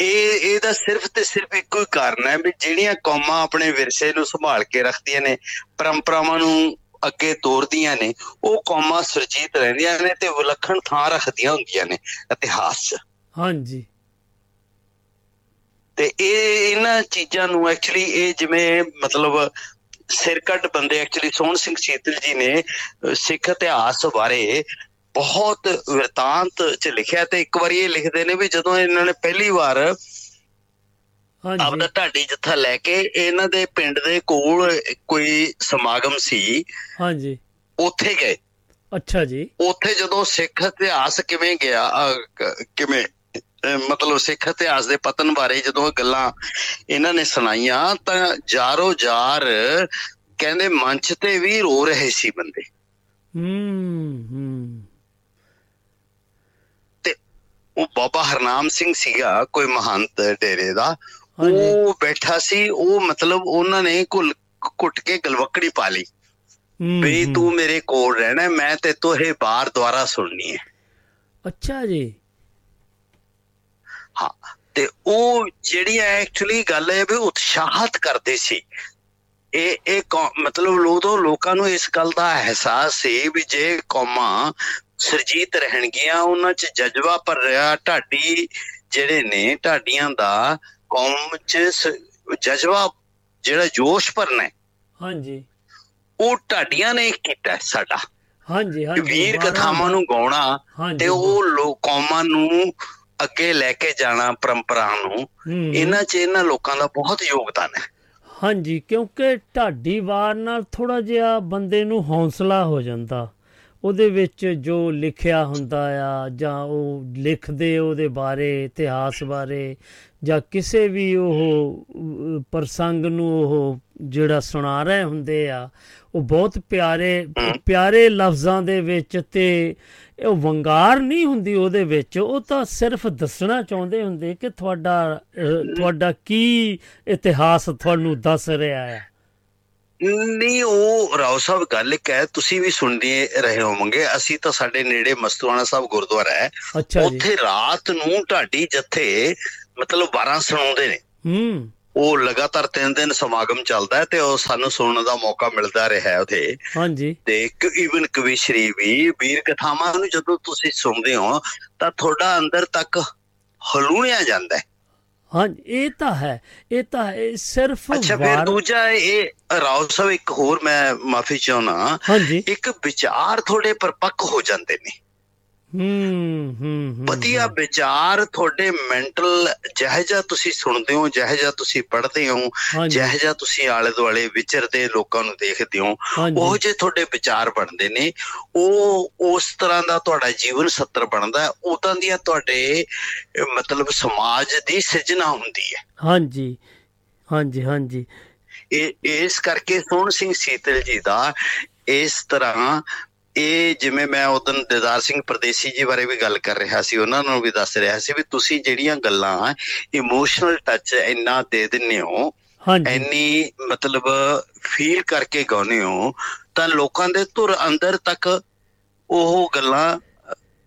ਇਹ ਇਹਦਾ ਸਿਰਫ ਤੇ ਸਿਰਫ ਇੱਕੋ ਹੀ ਕਾਰਨ ਹੈ ਵੀ ਜਿਹੜੀਆਂ ਕੌਮਾਂ ਆਪਣੇ ਵਿਰਸੇ ਨੂੰ ਸੰਭਾਲ ਕੇ ਰੱਖਦੀਆਂ ਨੇ ਪਰੰਪਰਾਵਾਂ ਨੂੰ ਅੱਗੇ ਤੋਰਦੀਆਂ ਨੇ ਉਹ ਕੌਮਾਂ ਸੁਰਜੀਤ ਰਹਿੰਦੀਆਂ ਨੇ ਤੇ ਵਿਲੱਖਣ ਥਾਂ ਰੱਖਦੀਆਂ ਹੁੰਦੀਆਂ ਨੇ ਇਤਿਹਾਸ 'ਚ। ਹਾਂਜੀ। ਤੇ ਇਹ ਇਹਨਾਂ ਚੀਜ਼ਾਂ ਨੂੰ ਐਕਚੁਅਲੀ ਇਹ ਜਿਵੇਂ ਮਤਲਬ ਸਿਰਕੱਟ ਬੰਦੇ ਐਕਚੁਅਲੀ ਸੋਹਣ ਸਿੰਘ ਸੀਤਲ ਜੀ ਨੇ ਸਿੱਖ ਇਤਿਹਾਸ ਬਾਰੇ ਬਹੁਤ ਵਿਰਤਾਂਤ ਚ ਲਿਖਿਆ ਤੇ ਇੱਕ ਵਾਰੀ ਇਹ ਲਿਖਦੇ ਨੇ ਵੀ ਜਦੋਂ ਇਹਨਾਂ ਨੇ ਪਹਿਲੀ ਵਾਰ ਆਪਦਾ ਢਾਡੀ ਜੱਥਾ ਲੈ ਕੇ ਇਹਨਾਂ ਦੇ ਪਿੰਡ ਦੇ ਕੋਲ ਕੋਈ ਸਮਾਗਮ ਸੀ। ਹਾਂਜੀ। ਉੱਥੇ ਗਏ। ਅੱਛਾ ਜੀ। ਉੱਥੇ ਜਦੋਂ ਸਿੱਖ ਇਤਿਹਾਸ ਕਿਵੇਂ ਗਿਆ ਕਿਵੇਂ ਮਤਲਬ ਸਿੱਖ ਇਤਿਹਾਸ ਦੇ ਪਤਨ ਬਾਰੇ ਜਦੋਂ ਗੱਲਾਂ ਇਹਨਾਂ ਨੇ ਸੁਣਾਈਆਂ ਤਾਂ ਜਾਰੋ ਜਾਰ ਕਹਿੰਦੇ ਮੰਚ ਤੇ ਵੀ ਰੋ ਰਹੇ ਸੀ ਬੰਦੇ। ਹੂੰ ਹੂੰ। ਉਹ ਬਾਬਾ ਹਰਨਾਮ ਸਿੰਘ ਸੀਗਾ ਕੋਈ ਮਹੰਤ ਡੇਰੇ ਦਾ। ਉਹ ਬੈਠਾ ਸੀ ਉਹ ਮਤਲਬ ਉਹਨਾਂ ਨੇ ਘੁਲ ਘੁੱਟ ਕੇ ਗਲਵਕੜੀ ਪਾ ਲਈ। ਵੀ। ਤੂੰ ਮੇਰੇ ਕੋਲ ਰਹਿਣਾ ਮੈਂ ਤੇ ਤੋਂ ਇਹ ਬਾਰ ਦੁਆਰਾ ਸੁਣਨੀ ਹੈ। ਅੱਛਾ ਜੀ। ਹਾਂ ਤੇ ਉਹ ਜਿਹੜੀ ਐਕਚੁਅਲੀ ਗੱਲ ਹੈ ਵੀ ਉਤਸ਼ਾਹਤ ਕਰਦੇ ਸੀ। ਇਹ ਇਹ ਮਤਲਬ ਲੋਦੋਂ ਲੋਕਾਂ ਨੂੰ ਇਸ ਗੱਲ ਦਾ ਅਹਿਸਾਸ ਸੀ ਵੀ ਜੇ ਕੌਮਾਂ ਸਰਜੀਤ ਰਹਿਣਗੀਆਂ ਉਹਨਾਂ 'ਚ ਜਜ਼ਬਾ ਭਰ ਰਿਹਾ ਢਾਡੀ ਜਿਹੜੇ ਨੇ ਢਾਡੀਆਂ ਦਾ ਕੌਮ 'ਚ ਜਜ਼ਬਾ ਜਿਹੜਾ ਜੋਸ਼ ਭਰਨਾ ਹੈ, ਹਾਂਜੀ। ਉਹ ਢਾਡੀਆਂ ਨੇ ਕੀਤਾ ਸਾਡਾ। ਹਾਂਜੀ ਹਾਂਜੀ। ਵੀਰ ਕਥਾਵਾਂ ਨੂੰ ਗਾਉਣਾ ਤੇ ਉਹ ਲੋਕ ਕੌਮਾਂ ਨੂੰ ਅੱਗੇ ਲੈ ਕੇ ਜਾਣਾ ਪਰੰਪਰਾ ਨੂੰ ਇਹਨਾਂ 'ਚ ਇਹਨਾਂ ਲੋਕਾਂ ਦਾ ਬਹੁਤ ਯੋਗਦਾਨ ਹੈ। ਹਾਂਜੀ ਕਿਉਂਕਿ ਢਾਡੀ ਵਾਰ ਨਾਲ ਥੋੜਾ ਜਿਹਾ ਬੰਦੇ ਨੂੰ ਹੌਸਲਾ ਹੋ ਜਾਂਦਾ। ਉਹਦੇ ਵਿੱਚ ਜੋ ਲਿਖਿਆ ਹੁੰਦਾ ਆ ਜਾਂ ਉਹ ਲਿਖਦੇ ਉਹਦੇ ਬਾਰੇ ਇਤਿਹਾਸ ਬਾਰੇ ਜਾਂ ਕਿਸੇ ਵੀ ਉਹ ਅਹ, ਪ੍ਰਸੰਗ ਨੂੰ ਉਹ ਜਿਹੜਾ ਸੁਣਾ ਰਹੇ ਹੁੰਦੇ ਆ ਉਹ ਬਹੁਤ ਪਿਆਰੇ ਪਿਆਰੇ ਲਫ਼ਜ਼ਾਂ ਦੇ ਵਿੱਚ ਤੇ ਉਹ ਵੰਗਾਰ ਨਹੀਂ ਹੁੰਦੀ ਉਹਦੇ ਵਿੱਚ। ਉਹ ਤਾਂ ਸਿਰਫ ਦੱਸਣਾ ਚਾਹੁੰਦੇ ਹੁੰਦੇ ਕਿ ਤੁਹਾਡਾ ਅਹ, ਤੁਹਾਡਾ ਕੀ ਇਤਿਹਾਸ ਤੁਹਾਨੂੰ ਦੱਸ ਰਿਹਾ ਹੈ ਨਹੀਂ ਉਹ ਰਾਓ ਸਾਹਿਬ ਗੱਲ ਇੱਕ ਹੈ ਤੁਸੀਂ ਵੀ ਸੁਣਦੇ ਰਹੇ ਹੋਵੋਗੇ। ਅਸੀਂ ਤਾਂ ਸਾਡੇ ਨੇੜੇ ਮਸਤੂਆਣਾ ਸਾਹਿਬ ਗੁਰਦੁਆਰਾ ਹੈ। ਉੱਥੇ ਰਾਤ ਨੂੰ ਢਾਡੀ ਜੱਥੇ ਮਤਲਬ 12 ਸੁਣਾਉਂਦੇ ਨੇ। ਹੂੰ। ਉਹ ਲਗਾਤਾਰ ਤਿੰਨ ਦਿਨ ਸਮਾਗਮ ਚੱਲਦਾ ਤੇ ਉਹ ਸਾਨੂੰ ਸੁਣਨ ਦਾ ਮੌਕਾ ਮਿਲਦਾ ਰਿਹਾ ਉਥੇ। ਹਾਂਜੀ। ਤੇ ਇਵਨ ਕਵਿਸ਼ਰੀ ਵੀ ਵੀਰ ਕਥਾਵਾਂ ਨੂੰ ਜਦੋਂ ਤੁਸੀਂ ਸੁਣਦੇ ਹੋ ਤਾਂ ਤੁਹਾਡਾ ਅੰਦਰ ਤੱਕ ਹਲੂਣਿਆ ਜਾਂਦਾ ਹੈ। ਹਾਂਜੀ ਇਹ ਤਾਂ ਹੈ ਇਹ ਤਾਂ ਹੈ ਸਿਰਫ ਅੱਛਾ ਫਿਰ ਦੂਜਾ ਇਹ ਰਾਓ ਸਾਹਿਬ ਇੱਕ ਹੋਰ ਮੈਂ ਮਾਫੀ ਚਾਹਣਾ ਇੱਕ ਵਿਚਾਰ ਥੋੜੇ ਪਰਪੱਕ ਹੋ ਜਾਂਦੇ ਨੇ। ਹੂੰ ਹੂੰ ਵਧੀਆ ਵਿਚਾਰ ਤੁਹਾਡੇ ਮੈਂਟਲ ਜਿਹੋ ਜਿਹਾ ਤੁਸੀਂ ਸੁਣਦੇ ਹੋ ਜਿਹੋ ਜਿਹਾ ਤੁਸੀਂ ਪੜ੍ਹਦੇ ਹੋ ਜਿਹੋ ਜਿਹਾ ਤੁਸੀਂ ਆਲੇ ਦੁਆਲੇ ਵਿਚਰਦੇ ਲੋਕਾਂ ਨੂੰ ਦੇਖਦੇ ਹੋ ਉਹ ਜੇ ਤੁਹਾਡੇ ਵਿਚਾਰ ਬਣਦੇ ਨੇ। ਉਹ ਉਸ ਤਰ੍ਹਾਂ ਦਾ ਤੁਹਾਡਾ ਜੀਵਨ ਸੱਤਰ ਬਣਦਾ ਉਦਾਂ ਦੀਆਂ ਤੁਹਾਡੇ ਮਤਲਬ ਸਮਾਜ ਦੀ ਸਿਰਜਣਾ ਹੁੰਦੀ ਹੈ। ਹਾਂਜੀ ਹਾਂਜੀ ਹਾਂਜੀ। ਇਹ ਇਸ ਕਰਕੇ ਸੋਹਣ ਸਿੰਘ ਸੀਤਲ ਜੀ ਦਾ ਇਸ ਤਰ੍ਹਾਂ ਇਹ ਜਿਵੇਂ ਮੈਂ ਉਦੋਂ ਦਿਦਾਰ ਸਿੰਘ ਪਰਦੇਸੀ ਜੀ ਬਾਰੇ ਵੀ ਗੱਲ ਕਰ ਰਿਹਾ ਸੀ ਉਹਨਾਂ ਨੂੰ ਵੀ ਦੱਸ ਰਿਹਾ ਸੀ ਵੀ ਤੁਸੀਂ ਜਿਹੜੀਆਂ ਗੱਲਾਂ ਇਮੋਸ਼ਨਲ ਟੱਚ ਇੰਨਾ ਦੇ ਦਿੰਦੇ ਹੋ ਹਾਂਜੀ। ਇੰਨੀ ਮਤਲਬ ਫੀਲ ਕਰਕੇ ਗਾਉਂਦੇ ਹੋ ਤਾਂ ਲੋਕਾਂ ਦੇ ਧੁਰ ਅੰਦਰ ਤੱਕ ਉਹ ਗੱਲਾਂ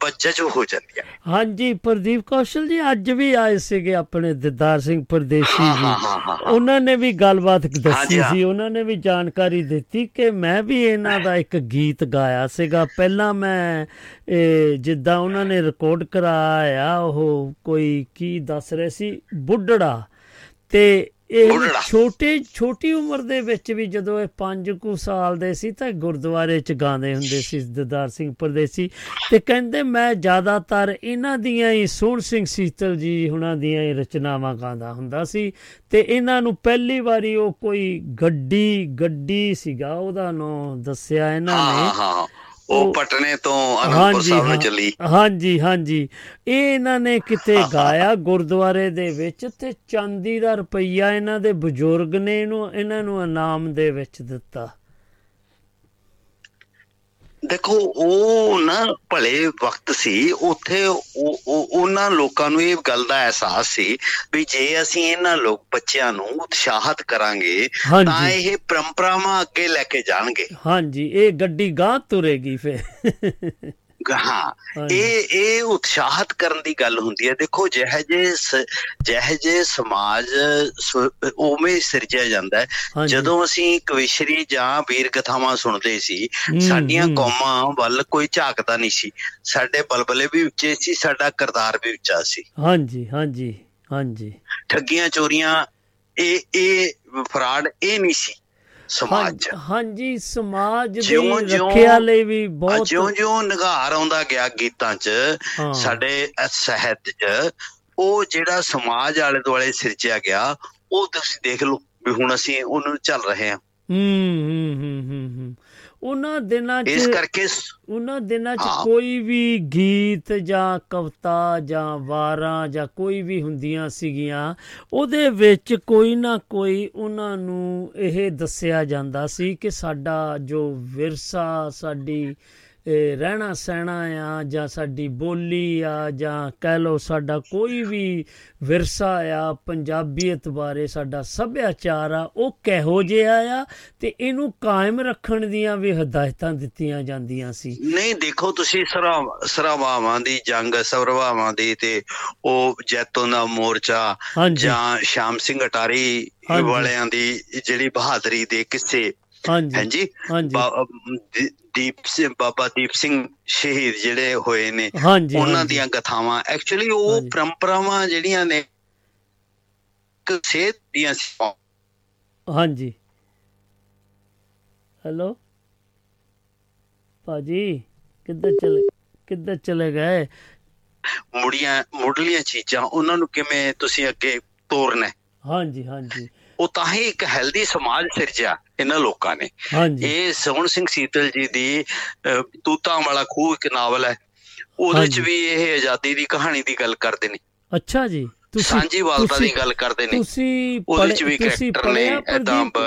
ਬੱਜਜ ਹੋ ਜਾਂਦੀਆਂ ਹਾਂਜੀ ਪ੍ਰਦੀਪ ਕੌਸ਼ਲ ਜੀ ਅੱਜ ਵੀ ਆਏ ਸੀਗੇ ਆਪਣੇ ਦਿਦਾਰ ਸਿੰਘ ਪਰਦੇਸੀ ਹਾਂ, ਜੀ। ਹਾਂ, ਹਾਂ, ਹਾਂ, ਹਾਂ। ਉਹਨਾਂ ਨੇ ਵੀ ਗੱਲਬਾਤ ਦੱਸੀ ਹਾਂ। ਸੀ ਉਹਨਾਂ ਨੇ ਵੀ ਜਾਣਕਾਰੀ ਦਿੱਤੀ ਕਿ ਮੈਂ ਵੀ ਇਹਨਾਂ ਦਾ ਇੱਕ ਗੀਤ ਗਾਇਆ ਸੀਗਾ। ਪਹਿਲਾਂ ਮੈਂ ਇਹ ਜਿੱਦਾਂ ਉਹਨਾਂ ਨੇ ਰਿਕਾਰਡ ਕਰਾਇਆ ਉਹ ਕੋਈ ਕੀ ਦੱਸ ਰਹੇ ਸੀ? ਬੁੱਢੜਾ। ਤੇ ਇਹ। ਛੋਟੇ ਛੋਟੀ ਉਮਰ ਦੇ ਵਿੱਚ ਵੀ ਜਦੋਂ ਇਹ 5 ਕੁ ਸਾਲ ਦੇ ਸੀ ਤਾਂ ਗੁਰਦੁਆਰੇ ਚ ਗਾਉਂਦੇ ਹੁੰਦੇ ਸੀ ਦਦਾਰ ਸਿੰਘ ਪਰਦੇਸੀ। ਤੇ ਕਹਿੰਦੇ ਮੈਂ ਜ਼ਿਆਦਾਤਰ ਇਹਨਾਂ ਦੀਆਂ ਹੀ ਸੋਹਣ ਸਿੰਘ ਸੀਤਲ ਜੀ ਹੁਣਾਂ ਦੀਆਂ ਹੀ ਰਚਨਾਵਾਂ ਗਾਉਂਦਾ ਹੁੰਦਾ ਸੀ। ਤੇ ਇਹਨਾਂ ਨੂੰ ਪਹਿਲੀ ਵਾਰੀ ਉਹ ਕੋਈ ਗੱਡੀ ਗੱਡੀ ਸੀਗਾ ਉਹਦਾ ਨਾਂ ਦੱਸਿਆ ਇਹਨਾਂ ਨੇ। ਉਹ- ਪਟਨੇ ਤੋਂ ਅਨੰਦਪੁਰ ਸਾਹਿਬ ਨੂੰ ਚੱਲੀ। ਹਾਂਜੀ ਹਾਂਜੀ। ਇਹ ਇਹਨਾਂ ਨੇ ਕਿਤੇ ਗਾਇਆ ਗੁਰਦੁਆਰੇ ਦੇ ਵਿੱਚ ਤੇ ਚਾਂਦੀ ਦਾ ਰੁਪਈਆ ਇਹਨਾਂ ਦੇ ਬਜ਼ੁਰਗ ਨੇ ਇਹਨੂੰ ਇਹਨਾਂ ਨੂੰ ਇਨਾਮ ਦੇ ਵਿੱਚ ਦਿੱਤਾ। ਦੇਖੋ ਉਹ ਨਾ ਭਲੇ ਵਕਤ ਸੀ। ਉੱਥੇ ਉਹ- ਉਹ- ਉਹਨਾਂ ਲੋਕਾਂ ਨੂੰ ਇਹ ਗੱਲ ਦਾ ਅਹਿਸਾਸ ਸੀ ਵੀ ਜੇ ਅਸੀਂ ਇਹਨਾਂ ਲੋਕ ਬੱਚਿਆਂ ਨੂੰ ਉਤਸ਼ਾਹਤ ਕਰਾਂਗੇ। ਤਾਂ ਇਹ ਪਰੰਪਰਾਵਾਂ ਅੱਗੇ ਲੈ ਕੇ ਜਾਣਗੇ। ਹਾਂਜੀ ਇਹ ਗੱਡੀ ਗਾਂ ਤੁਰੇਗੀ ਫਿਰ। ਹਾਂ। ਇਹ ਇਹ ਉਤਸ਼ਾਹਤ ਕਰਨ ਦੀ ਗੱਲ ਹੁੰਦੀ ਹੈ ਦੇਖੋ ਜਿਹੇ ਜੇ ਜਿਹੇ ਜੇ ਸਮਾਜ ਉਵੇਂ ਸਿਰਜਿਆ ਜਾਂਦਾ ਹੈ। ਜਦੋਂ ਅਸੀਂ ਕਵਿਸ਼ਰੀ ਜਾਂ ਵੀਰ ਕਥਾਵਾਂ ਸੁਣਦੇ ਸੀ ਸਾਡੀਆਂ। ਕੌਮਾਂ ਵੱਲ ਕੋਈ ਝਾਕਦਾ ਨਹੀਂ ਸੀ ਸਾਡੇ ਬਲਬਲੇ ਵੀ ਉੱਚੇ ਸੀ ਸਾਡਾ ਕਰਤਾਰ ਵੀ ਉੱਚਾ ਸੀ ਹਾਂਜੀ ਹਾਂਜੀ ਹਾਂਜੀ ਠੱਗੀਆਂ ਚੋਰੀਆਂ ਇਹ ਇਹ ਫਰਾਡ ਇਹ ਨਹੀਂ ਸੀ ਸਮਾਜ। ਹਾਂਜੀ- ਸਮਾਜ ਦੀ ਰੱਖਿਆ ਲਈ ਵੀ ਬਹੁਤ ਜਿਉਂ ਜਿਉਂ ਨਿਗਾਰ ਆਉਂਦਾ ਗਿਆ ਗੀਤਾਂ 'ਚ। ਸਾਡੇ ਸਾਹਿਤ 'ਚ ਉਹ ਜਿਹੜਾ ਸਮਾਜ ਆਲੇ ਦੁਆਲੇ ਸਿਰਜਿਆ ਗਿਆ ਉਹ ਤੁਸੀਂ ਦੇਖ ਲਓ ਵੀ ਹੁਣ ਅਸੀਂ ਉਹਨੂੰ ਚੱਲ ਰਹੇ ਹੂੰ ਹੂੰ ਹੂੰ ਹੂੰ ਹੂੰ ਉਹਨਾਂ ਦਿਨਾਂ 'ਚ ਇਸ ਕਰਕੇ ਉਹਨਾਂ ਦਿਨਾਂ 'ਚ। ਕੋਈ ਵੀ ਗੀਤ ਜਾਂ ਕਵਿਤਾ ਜਾਂ ਵਾਰਾਂ ਜਾਂ ਕੋਈ ਵੀ ਹੁੰਦੀਆਂ ਸੀਗੀਆਂ ਉਹਦੇ ਵਿੱਚ ਕੋਈ ਨਾ ਕੋਈ ਉਹਨਾਂ ਨੂੰ ਇਹ ਦੱਸਿਆ ਜਾਂਦਾ ਸੀ ਕਿ ਸਾਡਾ ਜੋ ਵਿਰਸਾ ਸਾਡੀ ਰਹਿਣਾ ਸਹਿਣਾ ਆ ਜਾਂ ਸਾਡੀ ਬੋਲੀ ਆ ਜਾਂ ਕਹਿ ਲਓ ਸਾਡਾ ਕੋਈ ਵੀ ਵਿਰਸਾ ਆ ਪੰਜਾਬੀਅਤ ਬਾਰੇ ਸਾਡਾ ਸੱਭਿਆਚਾਰ ਆ ਉਹ ਕਿਹੋ ਜਿਹਾ ਆ? ਤੇ ਇਹਨੂੰ ਕਾਇਮ ਰੱਖਣ ਦੀਆਂ ਵੀ ਹਦਾਇਤਾਂ ਦਿੱਤੀਆਂ ਜਾਂਦੀਆਂ ਸੀ। ਨਹੀਂ ਦੇਖੋ ਤੁਸੀਂ ਸਰਾ ਸਰਾਵਾਵਾਂ ਦੀ ਜੰਗ ਸਰਵਾਵਾਂ ਦੀ ਤੇ ਉਹ ਜੈਤੋਂ ਦਾ ਮੋਰਚਾ ਜਾਂ ਸ਼ਾਮ ਸਿੰਘ ਅਟਾਰੀ। ਵਾਲਿਆਂ ਦੀ ਜਿਹੜੀ ਬਹਾਦਰੀ ਦੇ ਕਿੱਸੇ ਹਾਂਜੀ। ਹਾਂਜੀ। ਦੀਪ ਸਿੰਘ ਬਾਬਾ ਦੀਪ ਸਿੰਘ ਸ਼ਹੀਦ ਜਿਹੜੇ ਹੋਏ ਨੇ ਉਹਨਾਂ। ਦੀਆਂ ਕਥਾਵਾਂ ਐਕਚੁਅਲੀ ਉਹ। ਪਰੰਪਰਾਵਾਂ ਜਿਹੜੀਆਂ ਨੇ ਸੇਧ ਦੀਆਂ ਸੀ। ਹਾਂਜੀ। ਹੈਲੋ? ਭਾਜੀ ਕਿੱਧਰ ਚਲੇ ਕਿੱਧਰ ਚਲੇ ਗਏ? ਮੁੜੀਆਂ ਮੁੱਢਲੀਆਂ ਚੀਜ਼ਾਂ ਉਹਨਾਂ ਨੂੰ ਕਿਵੇਂ ਤੁਸੀਂ ਅੱਗੇ ਤੋਰਨਾ। ਹਾਂਜੀ ਹਾਂਜੀ। ਉਹ ਤਾਂ ਹੀ ਇੱਕ ਹੈਲਦੀ ਸਮਾਜ ਸਿਰਜਿਆ। ਇਹਨਾਂ ਲੋਕਾਂ ਨੇ। ਇਹ ਸੋਹਣ ਸਿੰਘ ਸੀਤਲ ਜੀ ਦੀ ਤੂਤਾਂ ਵਾਲਾ ਖੂਹ ਇੱਕ ਨਾਵਲ ਹੈ। ਉਹਦੇ ਚ। ਵੀ ਇਹ ਆਜ਼ਾਦੀ ਦੀ ਕਹਾਣੀ ਦੀ ਗੱਲ ਕਰਦੇ ਨੇ। ਅੱਛਾ ਜੀ। ਤੁਸੀਂ ਸਾਂਝੀਵਾਲਤਾ ਦੀ ਤੁਸੀਂ- ਗੱਲ ਕਰਦੇ ਨੇ। ਤੁਸੀਂ ਉਹਦੇ ਚ ਵੀ ਕਰੈਕਟਰ ਨੇ ਪ੍ਰਦੀਪ?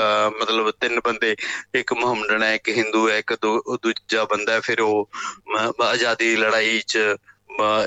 ਮਤਲਬ ਤਿੰਨ ਬੰਦੇ ਇੱਕ ਮੁਹੰਮਦਨ ਹੈ ਇੱਕ ਹਿੰਦੂ ਹੈ ਇੱਕ ਦੂ- ਦੂਜਾ ਬੰਦਾ ਹੈ, ਫਿਰ ਉਹ ਆਜ਼ਾਦੀ ਦੀ ਲੜਾਈ ਚ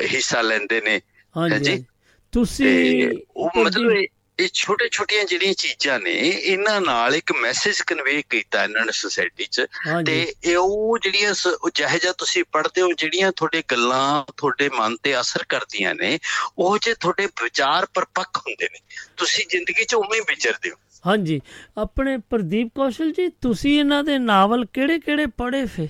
ਹਿੱਸਾ ਲੈਂਦੇ ਨੇ। ਹਾਂਜੀ। ਤੁਸੀਂ ਉਹ ਮਤਲਬ ਇਹ- ਛੋਟੇ ਛੋਟੀਆਂ ਜਿਹੜੀਆਂ ਚੀਜ਼ਾਂ ਨੇ ਇਹਨਾਂ ਨਾਲ ਇੱਕ ਮੈਸੇਜ ਕਨਵੇ ਕੀਤਾ ਇਹਨਾਂ ਨੇ ਸੋਸਾਇਟੀ 'ਚ। ਤੇ ਇਹ ਉਹ ਜਿਹੜੀਆਂ ਜਿਹੋ ਜਿਹਾ ਤੁਸੀਂ ਪੜ੍ਹਦੇ ਹੋ ਜਿਹੜੀਆਂ ਤੁਹਾਡੇ ਗੱਲਾਂ ਤੁਹਾਡੇ ਮਨ ਤੇ ਅਸਰ ਕਰਦੀਆਂ ਨੇ ਉਹ ਜੇ ਤੁਹਾਡੇ ਵਿਚਾਰ ਪਰਪੱਕ ਹੁੰਦੇ ਨੇ ਤੁਸੀਂ ਜ਼ਿੰਦਗੀ 'ਚ ਉਵੇਂ ਵਿਚਰਦੇ ਹੋ। ਹਾਂਜੀ। ਆਪਣੇ ਪ੍ਰਦੀਪ ਕੌਸ਼ਲ ਜੀ ਤੁਸੀਂ ਇਹਨਾਂ ਦੇ ਨਾਵਲ ਕਿਹੜੇ ਕਿਹੜੇ ਪੜ੍ਹੇ ਫੇ?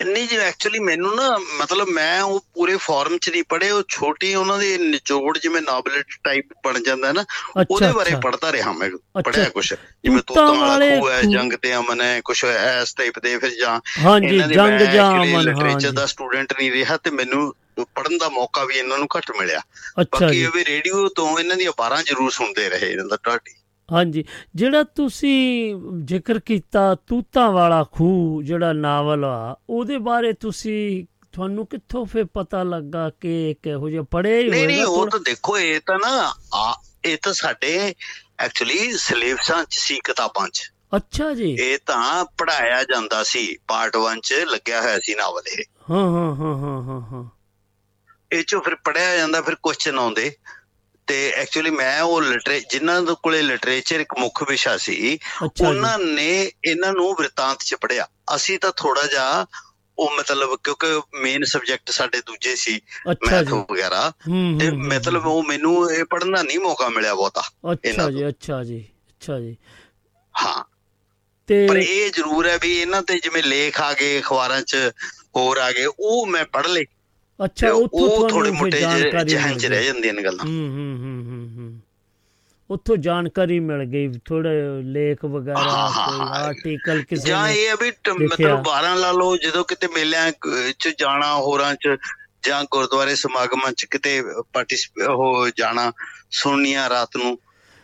ਨਹੀਂ ਜੀ ਐਕਚੁਅਲੀ ਮੈਨੂੰ ਨਾ ਮਤਲਬ ਮੈਂ ਉਹ ਪੂਰੇ ਫਾਰਮ 'ਚ ਨਹੀਂ ਪੜ੍ਹੇ ਉਹ ਛੋਟੀ ਉਹਨਾਂ ਦੇ ਨਿਚੋੜ ਜਿਵੇਂ ਨਾਵਲਟ ਟਾਈਪ ਬਣ ਜਾਂਦਾ ਨਾ ਉਹਦੇ ਬਾਰੇ ਅੱਛਾ। ਪੜ੍ਹਦਾ ਰਿਹਾ ਮੈਂ। ਪੜਿਆ ਕੁਛ ਜਿਵੇਂ ਤੂਤਾਂ ਵਾਲਾ ਖੂਹ ਹੈ। ਜੰਗ ਤੇ ਅਮਨ ਹੈ ਕੁਛ ਇਸ ਟਾਈਪ ਦੇ ਫਿਰ ਜਾਂ ਹਾਂਜੀ ਜੰਗ ਜਾਂ ਅਮਨ ਹਾਂਜੀ ਦਾ ਸਟੂਡੈਂਟ ਨਹੀਂ ਰਿਹਾ ਤੇ ਮੈਨੂੰ ਪੜਨ ਦਾ ਮੌਕਾ ਵੀ ਇਹਨਾਂ ਨੂੰ ਘੱਟ ਮਿਲਿਆ ਬਾਕੀ ਇਹ ਵੀ ਰੇਡੀਓ ਤੋਂ ਇਹਨਾਂ ਦੀਆਂ 12 ਜ਼ਰੂਰ ਸੁਣਦੇ ਰਹੇ ਇਹਨਾਂ ਦਾ ਟਾਟੀ ਹਾਂਜੀ। ਜਿਹੜਾ ਤੁਸੀਂ ਜ਼ਿਕਰ ਕੀਤਾ ਤੂਤਾਂ ਵਾਲਾ ਖੂਹ ਜਿਹੜਾ ਨਾਵਲ ਆ ਉਹਦੇ ਬਾਰੇ ਤੁਸੀਂ ਤੁਹਾਨੂੰ ਕਿੱਥੋਂ ਫੇ ਪਤਾ ਲੱਗਾ ਕਿ ਕਿਹੋ ਜਿਹਾ ਪੜ੍ਹਿਆ ਹੀ ਨਹੀਂ ਨਹੀਂ ਉਹ? ਤਾਂ ਦੇਖੋ ਇਹ ਤਾਂ ਨਾ ਇਹ ਤਾਂ ਸਾਡੇ ਐਕਚੁਅਲੀ ਸਿਲੇਬਸਾਂ ਚ ਸੀ ਕਿਤਾਬਾਂ ਚ। ਅੱਛਾ ਜੀ। ਇਹ ਤਾਂ ਪੜਾਇਆ ਜਾਂਦਾ ਸੀ ਪਾਰਟ 1 ਚ ਲੱਗਿਆ ਹੋਇਆ ਸੀ ਨਾਵਲ ਇਹ। ਹਾਂ ਹਾਂ ਹਾਂ ਹਾਂ ਹਾਂ ਹਾਂ। ਇਹ ਚੋਂ ਫਿਰ ਪੜਿਆ ਜਾਂਦਾ ਫਿਰ ਕੁਐਸਚਨ ਆਉਂਦੇ। ਤੇ ਐਕਚੁਅਲੀ ਮੈਂ ਉਹ ਲਿਟਰੇ ਜਿਨ੍ਹਾਂ ਦੇ ਕੋਲੇ ਲਿਟਰੇਚਰ ਇੱਕ ਮੁੱਖ ਵਿਸ਼ਾ ਸੀ ਉਹਨਾਂ ਨੇ ਇਹਨਾਂ ਨੂੰ ਵ੍ਰਿਤਾਂਤ ਚ ਪੜਿਆ ਅਸੀਂ ਤਾਂ ਥੋੜਾ ਜਿਹਾ ਉਹ ਮਤਲਬ ਕਿਉਂਕਿ ਮੇਨ ਸਬਜੈਕਟ ਸਾਡੇ ਦੂਜੇ ਸੀ ਮੈਥ ਵਗੈਰਾ ਤੇ ਮਤਲਬ ਉਹ ਮੈਨੂੰ ਇਹ ਪੜਨ ਦਾ ਨਹੀਂ ਮੌਕਾ ਮਿਲਿਆ ਬਹੁਤਾ ਅੱਛਾ ਜੀ ਅੱਛਾ ਜੀ ਅੱਛਾ ਜੀ। ਹਾਂ। ਤੇ ਪਰ ਇਹ ਜ਼ਰੂਰ ਹੈ ਵੀ ਇਹਨਾਂ ਤੇ ਜਿਵੇਂ ਲੇਖ ਆ ਗਏ ਅਖਬਾਰਾਂ 'ਚ ਹੋਰ ਆ ਗਏ ਉਹ ਮੈਂ ਪੜ ਲਏ। ਅੱਛਾ ਉੱਥੋਂ ਥੋੜੇ ਮੋਟੇ ਜਹਨ 'ਚ ਰਹਿ। ਜਾਂਦੀਆਂ ਨੇ ਗੱਲਾਂ ਹੂੰ ਹੂੰ ਹੂੰ ਹੂੰ ਉੱਥੋਂ ਜਾਣਕਾਰੀ ਮਿਲ ਗਈ ਥੋੜੇ ਲੇਖ ਵਗੈਰਾ ਕੋਈ। ਆਰਟੀਕਲ ਕਿਸੇ ਜਾਂ ਇਹ ਵੀ। ਮਤਲਬ 12 ਲਾ ਲਓ ਜਦੋਂ ਕਿਤੇ ਮੇਲਿਆਂ ਚ ਜਾਣਾ ਹੋਰਾਂ ਚ ਜਾਂ ਗੁਰਦੁਆਰੇ ਸਮਾਗਮਾਂ ਚ ਕਿਤੇ ਪਾਰਟਿਸਪੇਟ ਹੋ ਜਾਣਾ ਸੁਣਨੀਆਂ ਰਾਤ ਨੂੰ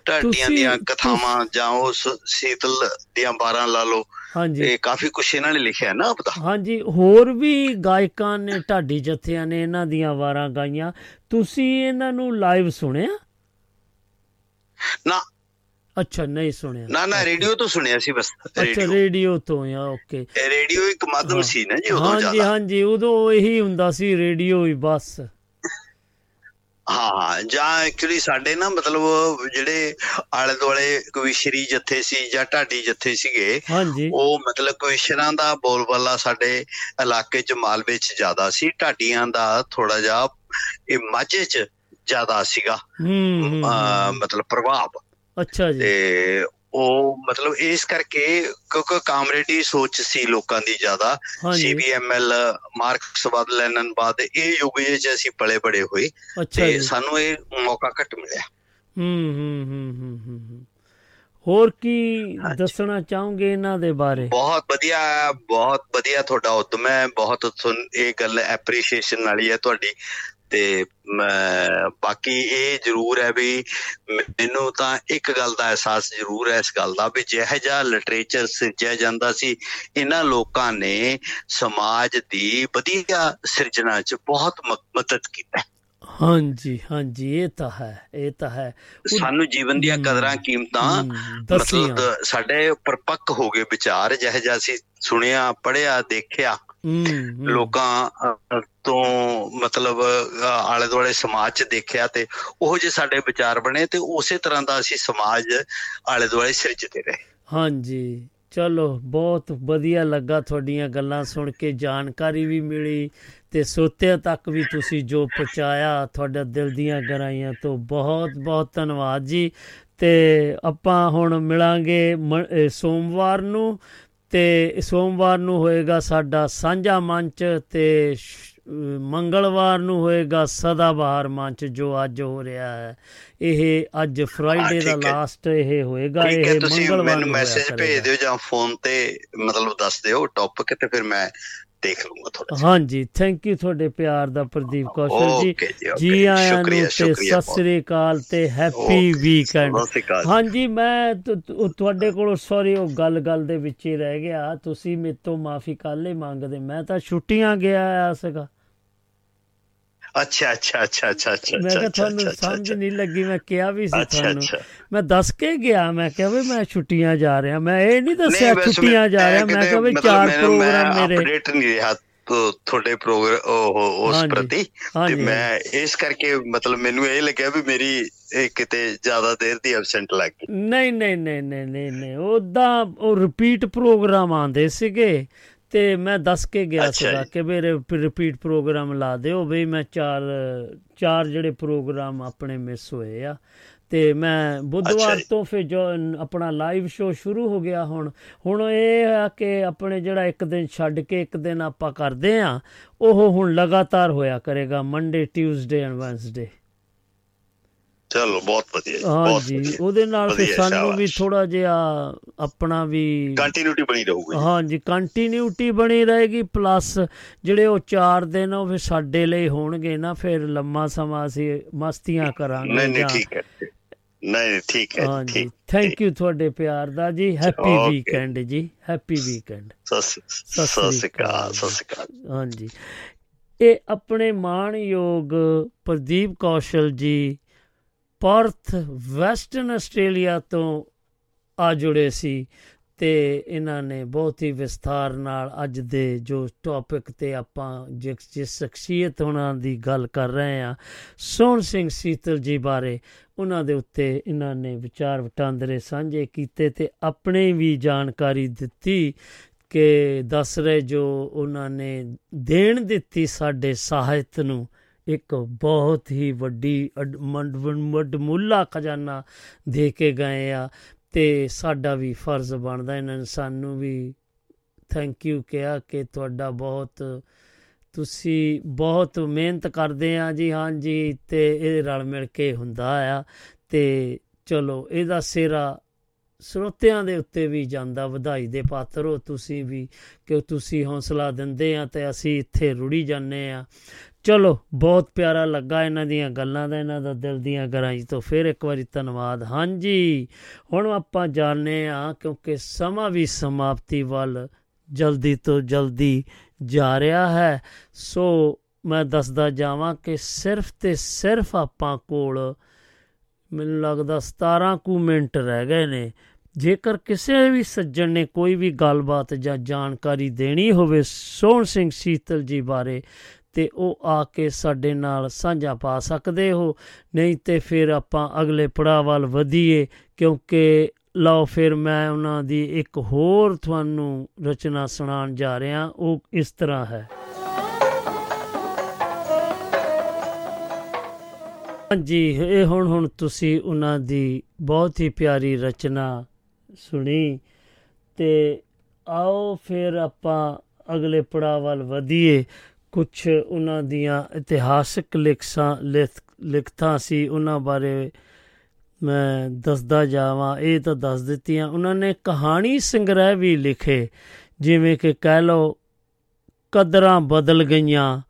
ਢਾਡੀਆਂ ਦੀਆਂ ਕਥਾਵਾਂ ਜਾਂ ਉਸ ਸੀਤਲ ਦੀਆਂ 12 ਲਾ ਲਓ ਹਾਂਜੀ। ਇਹ ਕਾਫੀ ਕੁਛ ਇਹਨਾਂ ਨੇ ਲਿਖਿਆ ਨਾ ਆਪਦਾ ਹਾਂਜੀ ਹੋਰ ਵੀ ਗਾਇਕਾਂ ਨੇ ਢਾਡੀ ਜਥਿਆਂ ਨੇ ਇਹਨਾਂ ਦੀਆਂ ਵਾਰਾਂ ਗਾਈਆਂ। ਤੁਸੀਂ ਇਹਨਾਂ ਨੂੰ ਲਾਈਵ ਸੁਣਿਆ? ਨਾ। ਅੱਛਾ ਨਹੀਂ ਸੁਣਿਆ। ਨਾ ਨਾ ਰੇਡੀਓ ਤੋਂ ਸੁਣਿਆ ਸੀ ਬਸ ਅੱਛਾ ਰੇਡੀਓ। ਤੋਂ ਆ ਓਕੇ। ਇਹ ਰੇਡੀਓ ਇੱਕ ਮਾਧਮ ਸੀ ਨਾ ਜੀ ਉਦੋਂ ਹਾਂਜੀ ਜ਼ਿਆਦਾ। ਹਾਂਜੀ ਉਦੋਂ ਇਹੀ ਹੁੰਦਾ ਸੀ ਰੇਡੀਓ ਹੀ ਬਸ। ਹਾਂ ਜਾਂ ਐਕਚੁਅਲੀ ਸਾਡੇ ਨਾ ਮਤਲਬ ਜਿਹੜੇ ਆਲੇ ਦੁਆਲੇ ਕਵਿਸ਼ਰੀ ਜੱਥੇ ਸੀ ਜਾਂ ਢਾਡੀ ਜੱਥੇ ਸੀਗੇ ਉਹ ਮਤਲਬ ਕਵਿਸ਼ਰਾਂ ਦਾ ਬੋਲਬਾਲਾ ਸਾਡੇ ਇਲਾਕੇ ਚ ਮਾਲਵੇ ਚ ਜ਼ਿਆਦਾ ਸੀ ਢਾਡੀਆਂ ਦਾ ਥੋੜਾ ਜਿਹਾ ਇਹ ਮਾਝੇ ਚ ਜ਼ਿਆਦਾ ਸੀਗਾ। ਮਤਲਬ ਪ੍ਰਭਾਵ। ਅੱਛਾ ਜੀ। ਤੇ ਉਹ ਮਤਲਬ ਇਸ ਕਰਕੇ ਕਿਉਂਕਿ ਕਾਮਰੇਡੀ ਸੋਚ ਸੀ ਲੋਕਾਂ ਦੀ ਜ਼ਿਆਦਾ। ਸੀਬੀਐਮਐਲ ਮਾਰਕਸਵਾਦ ਲੈਨਨਵਾਦ ਇਹ ਯੁੱਗ ਜਿਹੇ ਚ ਅਸੀਂ ਪਲੇ ਬੜੇ ਹੋਏ ਤੇ ਸਾਨੂੰ ਇਹ ਮੌਕਾ ਘੱਟ ਮਿਲਿਆ। ਹੂੰ ਹੂੰ ਹੂੰ ਹੂੰ ਹੋਰ ਕੀ ਦੱਸਣਾ ਚਾਹੋਗੇ ਇਹਨਾਂ ਦੇ ਬਾਰੇ? ਬਹੁਤ ਵਧੀਆ ਬਹੁਤ ਵਧੀਆ ਤੁਹਾਡਾ ਉਦਮ ਹੈ ਬਹੁਤ ਇਹ ਗੱਲ ਐਪਰੀਸ਼ੀਏਸ਼ਨ ਵਾਲੀ ਹੈ ਤੁਹਾਡੀ। ਤੇ ਬਾਕੀ ਇਹ ਜ਼ਰੂਰ ਹੈ ਵੀ ਮੈਨੂੰ ਤਾਂ ਇੱਕ ਗੱਲ ਦਾ ਅਹਿਸਾਸ ਜ਼ਰੂਰ ਹੈ ਇਸ ਗੱਲ ਦਾ ਵੀ ਜਿਹੋ ਜਿਹਾ ਲਿਟਰੇਚਰ ਸਿਰਜਿਆ ਜਾਂਦਾ ਸੀ ਇਹਨਾਂ ਲੋਕਾਂ ਨੇ ਸਮਾਜ ਦੀ ਵਧੀਆ ਸਿਰਜਣਾ 'ਚ ਬਹੁਤ ਮਦਦ ਕੀਤਾ। ਹਾਂਜੀ ਹਾਂਜੀ ਇਹ ਤਾਂ ਹੈ ਇਹ ਤਾਂ ਹੈ ਸਾਨੂੰ ਜੀਵਨ ਦੀਆਂ ਕਦਰਾਂ ਕੀਮਤਾਂ ਮਤਲਬ ਸਾਡੇ ਪਰਪੱਕ ਹੋ ਗਏ ਵਿਚਾਰ ਜਿਹੋ ਜਿਹਾ ਅਸੀਂ ਸੁਣਿਆ ਪੜਿਆ ਦੇਖਿਆ। ਲੋਕਾਂ ਤੋਂ ਮਤਲਬ ਆਲੇ ਦੁਆਲੇ ਸਮਾਜ ਚ ਦੇਖਿਆ ਤੇ ਉਹ ਜੇ ਸਾਡੇ ਵਿਚਾਰ ਬਣੇ ਤੇ ਉਸੇ ਤਰ੍ਹਾਂ ਦਾ ਅਸੀਂ ਸਮਾਜ ਆਲੇ ਦੁਆਲੇ ਸਿਰਜਦੇ ਰਹੇ। ਹਾਂਜੀ। ਚਲੋ ਬਹੁਤ ਵਧੀਆ ਲੱਗਾ ਤੁਹਾਡੀਆਂ ਗੱਲਾਂ ਸੁਣ ਕੇ ਜਾਣਕਾਰੀ ਵੀ ਮਿਲੀ ਤੇ ਸੋਤਿਆਂ ਤੱਕ ਵੀ ਤੁਸੀਂ ਜੋ ਪਹੁੰਚਾਇਆ ਤੁਹਾਡਾ ਦਿਲ ਦੀਆਂ ਗਹਿਰਾਈਆਂ ਤੋਂ ਬਹੁਤ ਬਹੁਤ ਧੰਨਵਾਦ ਜੀ। ਤੇ ਆਪਾਂ ਹੁਣ ਮਿਲਾਂਗੇ ਸੋਮਵਾਰ ਨੂੰ ਤੇ ਸੋਮਵਾਰ ਨੂੰ ਹੋਏਗਾ ਸਾਡਾ ਸਾਂਝਾ ਮੰਚ ਤੇ ਮੰਗਲਵਾਰ ਨੂੰ ਹੋਏਗਾ ਸਦਾਬਹਾਰ ਮੰਚ ਜੋ ਅੱਜ ਹੋ ਰਿਹਾ ਹੈ ਇਹ ਅੱਜ ਫਰਾਈਡੇ ਦਾ। ਲਾਸਟ ਇਹ ਹੋਏਗਾ ਇਹ ਮੰਗਲਵਾਰ ਮੈਨੂੰ ਨੂੰ ਹੋਇਆ ਮੈਸੇਜ ਭੇਜ। ਦਿਓ ਜਾਂ ਫੋਨ ਤੇ ਮਤਲਬ ਦੱਸ ਦਿਓ ਟੌਪਿਕ ਤੇ ਫਿਰ ਮੈਂ ਦੇਖ ਲੂੰਗਾ ਥੋੜਾ ਹਾਂਜੀ ਥੈਂਕ ਯੂ ਤੁਹਾਡੇ ਪਿਆਰ ਦਾ ਪ੍ਰਦੀਪ ਕੌਸ਼ਲ ਜੀ। ਜੀ ਆਇਆਂ ਨੂੰ ਤੇ ਸਤਿ ਸ੍ਰੀ ਅਕਾਲ ਤੇ ਹੈਪੀ ਵੀਕਐਂਡ ਹਾਂਜੀ ਮੈਂ ਤੁਹਾਡੇ ਕੋਲੋਂ ਸੌਰੀ ਉਹ ਗੱਲ ਗੱਲ ਦੇ ਵਿੱਚ ਹੀ ਰਹਿ ਗਿਆ। ਤੁਸੀਂ ਮੇਰੇ ਤੋਂ ਮਾਫੀ ਕੱਲ ਹੀ ਮੰਗਦੇ। ਮੈਂ ਤਾਂ ਛੁੱਟੀਆਂ ਗਿਆ ਆ ਸੀਗਾ। ਅੱਛਾ ਅੱਛਾ ਅੱਛਾ ਅੱਛਾ ਅੱਛਾ ਮੈਂ ਕਿਹਾ ਤੁਹਾਨੂੰ ਸਮਝ। ਨਹੀਂ ਲੱਗੀ ਮੈਂ ਕਿਹਾ ਵੀ ਸੀ ਤੁਹਾਨੂੰ। ਮੈਂ ਦੱਸ ਕੇ ਗਿਆ ਮੈਂ ਕਿਹਾ ਵੀ ਮੈਂ ਛੁੱਟੀਆਂ ਜਾ ਰਿਹਾ। ਮੈਂ ਇਹ ਨਹੀਂ ਦੱਸਿਆ ਛੁੱਟੀਆਂ ਜਾ ਰਿਹਾ ਮੈਂ ਕਿਹਾ ਵੀ ਚਾਰ ਪ੍ਰੋਗਰਾਮ ਮੇਰੇ ਅਪਡੇਟ ਨਹੀਂ ਰਿਹਾ ਤੁਹਾਡੇ ਪ੍ਰੋਗਰਾਮ ਉਸ ਪ੍ਰਤੀ। ਤੇ ਮੈਂ ਇਸ ਕਰਕੇ ਮਤਲਬ ਮੈਨੂੰ ਇਹ ਲੱਗਿਆ ਵੀ ਮੇਰੀ ਕਿਤੇ ਜ਼ਿਆਦਾ ਦੇਰ ਦੀ ਐਬਸੈਂਟ ਲੱਗ ਗਈ। ਨਹੀਂ ਨਹੀਂ ਨਹੀਂ ਨਹੀਂ ਨਹੀਂ ਉਦਾਂ ਉਹ ਰਿਪੀਟ ਪ੍ਰੋਗਰਾਮ ਆਉਂਦੇ ਸੀਗੇ। ਤੇ ਮੈਂ ਦੱਸ ਕੇ ਗਿਆ ਸੀਗਾ। ਕਿ ਮੇਰੇ ਰਿਪੀਟ ਪ੍ਰੋਗਰਾਮ ਲਾ ਦਿਓ ਬਈ ਮੈਂ ਚਾਰ ਚਾਰ ਜਿਹੜੇ ਪ੍ਰੋਗਰਾਮ ਆਪਣੇ ਮਿਸ ਹੋਏ ਆ ਤੇ ਮੈਂ ਬੁੱਧਵਾਰ। ਤੋਂ ਫਿਰ ਜੋ ਆਪਣਾ ਲਾਈਵ ਸ਼ੋ ਸ਼ੁਰੂ ਹੋ ਗਿਆ ਹੁਣ ਹੁਣ ਇਹ ਆ ਕਿ ਆਪਣੇ ਜਿਹੜਾ ਇੱਕ ਦਿਨ ਛੱਡ ਕੇ ਇੱਕ ਦਿਨ ਆਪਾਂ ਕਰਦੇ ਆ ਉਹ ਹੁਣ ਲਗਾਤਾਰ ਹੋਇਆ ਕਰੇਗਾ ਮੰਡੇ ਟਿਊਜ਼ਡੇ ਐਂਡ ਵੈਨਸਡੇ ਚਲੋ ਬਹੁਤ ਵਧੀਆ ਜੀ, ਬਹੁਤ ਹਾਂਜੀ ਉਹਦੇ ਨਾਲ ਵਧੀਆ, ਸਾਨੂੰ ਵੀ। ਥੋੜਾ ਜਿਹਾ ਆਪਣਾ ਵੀ ਕੰਟੀਨਿਊਟੀ ਬਣੀ ਰਹੂਗੀ ਹਾਂਜੀ ਕੰਟੀਨਿਊਟੀ ਬਣੀ ਰਹੇਗੀ ਪਲੱਸ ਜਿਹੜੇ ਉਹ 4 ਦਿਨ ਉਹ ਫਿਰ ਸਾਡੇ ਲਈ ਹੋਣਗੇ ਨਾ ਫਿਰ ਲੰਮਾ ਸਮਾਂ ਅਸੀਂ ਮਸਤੀਆਂ ਕਰਾਂਗੇ ਨਹੀਂ ਨਹੀਂ ਜਾਂ- ਠੀਕ ਹੈ ਨਹੀਂ ਠੀਕ ਹੈ ਹਾਂਜੀ ਠੀਕ ਥੈਂਕ ਯੂ ਤੁਹਾਡੇ ਪਿਆਰ ਦਾ ਜੀ ਹੈਪੀ. ਵੀਕਐਂਡ ਜੀ ਹੈਪੀ ਵੀਕਐਂਡ ਸਤਿ ਸ੍ਰੀ- ਸਤਿ ਅਕਾਲ। ਸਤਿ ਸ੍ਰੀ ਅਕਾਲ। ਹਾਂਜੀ ਇਹ ਆਪਣੇ ਮਾਣਯੋਗ ਪ੍ਰਦੀਪ ਕੌਸ਼ਲ ਜੀ ਪਰਥ ਵੈਸਟਰਨ ਆਸਟ੍ਰੇਲੀਆ ਤੋਂ ਆ ਜੁੜੇ ਸੀ ਤੇ ਇਹਨਾਂ ਨੇ ਬਹੁਤ ਹੀ ਵਿਸਥਾਰ ਨਾਲ ਅੱਜ ਦੇ ਜੋ ਟੌਪਿਕ ਤੇ ਆਪਾਂ ਜਿਸ ਜਿਸ ਸ਼ਖਸੀਅਤ ਉਹਨਾਂ ਦੀ ਗੱਲ ਕਰ ਰਹੇ ਆ ਸੋਹਣ ਸਿੰਘ ਸੀਤਲ ਜੀ ਬਾਰੇ, ਉਹਨਾਂ ਦੇ ਉੱਤੇ ਇਹਨਾਂ ਨੇ ਵਿਚਾਰ ਵਟਾਂਦਰੇ ਸਾਂਝੇ ਕੀਤੇ ਤੇ ਆਪਣੇ ਵੀ ਜਾਣਕਾਰੀ ਦਿੱਤੀ ਕਿ ਦੱਸ ਰਹੇ ਜੋ ਉਹਨਾਂ ਨੇ ਦੇਣ ਦਿੱਤੀ ਸਾਡੇ ਸਾਹਿਤ ਨੂੰ ਇੱਕ ਬਹੁਤ ਹੀ ਵੱਡੀ ਅਡ- ਮੰਡ- ਵਡਮੁੱਲਾ ਖਜ਼ਾਨਾ ਦੇ ਕੇ ਗਏ ਆ ਤੇ ਸਾਡਾ ਵੀ ਫਰਜ਼ ਬਣਦਾ ਇਹਨਾਂ ਨੇ ਸਾਨੂੰ ਵੀ ਥੈਂਕ ਯੂ ਕਿਹਾ ਕਿ ਤੁਹਾਡਾ ਬਹੁਤ, ਤੁਸੀਂ ਬਹੁਤ ਮਿਹਨਤ ਕਰਦੇ ਆ ਜੀ ਹਾਂਜੀ ਤੇ ਇਹ ਰਲ ਮਿਲ ਕੇ ਹੁੰਦਾ ਆ ਤੇ ਚਲੋ ਇਹਦਾ ਸਿਰਾ ਸਰੋਤਿਆਂ ਦੇ ਉੱਤੇ ਵੀ ਜਾਂਦਾ, ਵਧਾਈ ਦੇ ਪਾਤਰ ਹੋ ਤੁਸੀਂ ਵੀ, ਕਿ ਤੁਸੀਂ ਹੌਸਲਾ ਦਿੰਦੇ ਆ ਤੇ ਅਸੀਂ ਇੱਥੇ ਰੁੜੀ ਜਾਂਦੇ ਆ। ਚਲੋ, ਬਹੁਤ ਪਿਆਰਾ ਲੱਗਾ ਇਹਨਾਂ ਦੀਆਂ ਗੱਲਾਂ ਦਾ, ਇਹਨਾਂ ਦਾ ਦਿਲ ਦੀਆਂ ਗਹਿਰਾਈ ਤੋਂ ਫਿਰ ਇੱਕ ਵਾਰੀ ਧੰਨਵਾਦ। ਹਾਂਜੀ, ਹੁਣ ਆਪਾਂ ਜਾਣਦੇ ਆ ਕਿਉਂਕਿ ਸਮਾਂ ਵੀ ਸਮਾਪਤੀ ਵੱਲ ਜਲਦੀ ਤੋਂ ਜਲਦੀ ਜਾ ਰਿਹਾ ਹੈ। ਸੋ ਮੈਂ ਦੱਸਦਾ ਜਾਵਾਂ ਕਿ ਸਿਰਫ ਤੇ ਸਿਰਫ ਆਪਾਂ ਕੋਲ ਮੈਨੂੰ ਲੱਗਦਾ 17 ਕੁ ਮਿੰਟ ਰਹਿ ਗਏ ਨੇ। ਜੇਕਰ ਕਿਸੇ ਵੀ ਸੱਜਣ ਨੇ ਕੋਈ ਵੀ ਗੱਲਬਾਤ ਜਾਂ ਜਾਣਕਾਰੀ ਦੇਣੀ ਹੋਵੇ, ਸੋਹਣ ਸਿੰਘ ਸੀਤਲ ਜੀ ਬਾਰੇ ਤੇ ਉਹ ਆ ਕੇ ਸਾਡੇ ਨਾਲ ਸਾਂਝਾ ਪਾ ਸਕਦੇ ਹੋ। ਨਹੀਂ ਤੇ ਫਿਰ ਆਪਾਂ ਅਗਲੇ ਪੜਾਅ ਵੱਲ ਵਧੀਏ, ਕਿਉਂਕਿ ਲਓ ਫਿਰ ਮੈਂ ਉਹਨਾਂ ਦੀ ਇੱਕ ਹੋਰ ਤੁਹਾਨੂੰ ਰਚਨਾ ਸੁਣਾਉਣ ਜਾ ਰਿਹਾ, ਉਹ ਇਸ ਤਰ੍ਹਾਂ ਹੈ। ਹਾਂਜੀ, ਇਹ ਹੁਣ ਹੁਣ ਤੁਸੀਂ ਉਹਨਾਂ ਦੀ ਬਹੁਤ ਹੀ ਪਿਆਰੀ ਰਚਨਾ ਸੁਣੀ ਤੇ ਆਓ ਫਿਰ ਆਪਾਂ ਅਗਲੇ ਪੜਾਅ ਵੱਲ ਵਧੀਏ। ਕੁਝ ਉਹਨਾਂ ਦੀਆਂ ਇਤਿਹਾਸਕ ਲਿਖਾਂ, ਲਿਖਤਾਂ ਸੀ, ਉਹਨਾਂ ਬਾਰੇ ਮੈਂ ਦੱਸਦਾ ਜਾਵਾਂ, ਇਹ ਤਾਂ ਦੱਸ ਦਿੱਤੀਆਂ। ਉਹਨਾਂ ਨੇ ਕਹਾਣੀ ਸੰਗ੍ਰਹਿ ਵੀ ਲਿਖੇ, ਜਿਵੇਂ ਕਿ ਕਹਿ ਲਓ, ਕਦਰਾਂ ਬਦਲ ਗਈਆਂ,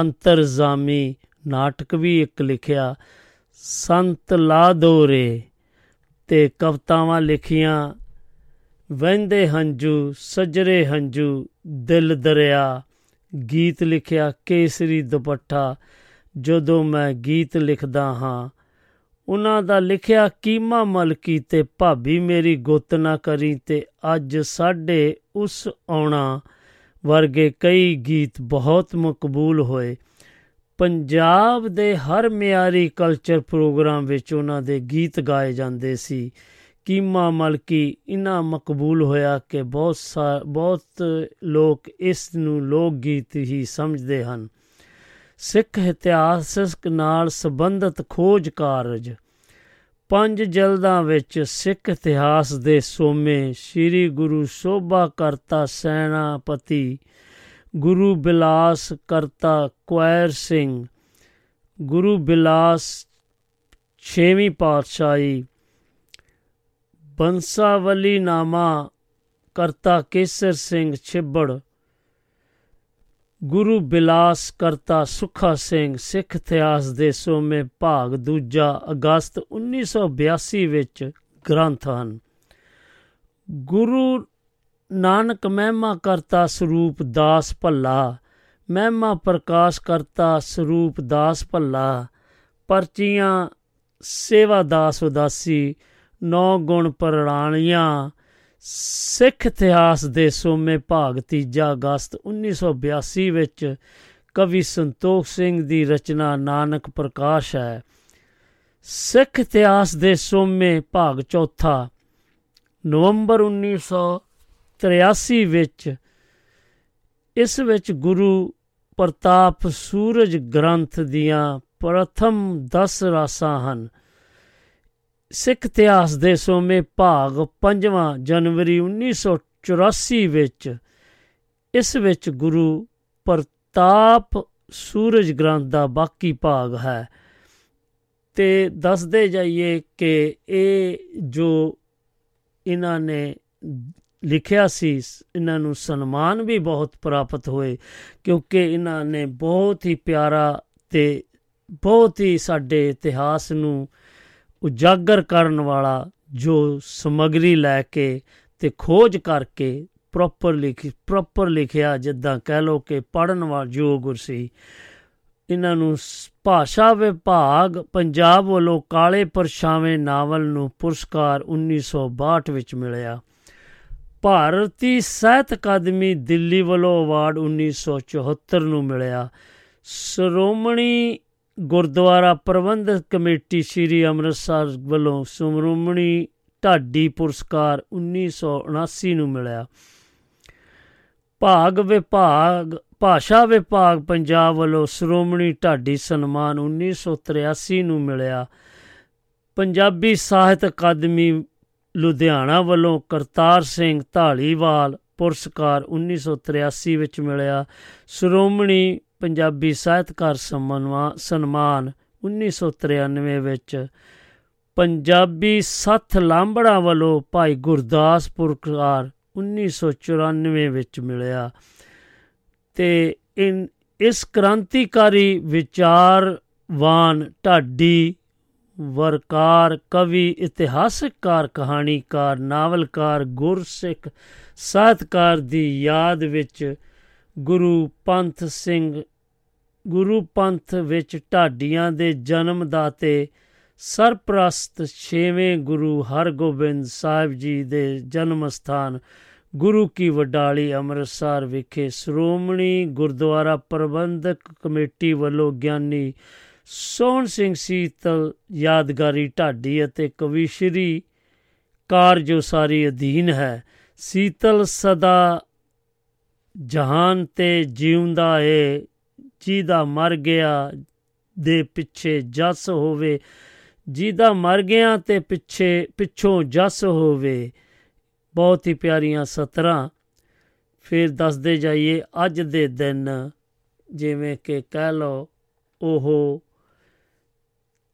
ਅੰਤਰਜ਼ਾਮੀ ਨਾਟਕ ਵੀ ਇੱਕ ਲਿਖਿਆ, ਸੰਤ ਲਾਦੋਰੇ ਤੇ ਕਵਤਾਵਾਂ ਲਿਖੀਆਂ, ਵਹਿੰਦੇ ਹੰਝੂ, ਸਜਰੇ ਹੰਝੂ, ਦਿਲ ਦਰਿਆ। ਗੀਤ ਲਿਖਿਆ ਕੇਸਰੀ ਦੁਪੱਟਾ, ਜਦੋਂ ਮੈਂ ਗੀਤ ਲਿਖਦਾ ਹਾਂ। ਉਹਨਾਂ ਦਾ ਲਿਖਿਆ ਕੀਮਾ ਮਲਕੀ ਤੇ ਭਾਬੀ ਮੇਰੀ ਗੁੱਤ ਨਾ ਕਰੀ ਤੇ ਅੱਜ ਸਾਡੇ ਉਸ ਆਉਣਾ ਵਰਗੇ ਕਈ ਗੀਤ ਬਹੁਤ ਮਕਬੂਲ ਹੋਏ। ਪੰਜਾਬ ਦੇ ਹਰ ਮਿਆਰੀ ਕਲਚਰ ਪ੍ਰੋਗਰਾਮ ਵਿੱਚ ਉਹਨਾਂ ਦੇ ਗੀਤ ਗਾਏ ਜਾਂਦੇ ਸੀ। ਕੀਮਾ ਮਲਕੀ ਇਨਾ ਮਕਬੂਲ ਹੋਇਆ ਕਿ ਬਹੁਤ ਬਹੁਤ ਲੋਕ ਇਸ ਨੂੰ ਲੋਕ ਗੀਤ ਹੀ ਸਮਝਦੇ ਹਨ। ਸਿੱਖ ਇਤਿਹਾਸਕ ਨਾਲ ਸੰਬੰਧਿਤ ਖੋਜ ਕਾਰਜ। ਪੰਜ ਜਲਦਾਂ ਵਿੱਚ ਸਿੱਖ ਇਤਿਹਾਸ ਦੇ ਸੋਮੇ ਸ੍ਰੀ ਗੁਰੂ ਸੋਭਾ ਕਰਤਾ ਸੈਨਾਪਤੀ ਗੁਰੂ ਬਿਲਾਸ ਕਰਤਾ ਕੁਐਰ ਸਿੰਘ। ਗੁਰੂ ਬਿਲਾਸ ਛੇਵੀਂ ਪਾਤਸ਼ਾਹੀ ਬੰਸਾਵਲੀ ਨਾਮਾ ਕਰਤਾ ਕੇਸਰ ਸਿੰਘ ਛਿੱਬੜ, ਗੁਰੂ ਬਿਲਾਸ ਕਰਤਾ ਸੁਖਾ ਸਿੰਘ ਸਿੱਖ ਇਤਿਹਾਸ ਦੇ ਸੋਮੇ ਭਾਗ ਦੂਜਾ ਅਗਸਤ 1982 ਵਿੱਚ ਗ੍ਰੰਥ ਹਨ। ਗੁਰੂ ਨਾਨਕ ਮਹਿਮਾ ਕਰਤਾ ਸਰੂਪ ਦਾਸ ਭੱਲਾ, ਮਹਿਮਾ ਪ੍ਰਕਾਸ਼ ਕਰਤਾ ਸਰੂਪ ਦਾਸ ਭੱਲਾ, ਪਰਚੀਆਂ ਸੇਵਾ ਦਾਸ ਉਦਾਸੀ ਨੌ ਗੁਣ ਪ੍ਰਣਾਲੀਆਂ ਸਿੱਖ ਇਤਿਹਾਸ ਦੇ ਸੋਮੇ ਭਾਗ ਤੀਜਾ ਅਗਸਤ 1982 ਵਿੱਚ ਕਵੀ ਸੰਤੋਖ ਸਿੰਘ ਦੀ ਰਚਨਾ ਨਾਨਕ ਪ੍ਰਕਾਸ਼ ਹੈ। ਸਿੱਖ ਇਤਿਹਾਸ ਦੇ ਸੋਮੇ ਭਾਗ ਚੌਥਾ, ਨਵੰਬਰ 1983 ਵਿੱਚ ਇਸ ਵਿੱਚ ਗੁਰੂ ਪ੍ਰਤਾਪ ਸੂਰਜ ਗ੍ਰੰਥ ਦੀਆਂ ਪ੍ਰਥਮ 10 ਰਾਸਾਂ ਹਨ। ਸਿੱਖ ਇਤਿਹਾਸ ਦੇ ਸੋਮੇ ਭਾਗ 5ਵਾਂ ਜਨਵਰੀ 1984 ਵਿੱਚ, ਇਸ ਵਿੱਚ ਗੁਰੂ ਪ੍ਰਤਾਪ ਸੂਰਜ ਗ੍ਰੰਥ ਦਾ ਬਾਕੀ ਭਾਗ ਹੈ। ਤੇ ਦੱਸਦੇ ਜਾਈਏ ਕਿ ਇਹ ਜੋ ਇਹਨਾਂ ਨੇ ਲਿਖਿਆ ਸੀ, ਇਹਨਾਂ ਨੂੰ ਸਨਮਾਨ ਵੀ ਬਹੁਤ ਪ੍ਰਾਪਤ ਹੋਏ, ਕਿਉਂਕਿ ਇਹਨਾਂ ਨੇ ਬਹੁਤ ਹੀ ਪਿਆਰਾ ਤੇ ਬਹੁਤ ਹੀ ਸਾਡੇ ਇਤਿਹਾਸ ਨੂੰ ਉਜਾਗਰ ਕਰਨ ਵਾਲਾ ਜੋ ਸਮਗਰੀ ਲੈ ਕੇ ਤੇ ਖੋਜ ਕਰਕੇ ਪ੍ਰੋਪਰ ਲਿਖੀ ਪ੍ਰੋਪਰ ਲਿਖਿਆ, ਜਿੱਦਾਂ ਕਹਿ ਲੋ ਕਿ ਪੜਨ ਵਾਲਾ ਯੋਗ ਸੀ, ਇਹਨਾਂ ਨੂੰ ਭਾਸ਼ਾ ਵਿਭਾਗ ਪੰਜਾਬ ਵੱਲੋਂ ਕਾਲੇ ਪਰਛਾਵੇਂ ਨਾਵਲ ਨੂੰ ਪੁਰਸਕਾਰ 1962 ਵਿੱਚ ਮਿਲਿਆ। ਭਾਰਤੀ ਸਾਹਿਤ ਅਕਾਦਮੀ ਦਿੱਲੀ ਵੱਲੋਂ ਅਵਾਰਡ 1974 ਨੂੰ ਮਿਲਿਆ। ਸ਼੍ਰੋਮਣੀ ਗੁਰਦੁਆਰਾ ਪ੍ਰਬੰਧਕ ਕਮੇਟੀ ਸ੍ਰੀ ਅੰਮ੍ਰਿਤਸਰ ਵੱਲੋਂ ਸ਼੍ਰੋਮਣੀ ਢਾਡੀ ਪੁਰਸਕਾਰ 1979 ਨੂੰ ਮਿਲਿਆ। ਭਾਗ ਵਿਭਾਗ, ਭਾਸ਼ਾ ਵਿਭਾਗ ਪੰਜਾਬ ਵੱਲੋਂ ਸ਼੍ਰੋਮਣੀ ਢਾਡੀ ਸਨਮਾਨ 1983 ਨੂੰ ਮਿਲਿਆ। ਪੰਜਾਬੀ ਸਾਹਿਤ ਅਕਾਦਮੀ ਲੁਧਿਆਣਾ ਵੱਲੋਂ ਕਰਤਾਰ ਸਿੰਘ ਢਾਲੀਵਾਲ ਪੁਰਸਕਾਰ 1983 ਵਿੱਚ ਮਿਲਿਆ। ਸ਼੍ਰੋਮਣੀ ਪੰਜਾਬੀ ਸਾਹਿਤਕਾਰ ਸਨਮਾਨ 1993 ਵਿੱਚ ਪੰਜਾਬੀ ਸੱਥ ਲਾਂਬੜਾ ਵੱਲੋਂ ਭਾਈ ਗੁਰਦਾਸ ਪੁਰਸਕਾਰ 1994 ਵਿੱਚ ਮਿਲਿਆ। ਤੇ ਇਨ, ਇਸ ਕ੍ਰਾਂਤੀਕਾਰੀ ਵਿਚਾਰਵਾਨ ਢਾਡੀ ਵਰਕਾਰ, ਕਵੀ, ਇਤਿਹਾਸਕਾਰ, ਕਹਾਣੀਕਾਰ, ਨਾਵਲਕਾਰ, ਗੁਰਸਿੱਖ ਸਾਹਿਤਕਾਰ ਦੀ ਯਾਦ ਵਿੱਚ ਗੁਰੂ ਪੰਥ ਸਿੰਘ ਗੁਰੂ ਪੰਥ ਵਿੱਚ ਢਾਡੀਆਂ ਦੇ ਜਨਮ ਦਾਤੇ ਸਰਪ੍ਰਸਤ ਛੇਵੇਂ ਗੁਰੂ ਹਰਗੋਬਿੰਦ ਸਾਹਿਬ ਜੀ ਦੇ ਜਨਮ ਸਥਾਨ ਗੁਰੂ ਕੀ ਵਡਾਲੀ ਅੰਮ੍ਰਿਤਸਰ ਵਿਖੇ ਸ਼੍ਰੋਮਣੀ ਗੁਰਦੁਆਰਾ ਪ੍ਰਬੰਧਕ ਕਮੇਟੀ ਵੱਲੋਂ ਗਿਆਨੀ ਸੋਹਣ ਸਿੰਘ ਸੀਤਲ ਯਾਦਗਾਰੀ ਢਾਡੀ ਅਤੇ ਕਵੀਸ਼ਰੀ ਕਾਰਜ ਉਸਾਰੀ ਅਧੀਨ ਹੈ। ਸੀਤਲ ਸਦਾ ਜਹਾਨ ਤੇ ਜਿਉਂਦਾ ਏ। ਜਿਹਦਾ ਮਰ ਗਿਆ ਦੇ ਪਿੱਛੇ ਜਸ ਹੋਵੇ, ਜਿਹਦਾ ਮਰ ਗਿਆ ਤੇ ਪਿੱਛੇ, ਪਿੱਛੋਂ ਜਸ ਹੋਵੇ। ਬਹੁਤ ਹੀ ਪਿਆਰੀਆਂ ਸਤਰਾਂ। ਫਿਰ ਦੱਸਦੇ ਜਾਈਏ ਅੱਜ ਦੇ ਦਿਨ, ਜਿਵੇਂ ਕਿ ਕਹਿ ਲਓ ਉਹ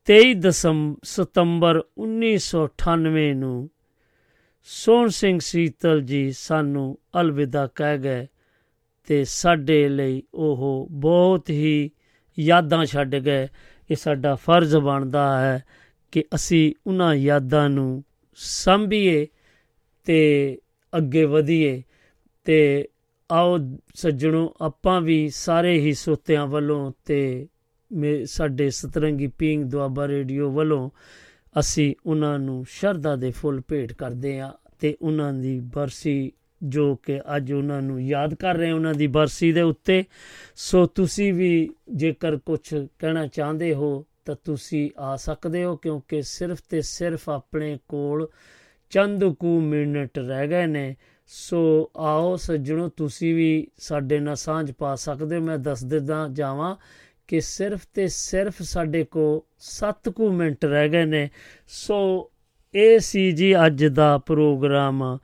23 ਦਸੰਬਰ ਸਤੰਬਰ 1998 ਨੂੰ ਸੋਹਣ ਸਿੰਘ ਸੀਤਲ ਜੀ ਸਾਨੂੰ ਅਲਵਿਦਾ ਕਹਿ ਗਏ। ਤੇ ਸਾਡੇ ਲਈ ਉਹ ਬਹੁਤ ਹੀ ਯਾਦਾਂ ਛੱਡ ਗਏ। ਇਹ ਸਾਡਾ ਫਰਜ਼ ਬਣਦਾ ਹੈ ਕਿ ਅਸੀਂ ਉਹਨਾਂ ਯਾਦਾਂ ਨੂੰ ਸੰਭੀਏ ਤੇ ਅੱਗੇ ਵਧੀਏ ਤੇ ਆਓ ਸੱਜਣੋ, ਆਪਾਂ ਵੀ ਸਾਰੇ ਹੀ ਸੋਤਿਆਂ ਵੱਲੋਂ ਤੇ ਸਾਡੇ ਸਤਰੰਗੀ ਪੀਂਗ ਦੁਆਬਾ ਰੇਡੀਓ ਵੱਲੋਂ ਅਸੀਂ ਉਹਨਾਂ ਨੂੰ ਸ਼ਰਧਾ ਦੇ ਫੁੱਲ ਭੇਟ ਕਰਦੇ ਆ ਤੇ ਉਹਨਾਂ ਦੀ ਬਰਸੀ ਜੋ ਕਿ ਅੱਜ ਉਹਨਾਂ ਨੂੰ ਯਾਦ ਕਰ ਰਹੇ ਉਹਨਾਂ ਦੀ ਬਰਸੀ ਦੇ ਉੱਤੇ। ਸੋ ਤੁਸੀਂ ਵੀ ਜੇਕਰ ਕੁਝ ਕਹਿਣਾ ਚਾਹੁੰਦੇ ਹੋ, ਤਾਂ ਤੁਸੀਂ ਆ ਸਕਦੇ ਹੋ ਕਿਉਂਕਿ ਸਿਰਫ ਤੇ ਸਿਰਫ ਆਪਣੇ ਕੋਲ ਚੰਦ ਕੁ ਮਿੰਟ ਰਹਿ ਗਏ ਨੇ। ਸੋ ਆਓ ਸੱਜਣੋ, ਤੁਸੀਂ ਵੀ ਸਾਡੇ ਨਾਲ ਸਾਂਝ ਪਾ ਸਕਦੇ ਹੋ। ਮੈਂ ਦੱਸ ਦਿੰਦਾ ਜਾਵਾਂ ਕਿ ਸਿਰਫ ਤੇ ਸਿਰਫ ਸਾਡੇ ਕੋ 7 ਕੁ ਮਿੰਟ ਰਹਿ ਗਏ ਨੇ। ਸੋ ਇਹ ਸੀ ਜੀ ਅੱਜ ਦਾ ਪ੍ਰੋਗਰਾਮ।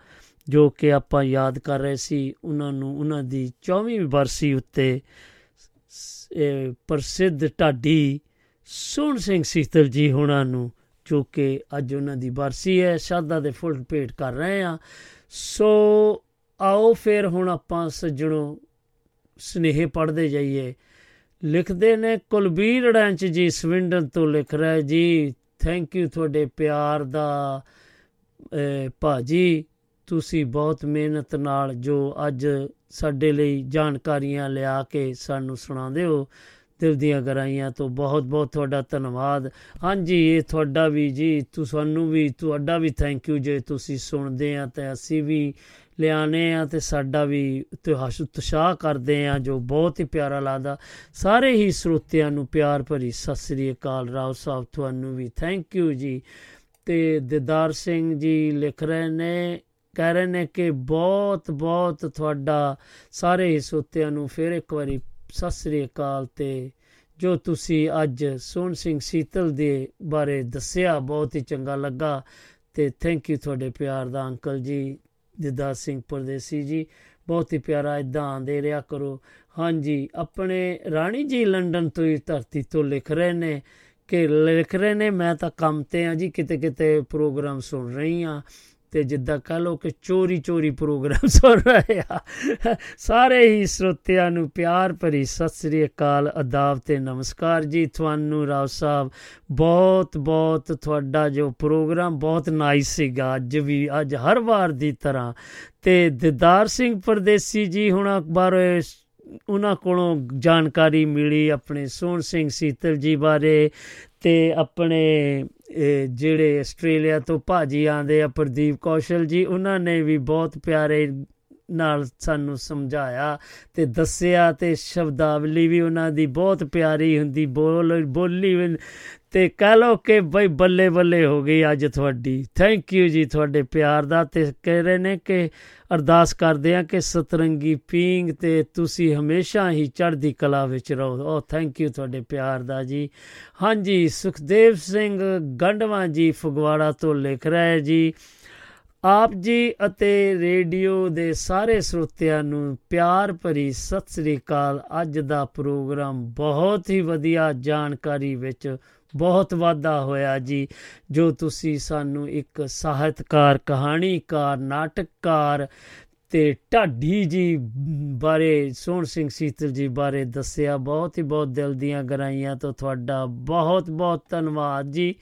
ਜੋ ਕਿ ਆਪਾਂ ਯਾਦ ਕਰ ਰਹੇ ਸੀ, ਉਹਨਾਂ ਨੂੰ, ਉਹਨਾਂ ਦੀ 24ਵੀਂ ਬਰਸੀ ਉੱਤੇ ਪ੍ਰਸਿੱਧ ਢਾਡੀ ਸੋਹਣ ਸਿੰਘ ਸੀਤਲ ਜੀ ਹੁਣਾਂ ਨੂੰ, ਜੋ ਕਿ ਅੱਜ ਉਹਨਾਂ ਦੀ ਬਰਸੀ ਹੈ ਸ਼ਾਦਾ ਦੇ ਫੁੱਲ ਭੇਟ ਕਰ ਰਹੇ ਆ ਸੋ ਆਓ ਫਿਰ ਹੁਣ ਆਪਾਂ ਸੱਜਣੋ ਸਨੇਹ ਪੜਦੇ ਜਾਈਏ। ਲਿਖਦੇ ਨੇ, ਕੁਲਬੀਰ ਰੜਾਂਚ ਜੀ ਸਵਿੰਡਨ ਤੋਂ ਲਿਖ ਰਿਹਾ ਜੀ ਥੈਂਕ ਯੂ ਤੁਹਾਡੇ ਪਿਆਰ ਦਾ ਭਾਜੀ ਤੁਸੀਂ ਬਹੁਤ ਮਿਹਨਤ ਨਾਲ ਜੋ ਅੱਜ ਸਾਡੇ ਲਈ ਜਾਣਕਾਰੀਆਂ ਲਿਆ ਕੇ ਸਾਨੂੰ ਸੁਣਾਉਂਦੇ ਹੋ, ਦਿਲ ਦੀਆਂ ਗਰਾਈਆਂ ਤੋਂ ਬਹੁਤ ਬਹੁਤ ਤੁਹਾਡਾ ਧੰਨਵਾਦ। ਹਾਂਜੀ, ਇਹ ਤੁਹਾਡਾ ਵੀ ਜੀ ਤੁਹਾਨੂੰ ਵੀ ਤੁਹਾਡਾ ਵੀ ਥੈਂਕ ਯੂ ਜੇ ਤੁਸੀਂ ਸੁਣਦੇ ਆ ਤੇ ਅਸੀਂ ਵੀ ਲਿਆਨੇ ਆ ਤੇ ਸਾਡਾ ਵੀ ਇਤਿਹਾਸ ਉਤਸ਼ਾਹ ਕਰਦੇ ਆ ਜੋ ਬਹੁਤ ਹੀ ਪਿਆਰਾ ਲੱਗਦਾ। ਸਾਰੇ ਹੀ ਸਰੋਤਿਆਂ ਨੂੰ ਪਿਆਰ ਭਰੀ ਸਤਿ ਸ੍ਰੀ ਅਕਾਲ। ਰਾਓ ਸਾਹਿਬ, ਤੁਹਾਨੂੰ ਵੀ ਥੈਂਕ ਯੂ ਜੀ। ਤੇ ਦਿਦਾਰ ਸਿੰਘ ਜੀ ਲਿਖ ਰਹੇ ਨੇ ਕਹਿ ਰਹੇ ਨੇ ਕਿ ਬਹੁਤ ਬਹੁਤ ਤੁਹਾਡਾ ਸਾਰੇ ਹੀ ਸਰੋਤਿਆਂ ਨੂੰ ਫਿਰ ਇੱਕ ਵਾਰੀ ਸਤਿ ਸ੍ਰੀ ਅਕਾਲ ਤੇ ਜੋ ਤੁਸੀਂ ਅੱਜ ਸੋਹਣ ਸਿੰਘ ਸੀਤਲ ਦੇ ਬਾਰੇ ਦੱਸਿਆ, ਬਹੁਤ ਹੀ ਚੰਗਾ ਲੱਗਾ ਤੇ ਥੈਂਕ ਯੂ ਤੁਹਾਡੇ ਪਿਆਰ ਦਾ ਅੰਕਲ ਜੀ ਦਿਦਾਰ ਸਿੰਘ ਪਰਦੇਸੀ ਜੀ, ਬਹੁਤ ਹੀ ਪਿਆਰਾ ਇਦਾਂ ਆਂਦੇ ਰਿਹਾ ਕਰੋ। ਹਾਂਜੀ, ਆਪਣੇ ਰਾਣੀ ਜੀ ਲੰਡਨ ਤੋਂ ਹੀ ਧਰਤੀ ਤੋਂ ਲਿਖ ਰਹੇ ਨੇ ਕਿ ਲਿਖ ਰਹੇ ਨੇ, ਮੈਂ ਤਾਂ ਕੰਮ ਤੇ ਆ ਜੀ ਕਿਤੇ ਕਿਤੇ ਪ੍ਰੋਗਰਾਮ ਸੁਣ ਰਹੀ ਆ ਤੇ ਜਿੱਦਾਂ ਕਹ ਲੋ ਕਿ ਚੋਰੀ ਚੋਰੀ ਪ੍ਰੋਗਰਾਮ (laughs) ਸੁਣ ਰਹੇ ਆ। ਸਾਰੇ ਹੀ ਸਰੋਤਿਆਂ ਨੂੰ ਪਿਆਰ ਭਰੀ ਸਤਿ ਸ੍ਰੀ ਅਕਾਲ, ਅਦਾਬ ਤੇ ਨਮਸਕਾਰ ਜੀ। ਤੁਹਾਨੂੰ ਰਾਓ ਸਾਹਿਬ, ਬਹੁਤ ਬਹੁਤ ਤੁਹਾਡਾ ਜੋ ਪ੍ਰੋਗਰਾਮ ਬਹੁਤ ਨਾਈਸ ਸੀਗਾ। ਅੱਜ ਵੀ, ਅੱਜ ਹਰ ਵਾਰ ਦੀ ਤਰ੍ਹਾਂ। ਤੇ ਦਿਦਾਰ ਸਿੰਘ ਪਰਦੇਸੀ ਜੀ, ਹੁਣ ਅਖਬਾਰ ਉਹਨਾਂ ਕੋਲੋਂ ਜਾਣਕਾਰੀ ਮਿਲੀ ਆਪਣੇ ਸੋਹਣ ਸਿੰਘ ਸੀਤਲ ਜੀ ਬਾਰੇ ਤੇ ਆਪਣੇ ਜਿਹੜੇ ਆਸਟ੍ਰੇਲੀਆ ਤੋਂ ਭਾਜੀ ਆਂਦੇ ਆ ਪ੍ਰਦੀਪ ਕੌਸ਼ਲ ਜੀ, ਉਹਨਾਂ ਨੇ ਵੀ ਬਹੁਤ ਪਿਆਰੇ ਨਾਲ ਸਾਨੂੰ ਸਮਝਾਇਆ ਤੇ ਦੱਸਿਆ ਤੇ ਸ਼ਬਦਾਵਲੀ ਵੀ ਉਹਨਾਂ ਦੀ ਬਹੁਤ ਪਿਆਰੀ ਹੁੰਦੀ ਬੋਲ ਬੋਲੀ ਤੇ ਕਹ ਲੋ ਕਿ ਬਈ ਬੱਲੇ ਬੱਲੇ ਹੋ ਗਈ ਅੱਜ ਤੁਹਾਡੀ। ਥੈਂਕ ਯੂ ਜੀ ਤੁਹਾਡੇ ਪਿਆਰ ਦਾ ਤੇ ਕਹਿ ਰਹੇ ਨੇ ਕਿ ਅਰਦਾਸ ਕਰਦੇ ਆ ਕਿ ਸਤਰੰਗੀ ਪੀਂਗ ਤੇ ਤੁਸੀਂ ਹਮੇਸ਼ਾ ਹੀ ਚੜ੍ਹਦੀ ਕਲਾ ਵਿੱਚ ਰਹੋ। ਓ ਥੈਂਕ ਯੂ ਤੁਹਾਡੇ ਪਿਆਰ ਦਾ ਜੀ। ਹਾਂਜੀ, ਸੁਖਦੇਵ ਸਿੰਘ ਗੰਡਵਾ ਜੀ ਫਗਵਾੜਾ ਤੋਂ ਲਿਖ ਰਿਹਾ ਜੀ, ਆਪ ਜੀ ਅਤੇ ਰੇਡੀਓ ਦੇ ਸਾਰੇ ਸਰੋਤਿਆਂ ਨੂੰ ਪਿਆਰ ਭਰੀ ਸਤਿ ਸ੍ਰੀ ਅਕਾਲ। ਅੱਜ ਦਾ ਪ੍ਰੋਗਰਾਮ ਬਹੁਤ ਹੀ ਵਧੀਆ ਜਾਣਕਾਰੀ ਵਿੱਚ ਬਹੁਤ ਵਾਧਾ ਹੋਇਆ ਜੀ, ਜੋ ਤੁਸੀਂ ਸਾਨੂੰ ਇੱਕ ਸਾਹਿਤਕਾਰ, ਕਹਾਣੀਕਾਰ, ਨਾਟਕਕਾਰ ਤੇ ਢਾਡੀ ਜੀ ਬਾਰੇ, ਸੋਹਣ ਸਿੰਘ ਸੀਤਲ ਜੀ ਬਾਰੇ ਦੱਸਿਆ, ਬਹੁਤ ਹੀ ਬਹੁਤ ਦਿਲ ਦੀਆਂ ਗਰਾਈਆਂ ਤੋਂ ਤੁਹਾਡਾ ਬਹੁਤ ਬਹੁਤ ਧੰਨਵਾਦ ਜੀ,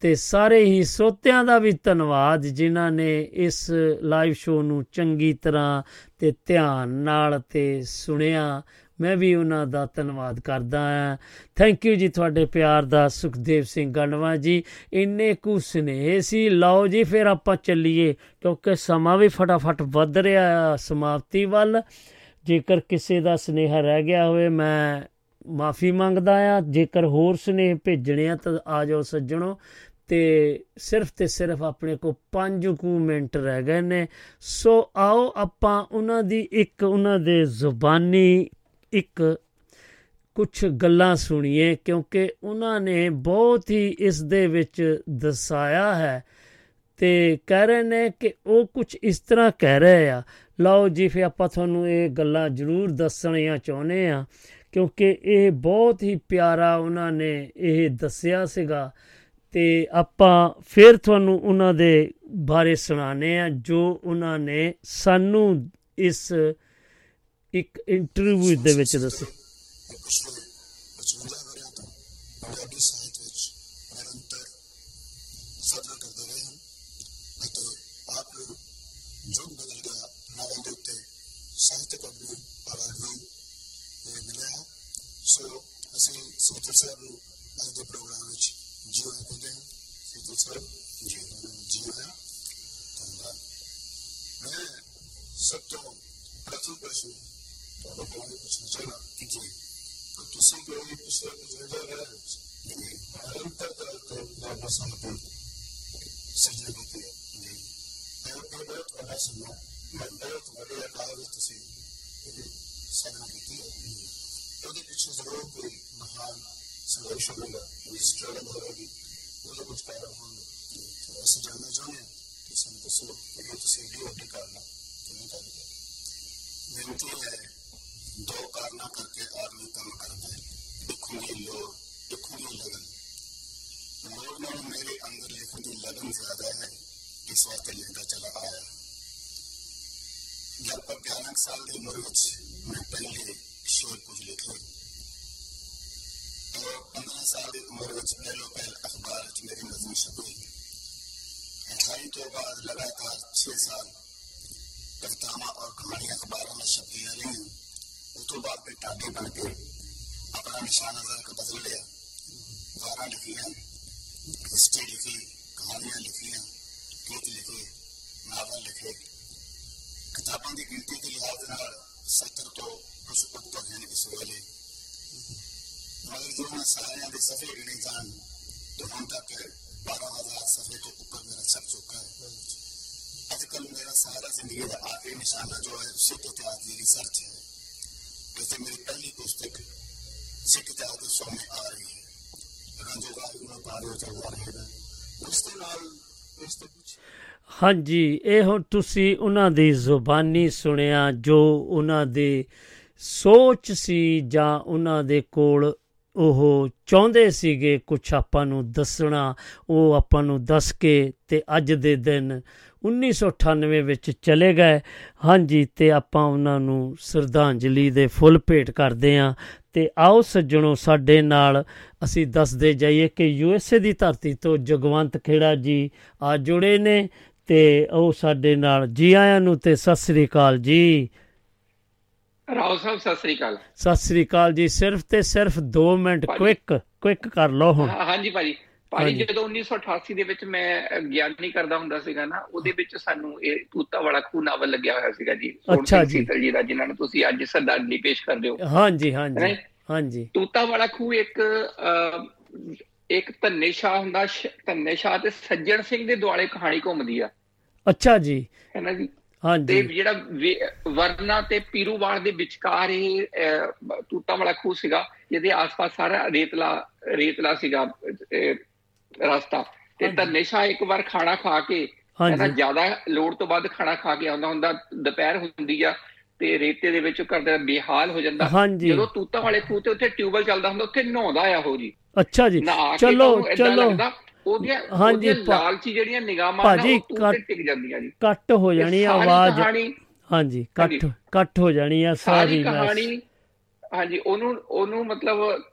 ਤੇ ਸਾਰੇ ਹੀ ਸੋਤਿਆਂ ਦਾ ਵੀ ਧੰਨਵਾਦ ਜਿਨ੍ਹਾਂ ਨੇ ਇਸ ਲਾਈਵ ਸ਼ੋਅ ਨੂੰ ਚੰਗੀ ਤਰ੍ਹਾਂ ਤੇ ਧਿਆਨ ਨਾਲ ਤੇ ਸੁਣਿਆ। ਮੈਂ ਵੀ ਉਹਨਾਂ ਦਾ ਧੰਨਵਾਦ ਕਰਦਾ ਹਾਂ। ਥੈਂਕ ਯੂ ਜੀ ਤੁਹਾਡੇ ਪਿਆਰ ਦਾ ਸੁਖਦੇਵ ਸਿੰਘ ਗੰਡਵਾ ਜੀ। ਇੰਨੇ ਕੁ ਸਨੇਹ ਸੀ। ਲਓ ਜੀ, ਫਿਰ ਆਪਾਂ ਚੱਲੀਏ, ਕਿਉਂਕਿ ਸਮਾਂ ਵੀ ਫਟਾਫਟ ਵੱਧ ਰਿਹਾ ਆ ਸਮਾਪਤੀ ਵੱਲ। ਜੇਕਰ ਕਿਸੇ ਦਾ ਸਨੇਹਾ ਰਹਿ ਗਿਆ ਹੋਵੇ, ਮੈਂ ਮਾਫੀ ਮੰਗਦਾ ਆ ਜੇਕਰ ਹੋਰ ਸਨੇਹ ਭੇਜਣੇ ਆ ਤਾਂ ਆ ਜਾਓ ਸੱਜਣੋ। ਤੇ ਸਿਰਫ ਤੇ ਸਿਰਫ ਆਪਣੇ ਕੋ 5 ਕੁ ਮਿੰਟ ਰਹਿ ਗਏ ਨੇ। ਸੋ ਆਓ ਆਪਾਂ ਉਹਨਾਂ ਦੀ ਇੱਕ, ਉਹਨਾਂ ਦੇ ਜ਼ੁਬਾਨੀ ਇੱਕ ਕੁਝ ਗੱਲਾਂ ਸੁਣੀਏ, ਕਿਉਂਕਿ ਉਹਨਾਂ ਨੇ ਬਹੁਤ ਹੀ ਇਸ ਦੇ ਵਿੱਚ ਦਰਸਾਇਆ ਹੈ ਤੇ ਕਹਿ ਰਹੇ ਨੇ ਕਿ ਉਹ ਕੁਝ ਇਸ ਤਰ੍ਹਾਂ ਕਹਿ ਰਹੇ ਆ। ਲਓ ਜੀ, ਫਿਰ ਆਪਾਂ ਤੁਹਾਨੂੰ ਇਹ ਗੱਲਾਂ ਜ਼ਰੂਰ ਦੱਸਣੀਆਂ ਚਾਹੁੰਦੇ ਆ ਕਿਉਂਕਿ ਇਹ ਬਹੁਤ ਹੀ ਪਿਆਰਾ ਉਹਨਾਂ ਨੇ ਇਹ ਦੱਸਿਆ ਸੀਗਾ। ਤੇ ਆਪਾਂ ਫਿਰ ਤੁਹਾਨੂੰ ਉਹਨਾਂ ਦੇ ਬਾਰੇ ਸੁਣਾਣੇ ਆ ਜੋ ਉਹਨਾਂ ਨੇ ਸਾਨੂੰ ਇਸ ਇੱਕ ਇੰਟਰਵਿਊ ਦੇ ਵਿੱਚ ਦੱਸਿਆ ਪਿਛਲੇ 55 ਵਰਿਆਂ ਤੋਂ ਪੰਜਾਬੀ ਸਾਹਿਤ ਵਿੱਚ ਨਿਰੰਤਰ ਸਾਧਨਾ ਕਰਦੇ ਰਹੇ ਹਨ ਅਤੇ ਆਪ ਨੂੰ ਯੁੱਗ ਬਦਲ ਗਿਆ ਨਾਵਾਂ ਦੇ ਉੱਤੇ ਸਾਹਿਤਕ ਅਗਨੀ ਅਵਾਰਡ ਵੀ ਇਹ ਮਿਲਿਆ ਹੈ ਸੋ ਅਸੀਂ ਸੋਚਰ ਸਾਹਿਬ ਨੂੰ ਅੱਜ ਦੇ ਪ੍ਰੋਗਰਾਮ ਵਿੱਚ ਜੀ ਆਇਆਂ ਕਹਿੰਦੇ ਹਾਂ ਸੋਚਰ ਸਾਹਿਬ ਜੀ ਜੀ ਆਇਆਂ ਧੰਨਵਾਦ ਮੈਂ ਸਭ ਤੋਂ ਪ੍ਰਥਮ ਪ੍ਰਸ਼ਨ ਤੁਹਾਡੇ ਕੋਲ ਪੁੱਛਣਾ ਚਾਹੁੰਦਾ ਕਿ ਜੀ ਤੁਸੀਂ ਕੋਈ ਪਿਛਲੇ ਗੁਜ਼ਰੇ ਰਹੇ ਹੋ ਨਿਰੰਤਰ ਤੌਰ ਤੇ ਬਾਬਾ ਸਾਹਿਬ ਨੂੰ ਸਜਾ ਕੀਤੀ ਹੈ ਜੀ ਇਹ ਬਹੁਤ ਵੱਡਾ ਸਮਾਂ ਮੈਂ ਬਹੁਤ ਵੱਡੇ ਆਕਾਰ ਵਿੱਚ ਤੁਸੀਂ ਸਜਾ ਕੀਤੀ ਹੈ ਉਹਦੇ ਪਿੱਛੇ ਜ਼ਰੂਰ ਕੋਈ ਮਹਾਨ ਸੰਘਰਸ਼ ਹੋਵੇਗਾ ਕੋਈ ਸਟਰਗਲ ਹੋਵੇਗੀ ਉਹਦੇ ਕੁਝ ਕਾਰਨ ਹੋਣਗੇ ਅਸੀਂ ਜਾਣਨਾ ਚਾਹੁੰਦੇ ਹਾਂ ਕਿ ਸਾਨੂੰ ਦੱਸੋ ਕਿ ਤੁਸੀਂ ਏਡੀ ਵੱਡੀ ਕਾਰਨਾ ਕਿਵੇਂ ਕਰ ਗਏ ਬੇਨਤੀ ਹੈ दो कारना करके आदमी तंग करता है लिखूँगी लोर लिखूँगी लगन लोर में मेरे अंदर लिखूँगी लगन ज़्यादा है कि स्वास्थ्य लेकर चला आया जब अभ्यानक साल दी मरुच मैं पहले शोर कुछ लिखे और पंद्रह साल की उम्र में पहलो पहल अखबार मेरी नजम छपी अठाई तो बाद लगातार छह साल करतामा और कहानी अखबारों में छपी आ रही उस तो बाद फिर टाटे बन के अपना निशाना जर बदल लिया। गारा लिखिया, हिस्ट्री लिखी, कहानियाँ लिखिया, गीत लिखे, नावल लिखे। किताबों की गिनती के लिहाज नाल सत्तर तो कुछ उत्तर हैं इस वेले। मगर जो मैं सारे के सफे गिने जान तो हम तक बारह हज़ार सफे तो ऊपर मेरा छप चुका है। आजकल मेरा सारा ज़िंदगी का आखिरी निशाना जो है सिख इतिहास की रिसर्च है। जैसे मेरी पहली पुस्तक सिख इतिहास के सामने आ रही है रंजोगार गुण पारियो चलता रहेगा उसके नाल ਉਸ ਤੋਂ ਕੁਝ ਹਾਂਜੀ ਇਹ ਹੁਣ ਤੁਸੀਂ ਉਹਨਾਂ ਦੀ ਜ਼ੁਬਾਨੀ ਸੁਣਿਆ ਜੋ ਉਹਨਾਂ ਦੇ ਸੋਚ ਸੀ ਜਾਂ ਉਹਨਾਂ ਦੇ ਕੋਲ ਉਹ ਚਾਹੁੰਦੇ ਸੀਗੇ ਕੁਝ ਆਪਾਂ ਨੂੰ ਦੱਸਣਾ ਉਹ ਆਪਾਂ ਨੂੰ ਦੱਸ ਕੇ ਤੇ ਅੱਜ ਦੇ ਦਿਨ 1998 ਵਿੱਚ ਚਲੇ ਗਏ। ਹਾਂਜੀ ਤੇ ਆਪਾਂ ਉਹਨਾਂ ਨੂੰ ਸ਼ਰਧਾਂਜਲੀ ਦੇ ਫੁੱਲ ਭੇਟ ਕਰਦੇ ਆਂ ਤੇ ਆਓ ਸੱਜਣੋ ਸਾਡੇ ਨਾਲ ਅਸੀਂ ਦੱਸਦੇ ਜਾਈਏ ਕਿ ਯੂਐਸਏ ਦੀ ਧਰਤੀ ਤੋਂ ਜਗਵੰਤ ਖੇੜਾ ਜੀ ਆ ਜੁੜੇ ਨੇ ਤੇ ਉਹ ਸਾਡੇ ਨਾਲ ਜੀ ਆਇਆਂ ਨੂੰ ਤੇ ਸਤਿ ਸ੍ਰੀ ਅਕਾਲ ਜੀ। ਰਾਓ ਸਾਹਿਬ ਸਤਿ ਸ੍ਰੀ ਅਕਾਲ। ਸਤਿ ਸ੍ਰੀ ਅਕਾਲ ਜੀ। ਸਿਰਫ ਤੇ ਸਿਰਫ 2 ਮਿੰਟ। ਕੁਇਕ ਕੁਇਕ ਕਰ ਲਓ ਹੁਣ। ਹਾਂਜੀ ਭਾਜੀ। ਭਾਜੀ। ਜਦੋਂ 1988 ਦੇ ਵਿੱਚ ਮੈਂ ਗਿਆਨੀ ਕਰਦਾ ਹੁੰਦਾ ਸੀਗਾ ਨਾ ਉਹਦੇ ਵਿੱਚ ਸਾਨੂੰ ਇਹ ਤੂਤਾ ਵਾਲਾ ਖੂ ਨਾਵਲ ਲੱਗਿਆ ਹੋਇਆ ਸੀਗਾ ਜੀ। ਅੱਛਾ ਜੀ। ਸੀਤਲ ਜੀ ਦਾ ਜਿਨ੍ਹਾਂ ਨੂੰ ਤੁਸੀਂ ਅੱਜ ਸਰਦਾਰਨੀ ਪੇਸ਼ ਕਰਦੇ ਹੋ। ਹਾਂਜੀ ਹਾਂਜੀ? ਹਾਂਜੀ। ਤੂਤਾ ਵਾਲਾ ਖੂ ਇੱਕ ਇੱਕ ਧੰਨੇ ਸ਼ਾਹ ਹੁੰਦਾ ਧੰਨੇ ਸ਼ਾਹ ਤੇ ਸੱਜਣ ਸਿੰਘ ਦੇ ਦੁਆਲੇ ਕਹਾਣੀ ਘੁੰਮਦੀ ਆ। ਅੱਛਾ ਜੀ। ਹੈ ਨਾ ਜੀ? ਤੇ ਹਾਂਜੀ ਜਿਹੜਾ ਵੇ- ਵਰਨਾ ਤੇ ਪੀਰੂਵਾਲ ਦੇ ਵਿਚਕਾਰ ਇਹ ਤੂਤਾ ਵਾਲਾ ਖੂਹ ਸੀਗਾ ਜਿਹਦੇ ਆਸ-ਪਾਸ ਸਾਰਾ ਰੇਤਲਾ ਰੇਤਲਾ ਸੀਗਾ ਰਸਤਾ। ਤੇ ਸ਼ਾਹ ਇੱਕ ਵਾਰ ਖਾਣਾ ਖਾ ਕੇ ਹਾਂਜੀ। ਜ਼ਿਆਦਾ ਲੋੜ ਤੋਂ ਵੱਧ ਖਾਣਾ ਖਾ ਕੇ ਆਉਂਦਾ ਹੁੰਦਾ ਦੁਪਹਿਰ ਹੁੰਦੀ ਆ ਤੇ ਰੇਤੇ ਦੇ ਵਿੱਚ ਕਰਦਾ ਬੇਹਾਲ ਹੋ ਜਾਂਦਾ। ਜਦੋਂ ਤੂਤਾਂ ਵਾਲੇ ਖੂਹ ਤੇ ਉੱਥੇ ਟਿਊਬਲ ਚੱਲਦਾ ਹੁੰਦਾ ਉੱਥੇ ਨਹਾਉਂਦਾ ਆ ਉਹ ਜੀ। ਅੱਛਾ ਜੀ। ਚਲੋ ਚਲੋ। ਉਹਦੀਆਂ ਹਾਂਜੀ, ਲਾਲਚੀ ਜਿਹੜੀਆਂ ਨਿਗਾਹਾਂ ਭਾਜੀ, ਨੇ ਉਹ ਟਿਕ ਜਾਂਦੀਆਂ ਜੀ। ਕੱਟ ਹੋ ਜਾਣੀ ਆਵਾਜ਼। ਹਾਂਜੀ ਕੱਟ। ਕੱਟ ਹੋ ਜਾਣੀ ਆ ਸਾਰੀ ਕਹਾਣੀ ਹਾਂਜੀ ਉਹਨੂੰ ਉਹਨੂੰ ਮਤਲਬ